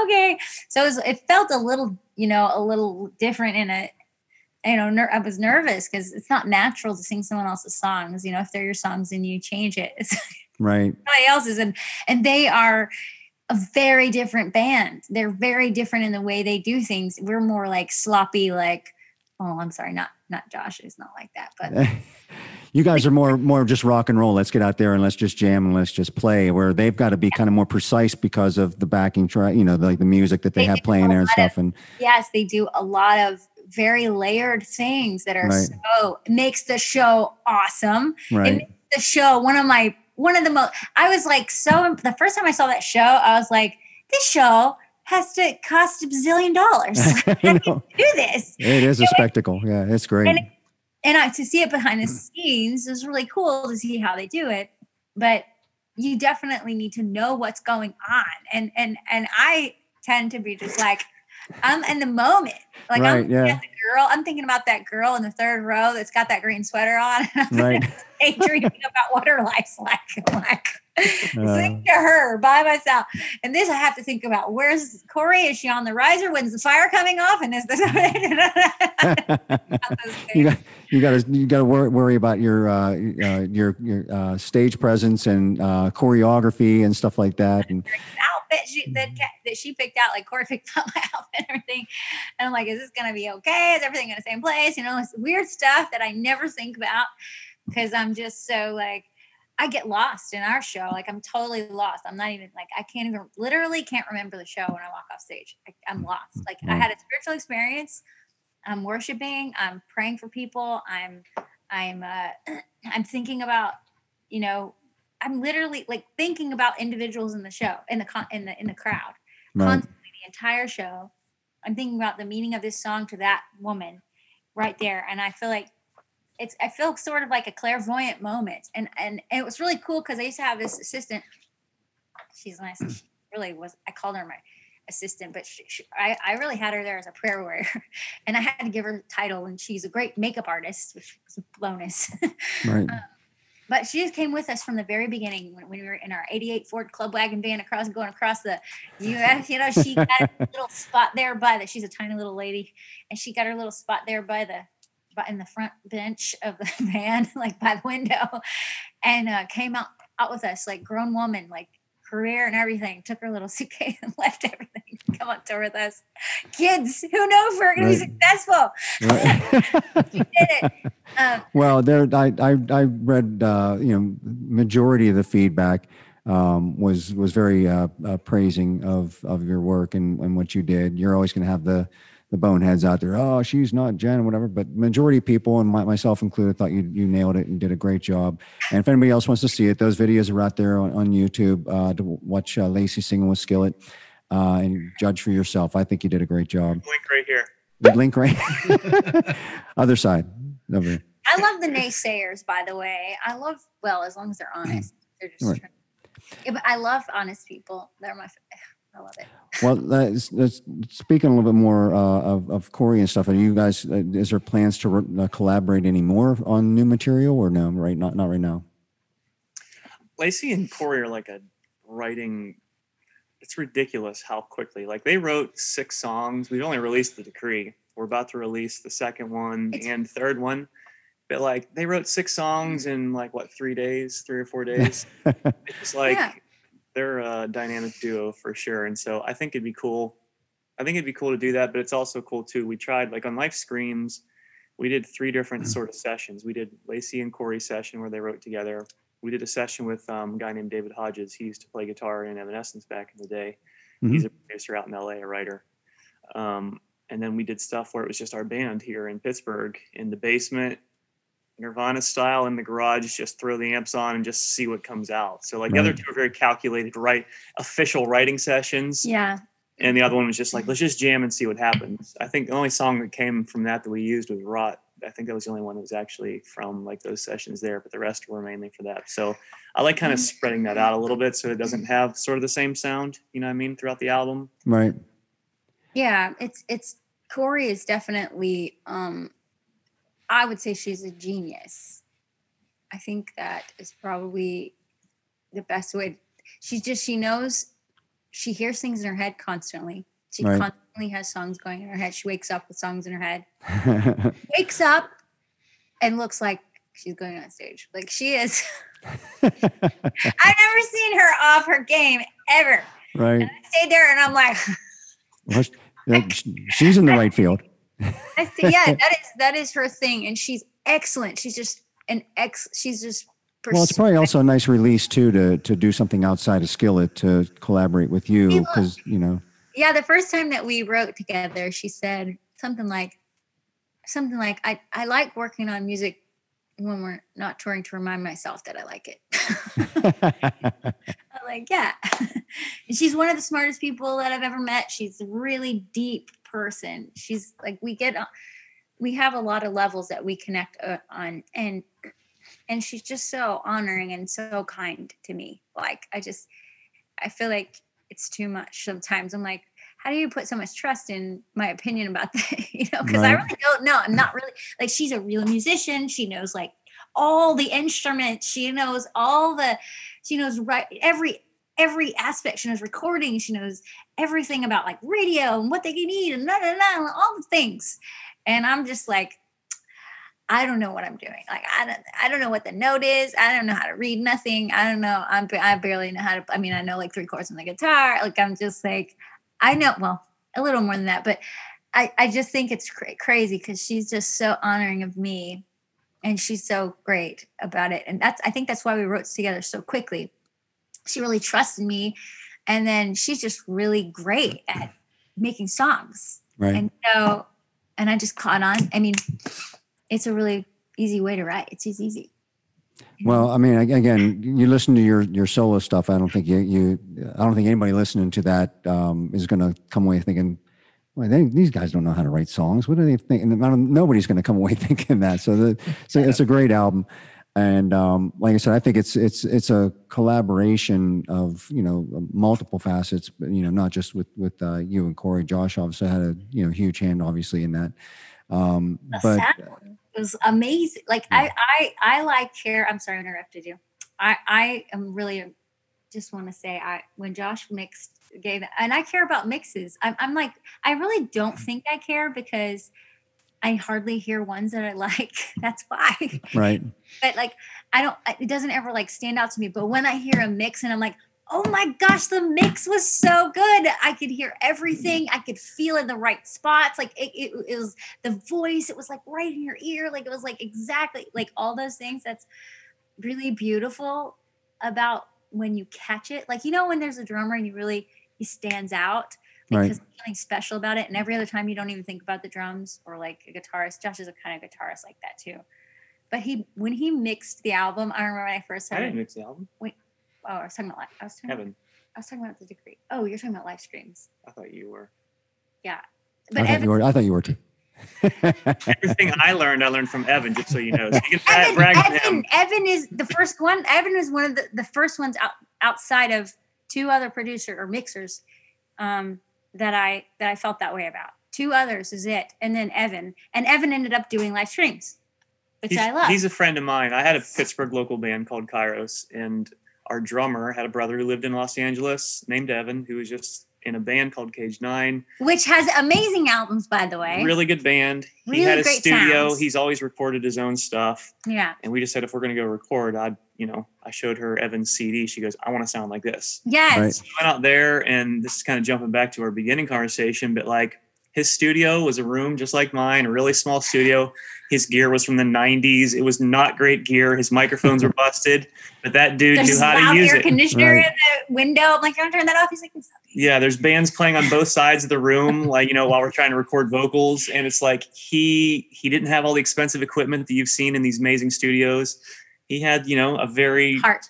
okay. So it, was, it felt a little, you know, a little different in a you know, ner- I was nervous because it's not natural to sing someone else's songs. You know, if they're your songs and you change it, it's Right. somebody else's, and and they are a very different band. They're very different in the way they do things. We're more like sloppy, like, oh, I'm sorry, not not Josh is not like that, but you guys are more more just rock and roll. Let's get out there and let's just jam and let's just play. Where they've got to be kind of more precise because of the backing track, you know, like the music that they They have playing there and lot of- stuff. And yes, they do a lot of very layered things that are Right. so makes the show awesome. It right, makes the show one of my one of the most i was like so the first time i saw that show i was like this show has to cost a bazillion dollars How do you do this it is a spectacle. Yeah, it's great. And and I, to see it behind the scenes is really cool to see how they do it but you definitely need to know what's going on and and and i tend to be just like i'm in the moment. Like Right, i'm yeah. the girl i'm thinking about that girl in the third row that's got that green sweater on. Right. daydreaming about what her life's like. Like Uh, sing to her by myself. And this i have to think about where's Korey? Is she on the riser? When's the fire coming off? And is this you got you got to you got to worry, worry about your uh, uh, your your uh, stage presence and uh, choreography and stuff like that. And outfit she, that, that she picked out, like Korey picked out my outfit and everything. And I'm like, is this gonna be okay? Is everything in the same place? You know, it's weird stuff that I never think about because I'm just so like I get lost in our show. Like I'm totally lost. I'm not even like I can't even literally can't remember the show when I walk off stage. I, I'm lost. Like I had a spiritual experience. I'm worshiping. I'm praying for people. I'm I'm uh, I'm thinking about you know I'm literally like thinking about individuals in the show in the con- in the in the crowd right, constantly the entire show. I'm thinking about the meaning of this song to that woman right there, and I feel like it's I feel sort of like a clairvoyant moment, and and, and it was really cool because I used to have this assistant. She's nice. She really was. I called her my assistant, but she, she, I I really had her there as a prayer warrior, and I had to give her a title, and she's a great makeup artist, which was a bonus. right. Um, But she just came with us from the very beginning when, when we were in our 88 Ford Club Wagon van across going across the US. You know, she got a little spot there by the she's a tiny little lady and she got her little spot there by the by in the front bench of the van, like by the window, and uh, came out out with us, like grown woman, like career and everything. Took her little suitcase and left everything to come on tour with us. Kids, who knows if we're gonna be successful. right. She did it. Um, Well, there, I, I, I read, uh, you know, majority of the feedback um, was was very uh, uh, praising of of your work and, and what you did. You're always going to have the the boneheads out there. Oh, she's not Jen, whatever. But majority of people, and my, myself included, thought you you nailed it and did a great job. And if anybody else wants to see it, those videos are out there on, on YouTube uh, to watch uh, Lacey singing with Skillet uh, and judge for yourself. I think you did a great job. Link right here. Link right, other side. Over here. I love the naysayers, by the way. I love well, as long as they're honest. They're just Right. yeah, but I love honest people. They're my. F- I love it. Well, that's, that's, speaking a little bit more uh, of, of Korey and stuff, are you guys, uh, is there plans to re- uh, collaborate anymore on new material or no? Right, not not right now. Lacey and Korey are like a writing. It's ridiculous how quickly. Like they wrote six songs. We've only released the decree. We're about to release the second one It's- and third one. But like they wrote six songs in like what three days, three or four days. It's like Yeah. They're a dynamic duo for sure. And so I think it'd be cool. I think it'd be cool to do that, but it's also cool too. We tried like on Life Screams, we did three different sort of sessions. We did Lacey and Korey session where they wrote together. We did a session with um, a guy named David Hodges. He used to play guitar in Evanescence back in the day. He's a producer out in LA, a writer. Um, and then we did stuff where it was just our band here in Pittsburgh in the basement, Nirvana style in the garage, just throw the amps on and just see what comes out. So like the other two are very calculated, right? Official writing sessions. Yeah. And the other one was just like, let's just jam and see what happens. I think the only song that came from that that we used was Rot. I think that was the only one that was actually from like those sessions there, but the rest were mainly for that. So I like kind of spreading that out a little bit so it doesn't have sort of the same sound, you know what I mean, throughout the album. Right. Yeah, it's it's Korey is definitely um I would say she's a genius. I think that is probably the best way. She's just she knows she hears things in her head constantly. She Right. constantly has songs going in her head. She wakes up with songs in her head. Wakes up and looks like she's going on stage. Like she is I've never seen her off her game ever. right. And I stayed there and I'm like Well, sh- that- sh- she's in the right field. I think yeah, that is that is her thing, and she's excellent. She's just an ex. She's just. Well, it's probably also a nice release too to to do something outside of Skillet to collaborate with you because you know. yeah. The first time that we wrote together, she said something like, something like, "I I like working on music when we're not touring to remind myself that I like it." I'm like, yeah. and she's one of the smartest people that I've ever met. She's really deep person. She's like, we get, on- we have a lot of levels that we connect uh, on, and and she's just so honoring and so kind to me. Like, I just, I feel like it's too much sometimes. I'm like, how do you put so much trust in my opinion about that? you know, because I really don't know. I'm not really like she's a real musician. She knows like all the instruments. She knows all the. She knows right every every aspect. She knows recording. She knows everything about like radio and what they eat and la la la, and all the things. And I'm just like, I don't know what I'm doing. Like I don't I don't know what the note is. I don't know how to read nothing. I don't know. I'm I barely know how to. I mean, I know like three chords on the guitar. Like I'm just like I know well a little more than that, but I I just think it's cra- crazy because she's just so honoring of me, and she's so great about it. And that's I think that's why we wrote together so quickly. She really trusted me, and then she's just really great at making songs. Right. And so, and I just caught on. I mean, it's a really easy way to write. It's just easy. Well, I mean, again, you listen to your your solo stuff. I don't think you you I don't think anybody listening to that um, is going to come away thinking, well, they, these guys don't know how to write songs. What do they think? And I don't, nobody's going to come away thinking that. So, the, so it's a great album. And um, like I said, I think it's it's it's a collaboration of you know multiple facets, but you know not just with with uh, you and Korey. Josh obviously had a you know huge hand, obviously in that. Um, The but it was amazing. Like I, I, I like care. I'm sorry, I interrupted you. I, I am really just want to say I when Josh mixed gave and I care about mixes. I'm, I'm like I really don't think I care because I hardly hear ones that I like. That's why. right, but like I don't it doesn't ever like stand out to me. But when I hear a mix and I'm like, oh my gosh, the mix was so good. I could hear everything. I could feel in the right spots. Like it, it, it was the voice, it was like right in your ear. Like it was like exactly like all those things. That's really beautiful about when you catch it. Like you know when there's a drummer and you really he stands out. Because there's something special about it. And every other time you don't even think about the drums or like a guitarist. Josh is a kind of guitarist like that too. But he when he mixed the album, I remember when I first heard I heard didn't it. mix the album. Wait, Oh, I was talking about li- I was talking about, Evan, I was talking about the Decree. Oh, you're talking about Life Screams. I thought you were. Yeah. I But thought Evan, you were. I thought you were too. Everything I learned, I learned from Evan, just so you know. So you can Evan, brag Evan, him. Evan is the first one. Evan is one of the, the first ones out, outside of two other producer or mixers um, that I that I felt that way about. Two others is it, and then Evan. And Evan ended up doing Life Screams, which He's, I love. he's a friend of mine. I had a Pittsburgh local band called Kairos, and our drummer had a brother who lived in Los Angeles named Evan, who was just in a band called Cage Nine. Which has amazing albums, by the way. Really good band. Really he Really had a studio. sounds. He's always recorded his own stuff. Yeah. And we just said if we're gonna go record, I'd you know, I showed her Evan's CD. She goes, I want to sound like this. Yes. Right. We went out there, and this is kind of jumping back to our beginning conversation, but like his studio was a room just like mine, a really small studio. His gear was from the 90s. It was not great gear. His microphones were busted, but that dude There's knew how to use air it. conditioner Right. in the window. I'm like, don't turn that off. He's like, "It's. Yeah, there's bands playing on both sides of the room, like you know, while we're trying to record vocals, and it's like he he didn't have all the expensive equipment that you've seen in these amazing studios. He had you know a very heart.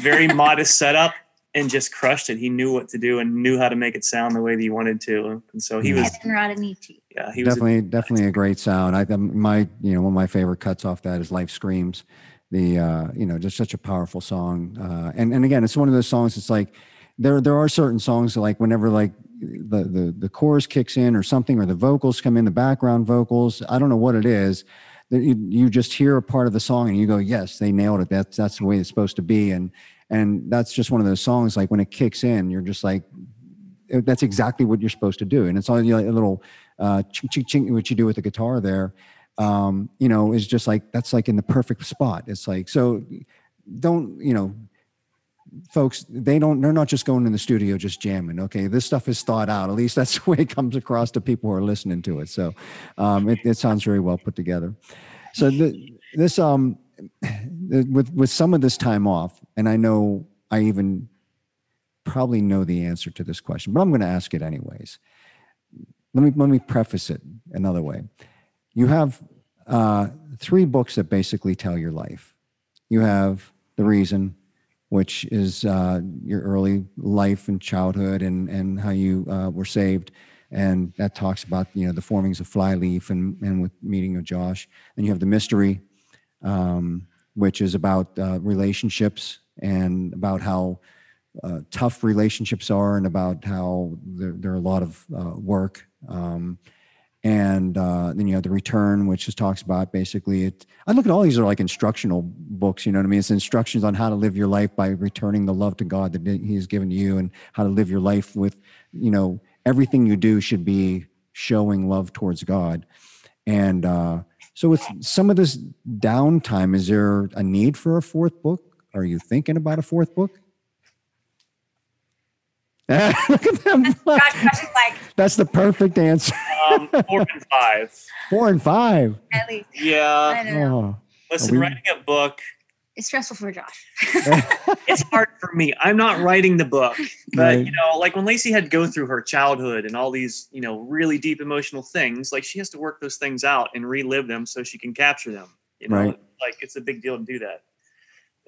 very modest setup and just crushed it. He knew what to do and knew how to make it sound the way that he wanted to, and so he was Evan Rodaniche. yeah he was a- definitely definitely a great sound. I my you know one of my favorite cuts off that is "Life Screams." The uh, you know just such a powerful song, uh, and and again it's one of those songs. It's like there there are certain songs that, like whenever like the the the chorus kicks in or something or the vocals come in the background vocals. I don't know what it is. That you, you just hear a part of the song and you go, yes, they nailed it. That's that's the way it's supposed to be. And and that's just one of those songs. Like when it kicks in, you're just like, uh, that's exactly what you're supposed to do. And it's all you know, a little uh, ching, ching, ching, what you do with the guitar there, um, you know, is just like, that's like in the perfect spot. It's like, so don't, you know, folks, they don't, they're not just going in the studio, just jamming. Okay. This stuff is thought out. At least that's the way it comes across to people who are listening to it. So um, it, it sounds very well put together. So the, this, um, with, with some of this time off, and I know I even probably know the answer to this question, but I'm going to ask it anyways. Let me let me preface it another way. You have uh, three books that basically tell your life. You have the reason, which is uh, your early life and childhood, and and how you uh, were saved, and that talks about you know the formings of Flyleaf and and with meeting of Josh. And you have the mystery, um, which is about uh, relationships and about how uh, tough relationships are and about how there, there are a lot of uh, work. Um, and uh, then you have the return, which just talks about basically it. I look at all these are like instructional books. You know what I mean? It's instructions on how to live your life by returning the love to God that He has given you, and how to live your life with, you know, everything you do should be showing love towards God. And uh, so, with some of this downtime, is there a need for a fourth book? Are you thinking about a fourth book? Look at them. Josh, Josh is like, That's the perfect answer. um, four and five. Four and five. at least. I Yeah, don't know. Oh, listen, we- writing a book It's stressful for Josh. it's hard for me. I'm not writing the book, but Right. you know, like when Lacey had to go through her childhood and all these, you know, really deep emotional things, like she has to work those things out and relive them so she can capture them. You know, Right. like it's a big deal to do that.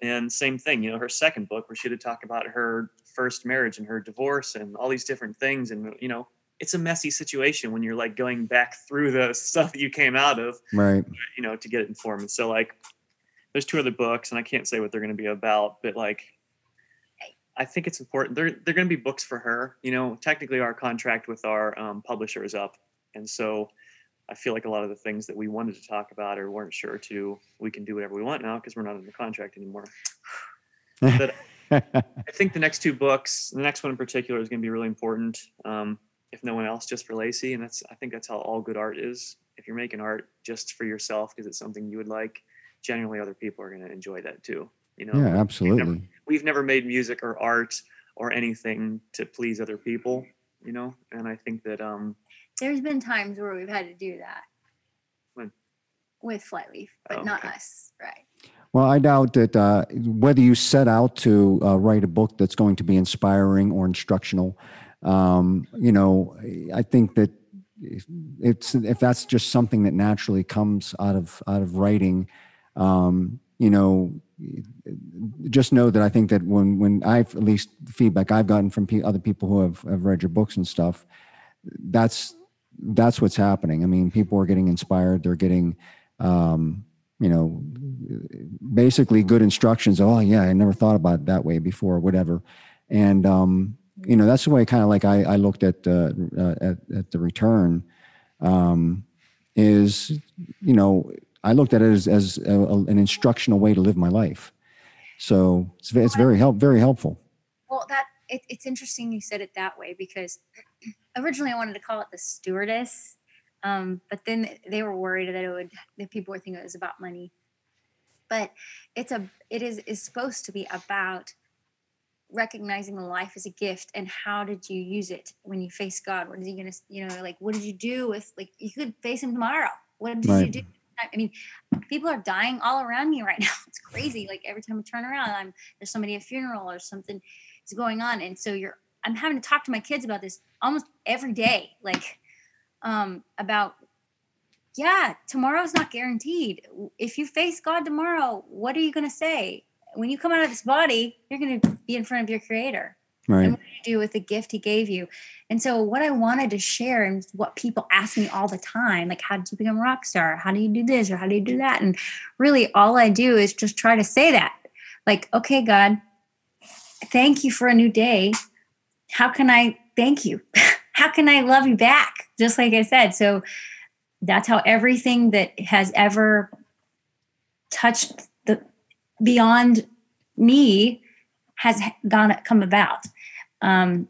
And same thing, you know, her second book where she had to talk about her first marriage and her divorce and all these different things. And you know, it's a messy situation when you're like going back through the stuff that you came out of right. you know, to get it informed. And so like there's two other books and I can't say what they're going to be about, but like I think it's important. They're they're going to be books for her. You know, technically our contract with our um, publisher is up, and so I feel like a lot of the things that we wanted to talk about or weren't sure to, we can do whatever we want now because we're not in the contract anymore. but I think the next two books, the next one in particular, is going to be really important. Um, if no one else, just for Lacey, and that's I think that's how all good art is. If you're making art just for yourself because it's something you would like, generally other people are going to enjoy that too. You know, Yeah, absolutely. we've never made music or art or anything to please other people. You know, and I think that um, There's been times where we've had to do that. When? With Flyleaf, but Oh, not okay. us. Right. Well, I doubt that uh, whether you set out to uh, write a book that's going to be inspiring or instructional, um, you know, I think that it's if that's just something that naturally comes out of out of writing, um, you know, just know that I think that when when I've at least feedback I've gotten from pe- other people who have, have read your books and stuff, that's that's what's happening. I mean, people are getting inspired. They're getting, um, you know, basically good instructions. Oh, yeah, I never thought about it that way before, whatever. And um, you know, that's the way kind of like I, I looked at, uh, uh, at at the return. Um, is you know, I looked at it as, as a, a- an instructional way to live my life. So it's, it's very help very helpful. Well, that it, it's interesting you said it that way because originally I wanted to call it the stewardess, um, but then they were worried that it would that people would think it was about money. But it's a it is is supposed to be about recognizing life as a gift and how did you use it when you face God? What is he gonna you know like what did you do with like you could face him tomorrow? What did you do? I mean, people are dying all around me right now. It's crazy. Like every time I turn around, I'm there's somebody at a funeral or something is going on, and so you're I'm having to talk to my kids about this almost every day, like um, about yeah, tomorrow's not guaranteed. If you face God tomorrow, what are you going to say? When you come out of this body, you're going to be in front of your Creator Right. and what do you do with the gift he gave you and so what i wanted to share and what people ask me all the time like how did you become a rock star how do you do this or how do you do that and really all i do is just try to say that like okay god thank you for a new day how can i thank you. How can i love you back? Just like i said. So that's how everything that has ever touched the beyond me has gone come about. Um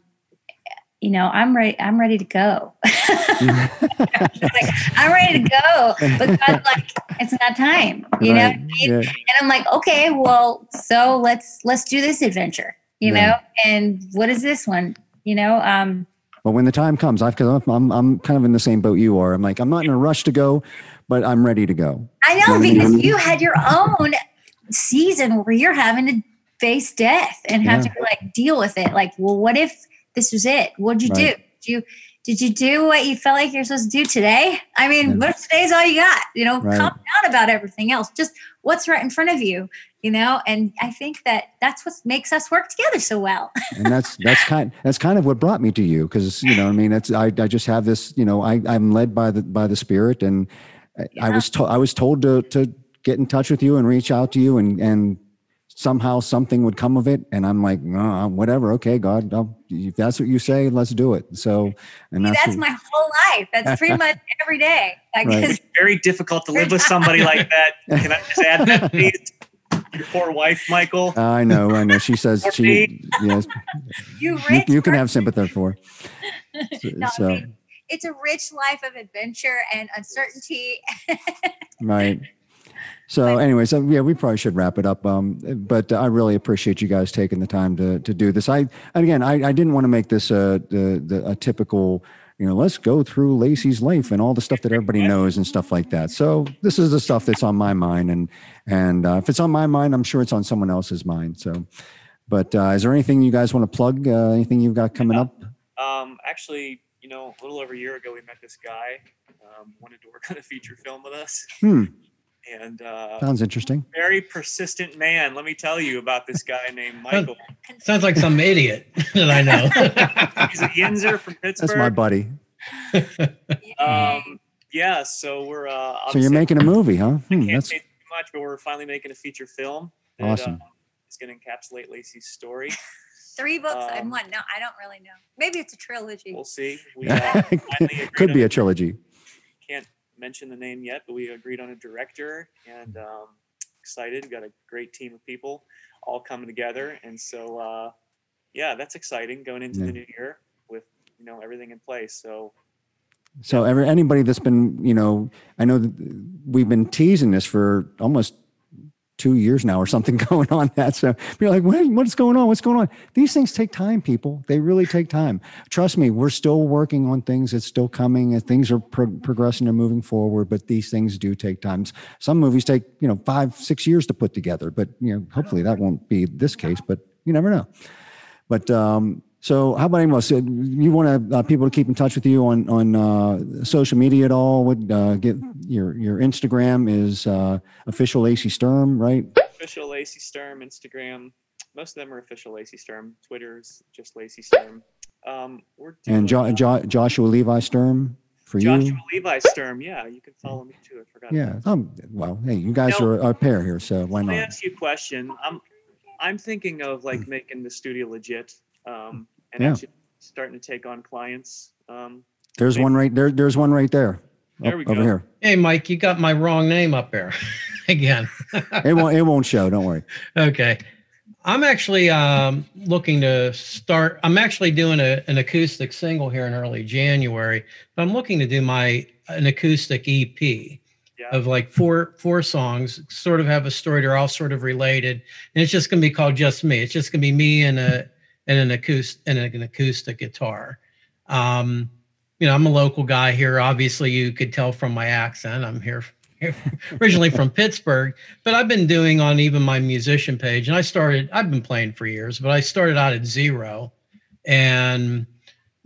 you know i'm ready i'm ready to go. Like i'm ready to go but god's like it's not time you know Right. Yeah. and i'm like okay well so let's let's do this adventure you know? And what is this one you know um But when the time comes, I've, cause I'm, I'm, I'm kind of in the same boat you are. I'm like, I'm not in a rush to go, but I'm ready to go. i know Mhm. because you had your own season where you're having to face death and have Yeah. to like deal with it like well what if this was it what'd you Right. do did you did you do what you felt like you're supposed to do today i mean Yeah. what if today's all you got you know Right. calm down about everything else just what's right in front of you you know and i think that that's what makes us work together so well and that's that's kind that's kind of what brought me to you because you know I mean it's I, I just have this you know I I'm led by the by the spirit and I, I was told I was told to to get in touch with you and reach out to you and and somehow something would come of it and I'm like "Uh, whatever okay God I'll, if that's what you say let's do it so and See, that's, that's what- my whole life that's pretty much every day like Right. It's very difficult to live with somebody like that. Can I just add that, please? Your poor wife, Michael. I know I know she says she yes you you, you can have sympathy for so, No, I mean, it's a rich life of adventure and uncertainty Right. So, anyway, so yeah, we probably should wrap it up. Um, but I really appreciate you guys taking the time to to do this. I and again, I, I didn't want to make this a the, the a typical, you know, let's go through Lacey's life and all the stuff that everybody knows and stuff like that. So this is the stuff that's on my mind, and and uh, if it's on my mind, I'm sure it's on someone else's mind. So, but uh, is there anything you guys want to plug? Uh, anything you've got coming up? Um, actually, you know, a little over a year ago, we met this guy. Um, wanted to work on a feature film with us, Hmm, and uh, sounds interesting. very persistent man. Let me tell you about this guy named Michael. Sounds like some idiot that I know. He's a Yinzer from Pittsburgh. That's my buddy. Um, yeah, so we're uh, So you're making a movie, huh? I Hmm, can't that's say too much, but we're finally making a feature film. that, Awesome. uh, is going to encapsulate Lacey's story. three books in Um, one no i don't really know maybe it's a trilogy We'll see. We uh, could be a trilogy. can't mention the name yet, but we agreed on a director and um, excited. We got a great team of people all coming together, and so uh, yeah, that's exciting going into Yeah. the new year with you know everything in place. So So every, anybody that's been, you know, I know that we've been teasing this for almost two years now or something going on that. So you're like, what, what's going on? What's going on? These things take time, people. They really take time. Trust me, we're still working on things. It's still coming and things are pro- progressing and moving forward, but these things do take time. Some movies take, you know, five, six years to put together, but you know, hopefully that won't be this case, but you never know. But um, so, how about anyone else? You want to uh, people to keep in touch with you on on uh, social media at all? Would uh, get your your Instagram is uh, official AC Sturm, right? official Lacey Sturm Instagram. Most of them are official Lacey Sturm. Twitter's just Lacey Sturm. Um, we're doing, And jo- jo- Joshua Levi Sturm for Joshua you. Joshua Levi Sturm. Yeah, you can follow me too. I forgot. Yeah. Um, well, hey, you guys No. are a pair here, so why not? Let me ask you a question. I'm I'm thinking of like making the studio legit um, and Yeah. actually starting to take on clients. Um, There's one right there. There's one right there. There up- we Over go. here. hey, Mike, you got my wrong name up there again. It won't. It won't show. Don't worry. okay. I'm actually um, looking to start. I'm actually doing a, an acoustic single here in early January, but I'm looking to do my an acoustic EP Yeah. of like four four songs, sort of have a story. They're all sort of related, and it's just gonna be called Just Me. It's just gonna be me and a and an acoustic and an acoustic guitar. Um, you know, I'm a local guy here. Obviously, you could tell from my accent. I'm here originally from Pittsburgh, but I've been doing on even my musician page, and I started. I've been playing for years, but I started out at zero, and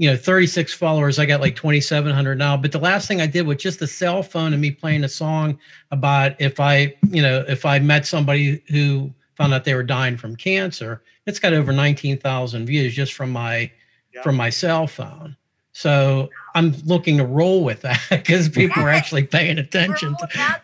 you know, 36 followers. I got like 2,700 now. But the last thing I did was just a cell phone and me playing a song about if I, you know, if I met somebody who found out they were dying from cancer, it's got over 19,000 views just from my Yeah. from my cell phone. So I'm looking to roll with that because people are actually paying attention to Yeah.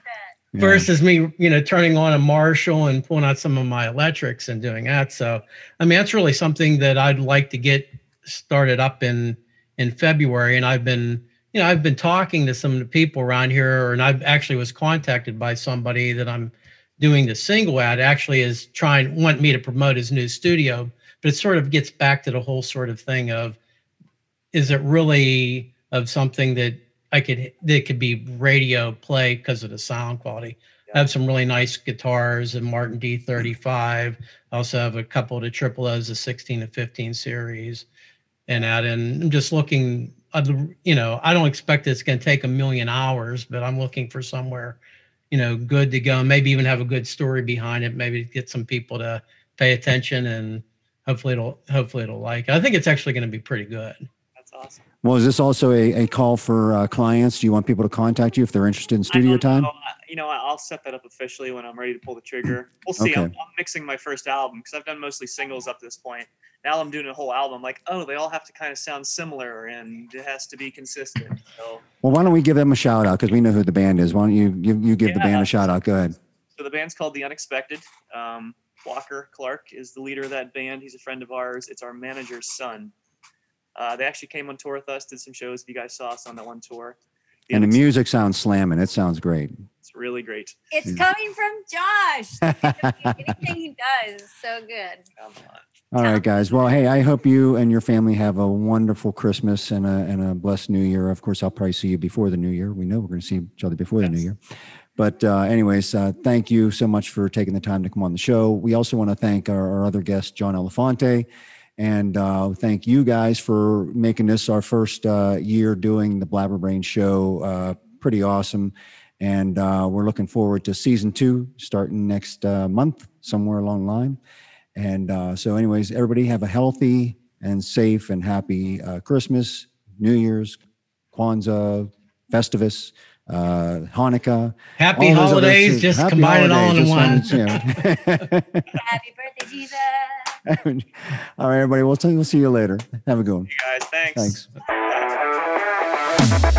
versus me, you know, turning on a Marshall and pulling out some of my electrics and doing that. So, I mean, that's really something that I'd like to get started up in in February. And I've been, you know, I've been talking to some of the people around here, and I actually was contacted by somebody that I'm doing the single ad. Actually, is trying want me to promote his new studio, but it sort of gets back to the whole sort of thing of, is it really of something that I could that could be radio play because of the sound quality. I have some really nice guitars and Martin D35. I also have a couple of the triple O's, the 16 to 15 series, and that. And I'm just looking, you know, I don't expect it's going to take a million hours, but I'm looking for somewhere, you know, good to go. Maybe even have a good story behind it. Maybe get some people to pay attention, and hopefully it'll hopefully it'll like. it. I think it's actually going to be pretty good. That's awesome. Well, is this also a, a call for uh, clients? Do you want people to contact you if they're interested in studio time? know. You know, I'll set that up officially when I'm ready to pull the trigger. We'll see. I'm, I'm mixing my first album because I've done mostly singles up to this point. Now I'm doing a whole album. Like, oh, they all have to kind of sound similar and it has to be consistent. So, Well, why don't we give them a shout out because we know who the band is. Why don't you you, you give the band a shout out? Go ahead. so the band's called The Unexpected. Um, Walker Clark is the leader of that band. He's a friend of ours. It's our manager's son. Uh, they actually came on tour with us, did some shows. If you guys saw us on that one tour, And the music sounds slamming. It sounds great. It's really great. It's coming from Josh. Anything he does is so good. Come on. All right, guys. Well, hey, I hope you and your family have a wonderful Christmas and a, and a blessed New Year. Of course, I'll probably see you before the New Year. We know we're going to see each other before the New Year. But, uh, anyways, uh, thank you so much for taking the time to come on the show. We also want to thank our, our other guest, John Elefante, and uh, thank you guys for making this our first uh, year doing the Blabberbrain show. Uh, pretty awesome. And uh, we're looking forward to season two starting next uh, month, somewhere along the line. And uh, so, anyways, everybody have a healthy and safe and happy uh, Christmas, New Year's, Kwanzaa, Festivus, uh, Hanukkah. Happy all those other holidays. Just Happy combine it all in holidays, one. just one, Happy birthday, Jesus. all right, everybody. We'll, we'll see you later. Have a good one. You guys, thanks. Thanks. Thanks.